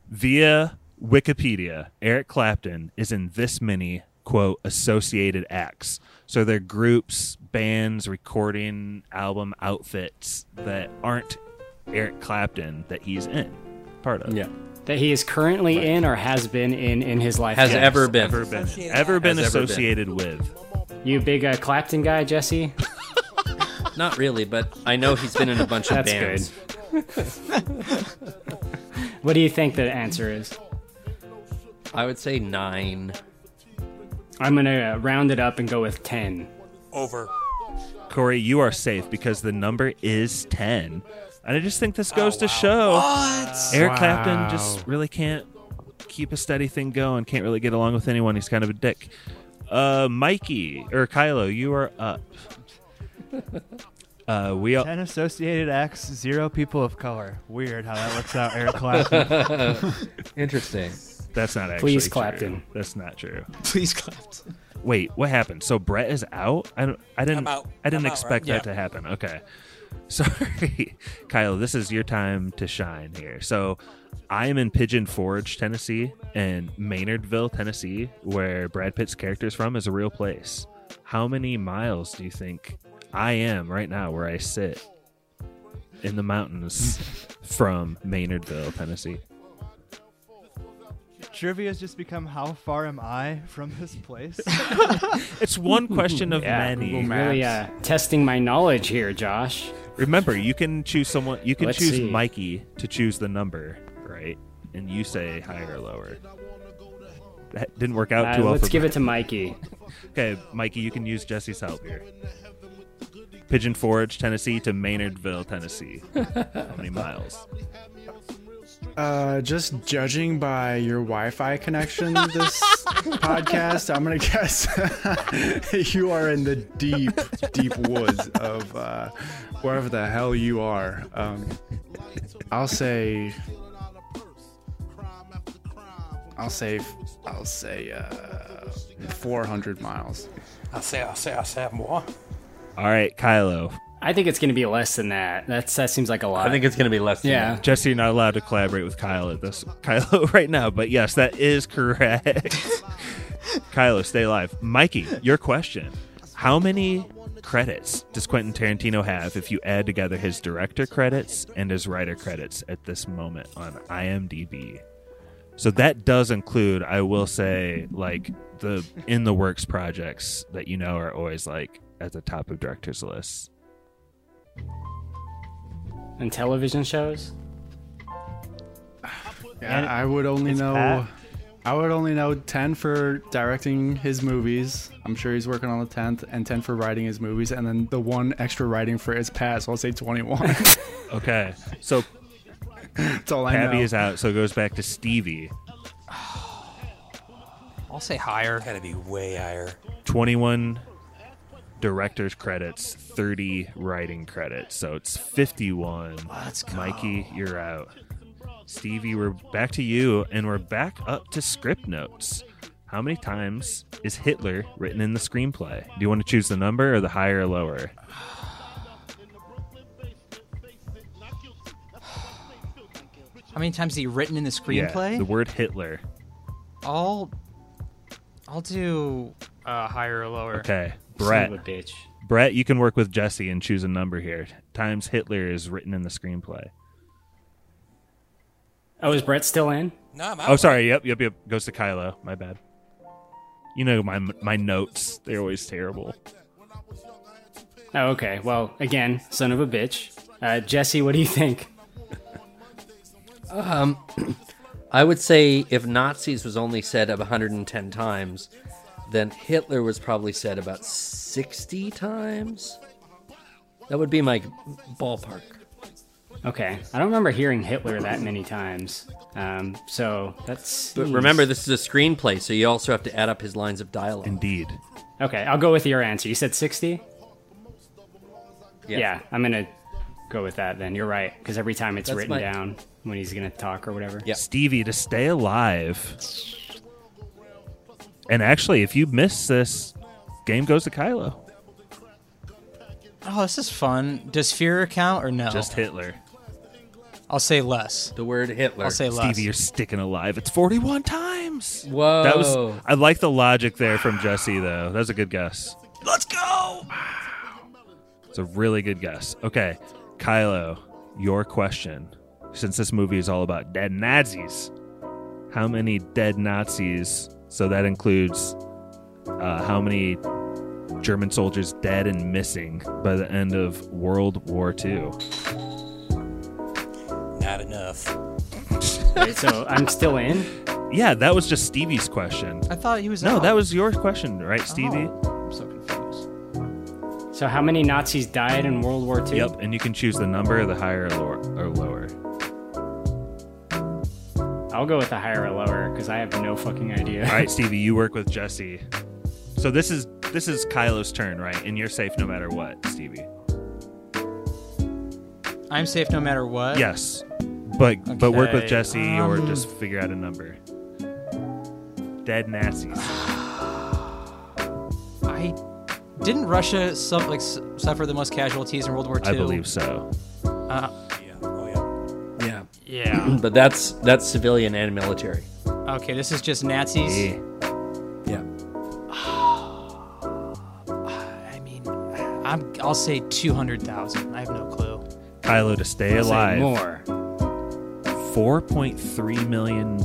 Via Wikipedia, Eric Clapton is in this many, quote, associated acts. So they're groups, bands, recording album outfits that aren't Eric Clapton that he's in, part of. yeah. That he is currently in or has been in in his life. Has ever been. Ever been, Associated ever been Has ever been. associated with. You big uh, Clapton guy, Jesse? *laughs* Not really, but I know he's been in a bunch of That's bands. *laughs* What do you think the answer is? I would say nine. I'm gonna uh, round it up and go with ten. Over. Korey, you are safe because the number is 10. And I just think this goes to show What? Eric Clapton just really can't keep a steady thing going, can't really get along with anyone. He's kind of a dick. Uh, Mikey, or Kylo, you are up. Uh, we all, 10 associated acts, zero people of color. Weird how that works out, Eric Clapton. *laughs* Interesting. That's not actually Please, true. Clapton. That's not true. Please, Clapton. Wait, what happened? So Brett is out? I don't. I didn't. I'm out. I didn't I'm out, expect right? that to happen. Okay. *laughs* Sorry, Kyle. This is your time to shine here. So, I am in Pigeon Forge, Tennessee, and Maynardville, Tennessee, where Brad Pitt's character is from, is a real place. How many miles do you think I am right now, where I sit in the mountains *laughs* from Maynardville, Tennessee? Trivia has just become how far am I from this place? *laughs* It's one question of Yeah, many. Google really uh, testing my knowledge here, Josh. Remember, you can choose someone. You can Let's choose see. Mikey to choose the number, right? And you say higher or lower. That didn't work out Uh, too well. let's give it to Mikey. *laughs* Okay, Mikey, you can use Jesse's help here. Pigeon Forge, Tennessee to Maynardville, Tennessee. How many miles? Uh, just judging by your Wi-Fi connection, this *laughs* podcast, I'm gonna guess *laughs* you are in the deep, deep woods of uh, wherever the hell you are. Um, I'll say, I'll say, I'll say, uh, 400 miles. I'll say, I'll say, I'll say more. All right, Kylo. I think it's going to be less than that. That's that seems like a lot. I think it's going to be less than Yeah. Jesse, you're not allowed to collaborate with Kyle at this Kylo *laughs* right now, but yes, that is correct. *laughs* Kylo, stay alive. Mikey, your question. How many credits does Quentin Tarantino have if you add together his director credits and his writer credits at this moment on IMDb? So that does include, I will say, like the in the works projects that you know are always like at the top of directors' lists. And television shows. Yeah, And I would only know. Pat. I would only know ten for directing his movies. I'm sure he's working on the tenth, and ten for writing his movies, and then the one extra writing for his Pat. So I'll say twenty-one. *laughs* Okay, so *laughs* That's all I Pappy know. is out, so it goes back to Stevie. I'll say higher. Gotta be way higher. 21 director's credits, 30 writing credits. So it's 51. Let's go. Mikey, you're out. Stevie, we're back to you, and we're back up to script notes. How many times is Hitler written in the screenplay? Do you want to choose the number or the higher or lower? How many times is he written in the screenplay? Yeah, the word Hitler. I'll I'll do uh, higher or lower. Okay, Brett. of a bitch. Brett, you can work with Jesse and choose a number here. Times Hitler is written in the screenplay. Oh, is Brett still in? No, I'm out. Oh, sorry. Yep, yep, yep. Goes to Kylo. My bad. You know my my notes. They're always terrible. Oh, okay. Well, again, son of a bitch. Uh, Jesse, what do you think? Um, *clears throat* I would say if Nazis was only said 110 times, then Hitler was probably said about 60 times. That would be my ballpark. Okay, I don't remember hearing Hitler that many times. Um, so that's. But remember, this is a screenplay, so you also have to add up his lines of dialogue. Indeed. Okay, I'll go with your answer. You said 60? Yeah. Yeah, I'm going to go with that then. You're right, because every time it's That's written my- down when he's going to talk or whatever. Yeah. Stevie, to stay alive. And actually, if you miss this, game goes to Kylo. Oh, this is fun. Does Führer count or no? Just Hitler. I'll say less. The word Hitler. I'll say less. Stevie, you're sticking alive. It's 41 times. Whoa. That was. I like the logic there from Jesse, though. That was a good guess. Let's go. It's a really good guess. Okay, Kylo, your question. Since this movie is all about dead Nazis, how many dead Nazis? So that includes uh, how many German soldiers dead and missing by the end of World War II? Not enough. Wait, so I'm still in? Yeah, that was just Stevie's question. I thought he was No, out. that was your question, right, Stevie? Oh, I'm so confused. So how many Nazis died in World War II? Yep, and you can choose the number, the higher or lower. Or lower. I'll go with the higher or lower because I have no fucking idea. All right, *laughs* Stevie, you work with Jesse. So this is this is Kylo's turn, right? And you're safe no matter what, Stevie. I'm safe no matter what. Yes, but but work with Okay, Jesse or um, just figure out a number. Dead Nazis. *sighs* I didn't Russia sub, like s- suffer the most casualties in World War II. I believe so. Uh, Yeah. Yeah. *clears throat* but that's that's civilian and military. okay, this is just Nazis. Yeah. *sighs* I mean, I'm, I'll say two hundred thousand. I have no clue. Kylo to stay I'll say alive. more. 4.3 million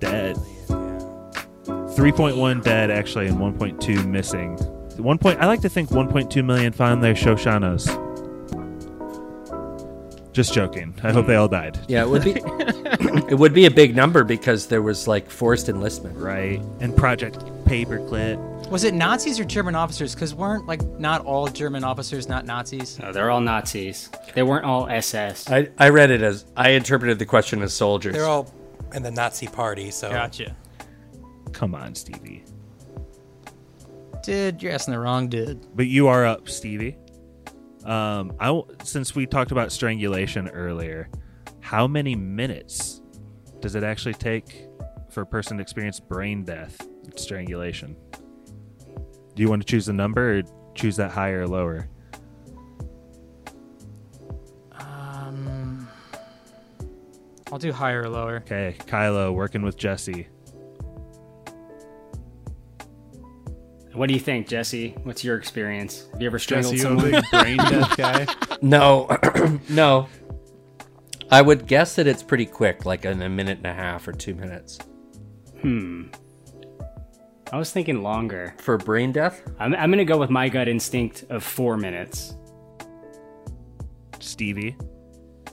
dead. 3.1 dead actually, and 1.2 missing. One point. I like to think 1.2 million found their Shosannas. Just joking. I hope they all died. Yeah, it would be *laughs* it would be a big number because there was like forced enlistment. Right. And Project Paperclip. Was it Nazis or German officers? Because weren't like not all German officers not Nazis? No, they're all Nazis. They weren't all SS. I, I read it as I interpreted the question as soldiers. They're all in the Nazi party, so. Gotcha. Come on, Stevie. Dude, you're asking the wrong dude. But you are up, Stevie. Um, I since we talked about strangulation earlier, how many minutes does it actually take for a person to experience brain death, strangulation? Do you want to choose a number or choose that higher or lower? Um, I'll do higher or lower. Okay, Kylo working with Jesse. What do you think, Jesse? What's your experience? Have you ever strangled Jesse, you a big brain *laughs* death guy? No, *clears throat* no. I would guess that it's pretty quick, like in a minute and a half or two minutes. Hmm. I was thinking longer. For brain death? I'm, I'm going to go with my gut instinct of four minutes. Stevie,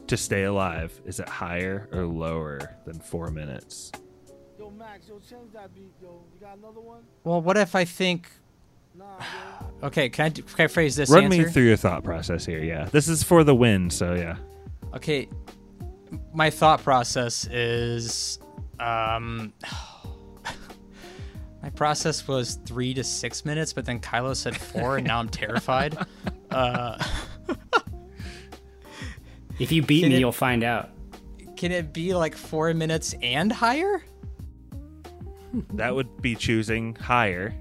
to stay alive, is it higher or lower than four minutes? Well, what if I think? Okay, can I do- can I phrase this? Run answer? me through your thought process here. Yeah, this is for the win, so yeah. Okay, my thought process is, um, *sighs* my process was three to six minutes, but then Kylo said four, and now I'm terrified. *laughs* Uh, If you beat Can me, it- you'll find out. can it be like four minutes and higher? That would be choosing higher.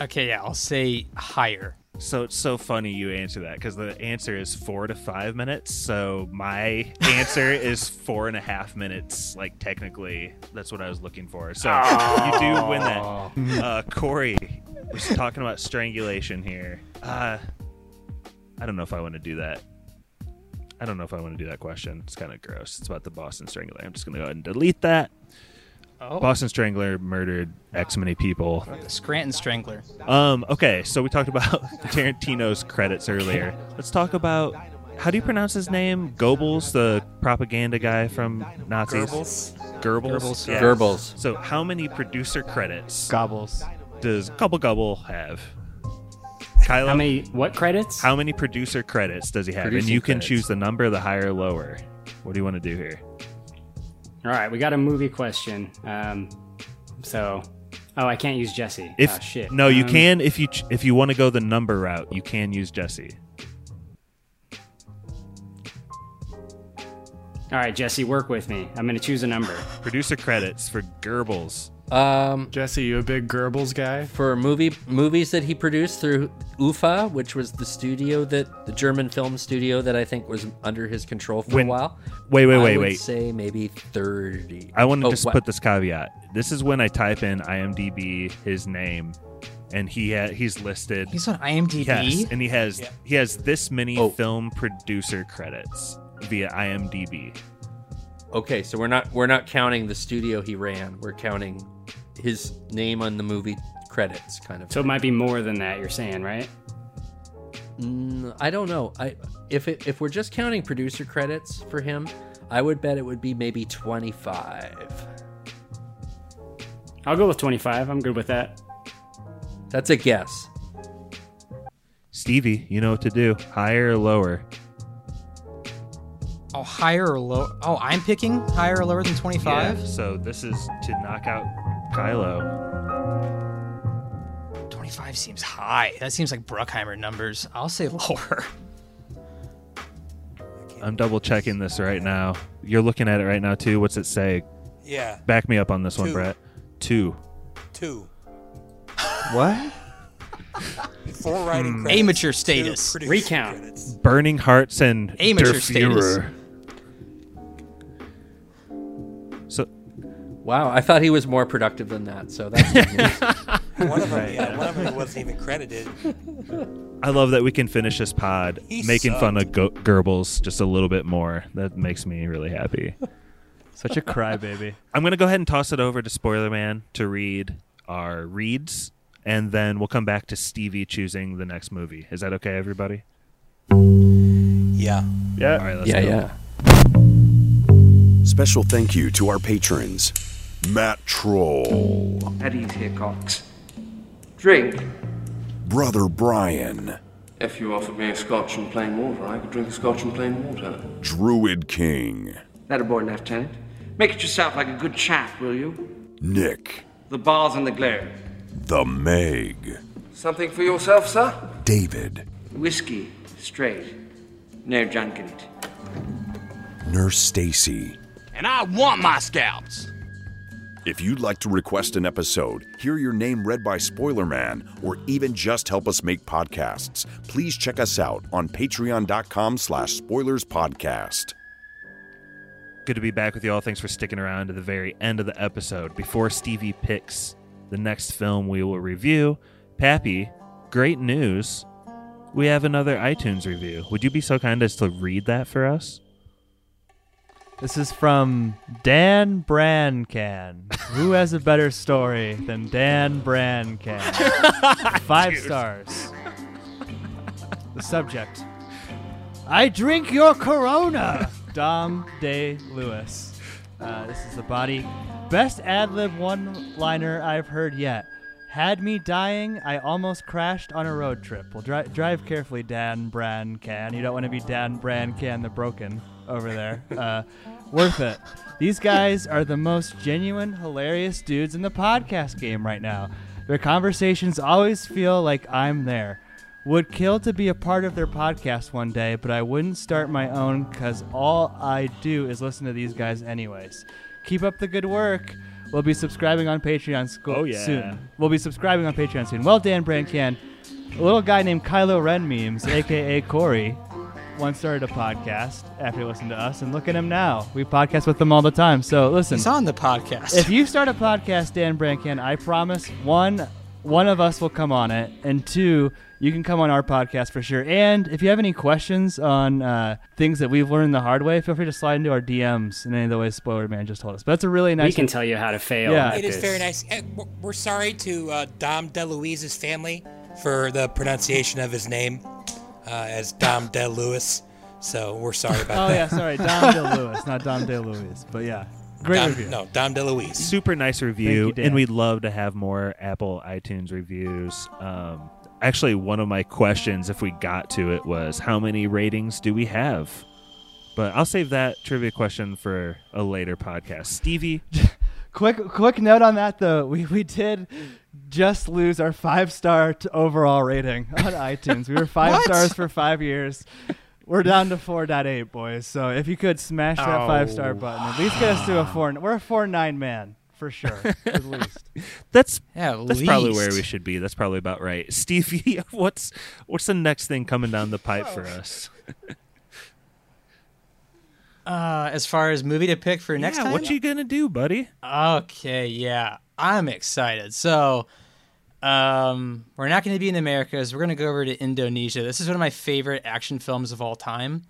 Okay, yeah, I'll say higher. So it's so funny you answer that because the answer is four to five minutes. So my answer *laughs* is four and a half minutes. Like technically, that's what I was looking for. So you do win that. Uh, Korey was talking about strangulation here. Uh, I don't know if I want to do that. I don't know if I want to do that question. It's kind of gross. It's about the Boston Strangler. I'm just gonna go ahead and delete that. Oh. Boston Strangler murdered X many people. Scranton Strangler. Um, okay, so we talked about *laughs* Tarantino's credits earlier. Let's talk about how do you pronounce his name? Goebbels, the propaganda guy from Nazis. Goebbels? Goebbels. Goebbels. Yeah. Goebbels. So how many producer credits Gobbles. does Gobble Gobble have? Kylo, How many, what credits? how many producer credits does he have? and Producing you can credits. choose the number, the higher or lower. What do you want to do here? All right, we got a movie question. Um, so, oh, I can't use Jesse. If Ah, shit. no, you Um, can if you ch- if you want to go the number route, you can use Jesse. All right, Jesse, work with me. I'm going to choose a number. Producer credits for Goebbels. Um, Jesse, you a big Goebbels guy? for movie movies that he produced through UFA, which was the studio that the German film studio that I think was under his control for When- a while. Wait, wait, I wait, would wait. Say maybe thirty. I want to Oh, just what? put this caveat. This is when I type in IMDb his name, and he ha- he's listed. He's on IMDb. Yes, and he has he has this many Oh. film producer credits via IMDb. Okay, so we're not we're not counting the studio he ran. We're counting his name on the movie credits, kind of. So it might be more than that, you're saying, right? Mm, I don't know. I if it, if we're just counting producer credits for him, I would bet it would be maybe twenty five. I'll go with 25. I'm good with that. That's a guess. Stevie, you know what to do. Higher or lower? Oh, higher or low? Oh, I'm picking higher or lower than 25. Yeah, so this is to knock out Kylo. 25 seems high. That seems like Bruckheimer numbers. I'll say lower. *laughs* I'm double checking this right now. You're looking at it right now too. What's it say? Yeah. Back me up on this one, Brett. Two. Two. *laughs* What? Four writing hmm. credits. Amateur status. Recount. credits. Burning Hearts and Amateur Der status. Wow, I thought he was more productive than that. So that's good news. *laughs* One of them, yeah, one of them wasn't even credited. I love that we can finish this pod He making fun of Go- Goebbels just a little bit more. That makes me really happy. *laughs* Such a crybaby. I'm going to go ahead and toss it over to Spoiler Man to read our reads, and then we'll come back to Stevie choosing the next movie. Is that okay, everybody? Yeah. Yeah. All right, let's yeah, go. yeah. Special thank you to our patrons Matt Troll, At ease here, Cox. Drink. Brother Brian, If you offered me a scotch and plain water, I could drink a scotch and plain water. Druid King, That a boy, Lieutenant. Make it yourself like a good chap, will you? Nick, The bars and the glare. The Meg, Something for yourself, sir? David, Whiskey, straight. No junk in it. Nurse Stacy. And I want my scalps. If you'd like to request an episode, hear your name read by Spoiler Man, or even just help us make podcasts, please check us out on patreon.com slash spoilers podcast. Good to be back with you all. Thanks for sticking around to the very end of the episode. Before Stevie picks the next film we will review, Pappy, great news. We have another iTunes review. Would you be so kind as to read that for us? This is from Dan Brancan. Who has a better story than Dan Brancan? *laughs* Five Dude. stars. The subject. I drink your Corona. Dom Day Lewis. Uh, this is the body. Best ad lib one liner I've heard yet. Had me dying, I almost crashed on a road trip. Well, dri- drive carefully, Dan Brancan. You don't want to be Dan Brancan the broken over there. Uh, worth it. These guys are the most genuine, hilarious dudes in the podcast game right now. Their conversations always feel like I'm there. Would kill to be a part of their podcast one day, but I wouldn't start my own because all I do is listen to these guys, anyways. Keep up the good work. We'll be subscribing on Patreon sco- Oh, yeah. soon. We'll be subscribing on Patreon soon. Well, Dan Brancan, a little guy named Kylo Ren memes, aka Korey, once started a podcast after he listened to us, and look at him now. We podcast with him all the time. So listen, He's on the podcast. if you start a podcast, Dan Brancan, I promise one one of us will come on it, and two, you can come on our podcast for sure. And if you have any questions on uh, things that we've learned the hard way, feel free to slide into our DMs in any of the ways Spoiler Man just told us. But that's a really nice. We can tell you how to fail. Yeah. at It is this. very nice. We're- We're sorry to uh, Dom DeLuise's family for the pronunciation of his name uh, as Dom DeLuis. So we're sorry about *laughs* Oh that. yeah, sorry, Dom *laughs* DeLuis, not Dom DeLuis, but yeah, great Dom- review. No, Dom DeLuise. Super nice review, you, Dan. and we'd love to have more Apple iTunes reviews. Um, actually, one of my questions, if we got to it, was how many ratings do we have? But I'll save that trivia question for a later podcast. Stevie, *laughs* Quick, quick note on that though. We we did just lose our five star t- overall rating *laughs* on iTunes. We were five stars for five years. We're down to 4.8, boys. So if you could smash that five star Oh. button, at least get us to a four. We're a four nine man for sure, at *laughs* least. that's Yeah, at that's probably where we should be. That's probably about right. *laughs* Stevie, what's what's the next thing coming down the pipe for oh. us? Uh, as far as movie to pick for next yeah, time, what you gonna do, buddy? Okay, yeah, I'm excited. So, um, we're not going to be in the Americas. We're going to go over to Indonesia. This is one of my favorite action films of all time.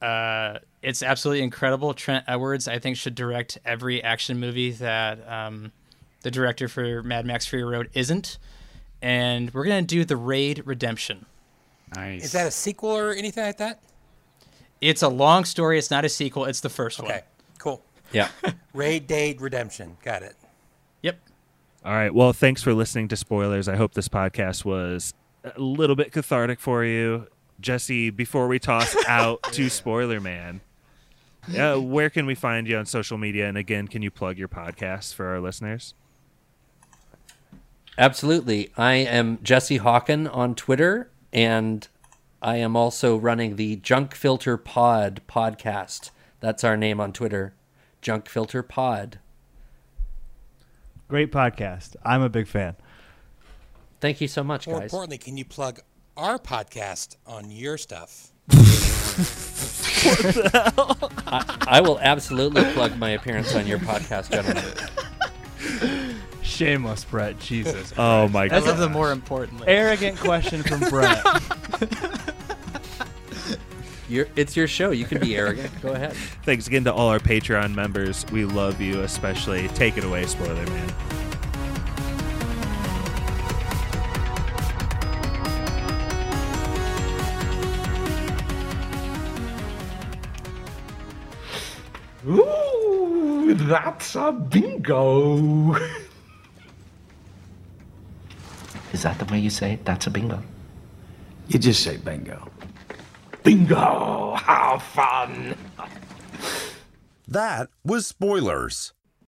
Uh, it's absolutely incredible. Trent Edwards, I think, should direct every action movie that um, the director for Mad Max Fury Road isn't. And we're going to do The Raid Redemption. Nice. Is that a sequel or anything like that? It's a long story. It's not a sequel. It's the first one. Okay, cool. Yeah. *laughs* Raid Date Redemption. Got it. Yep. All right. Well, thanks for listening to spoilers. I hope this podcast was a little bit cathartic for you. Jesse, before we toss *laughs* out to Spoiler Man, yeah, where can we find you on social media? And again, can you plug your podcast for our listeners? Absolutely. I am Jesse Hawken on Twitter, and I am also running the Junk Filter Pod podcast. That's our name on Twitter. Junk Filter Pod. Great podcast. I'm a big fan. Thank you so much, More guys. More importantly, can you plug our podcast on your stuff? *laughs* I, I will absolutely plug my appearance on your podcast, gentlemen. Shameless, Brett. Jesus. Oh my I love the more importantly. Arrogant question from Brett. *laughs* You're, it's your show. You can be *laughs* arrogant. Go ahead. Thanks again to all our Patreon members. We love you, especially. Take it away, Spoiler Man. Ooh, that's a bingo. Is that the way you say it? That's a bingo. You just say bingo. Bingo! How fun! That was spoilers.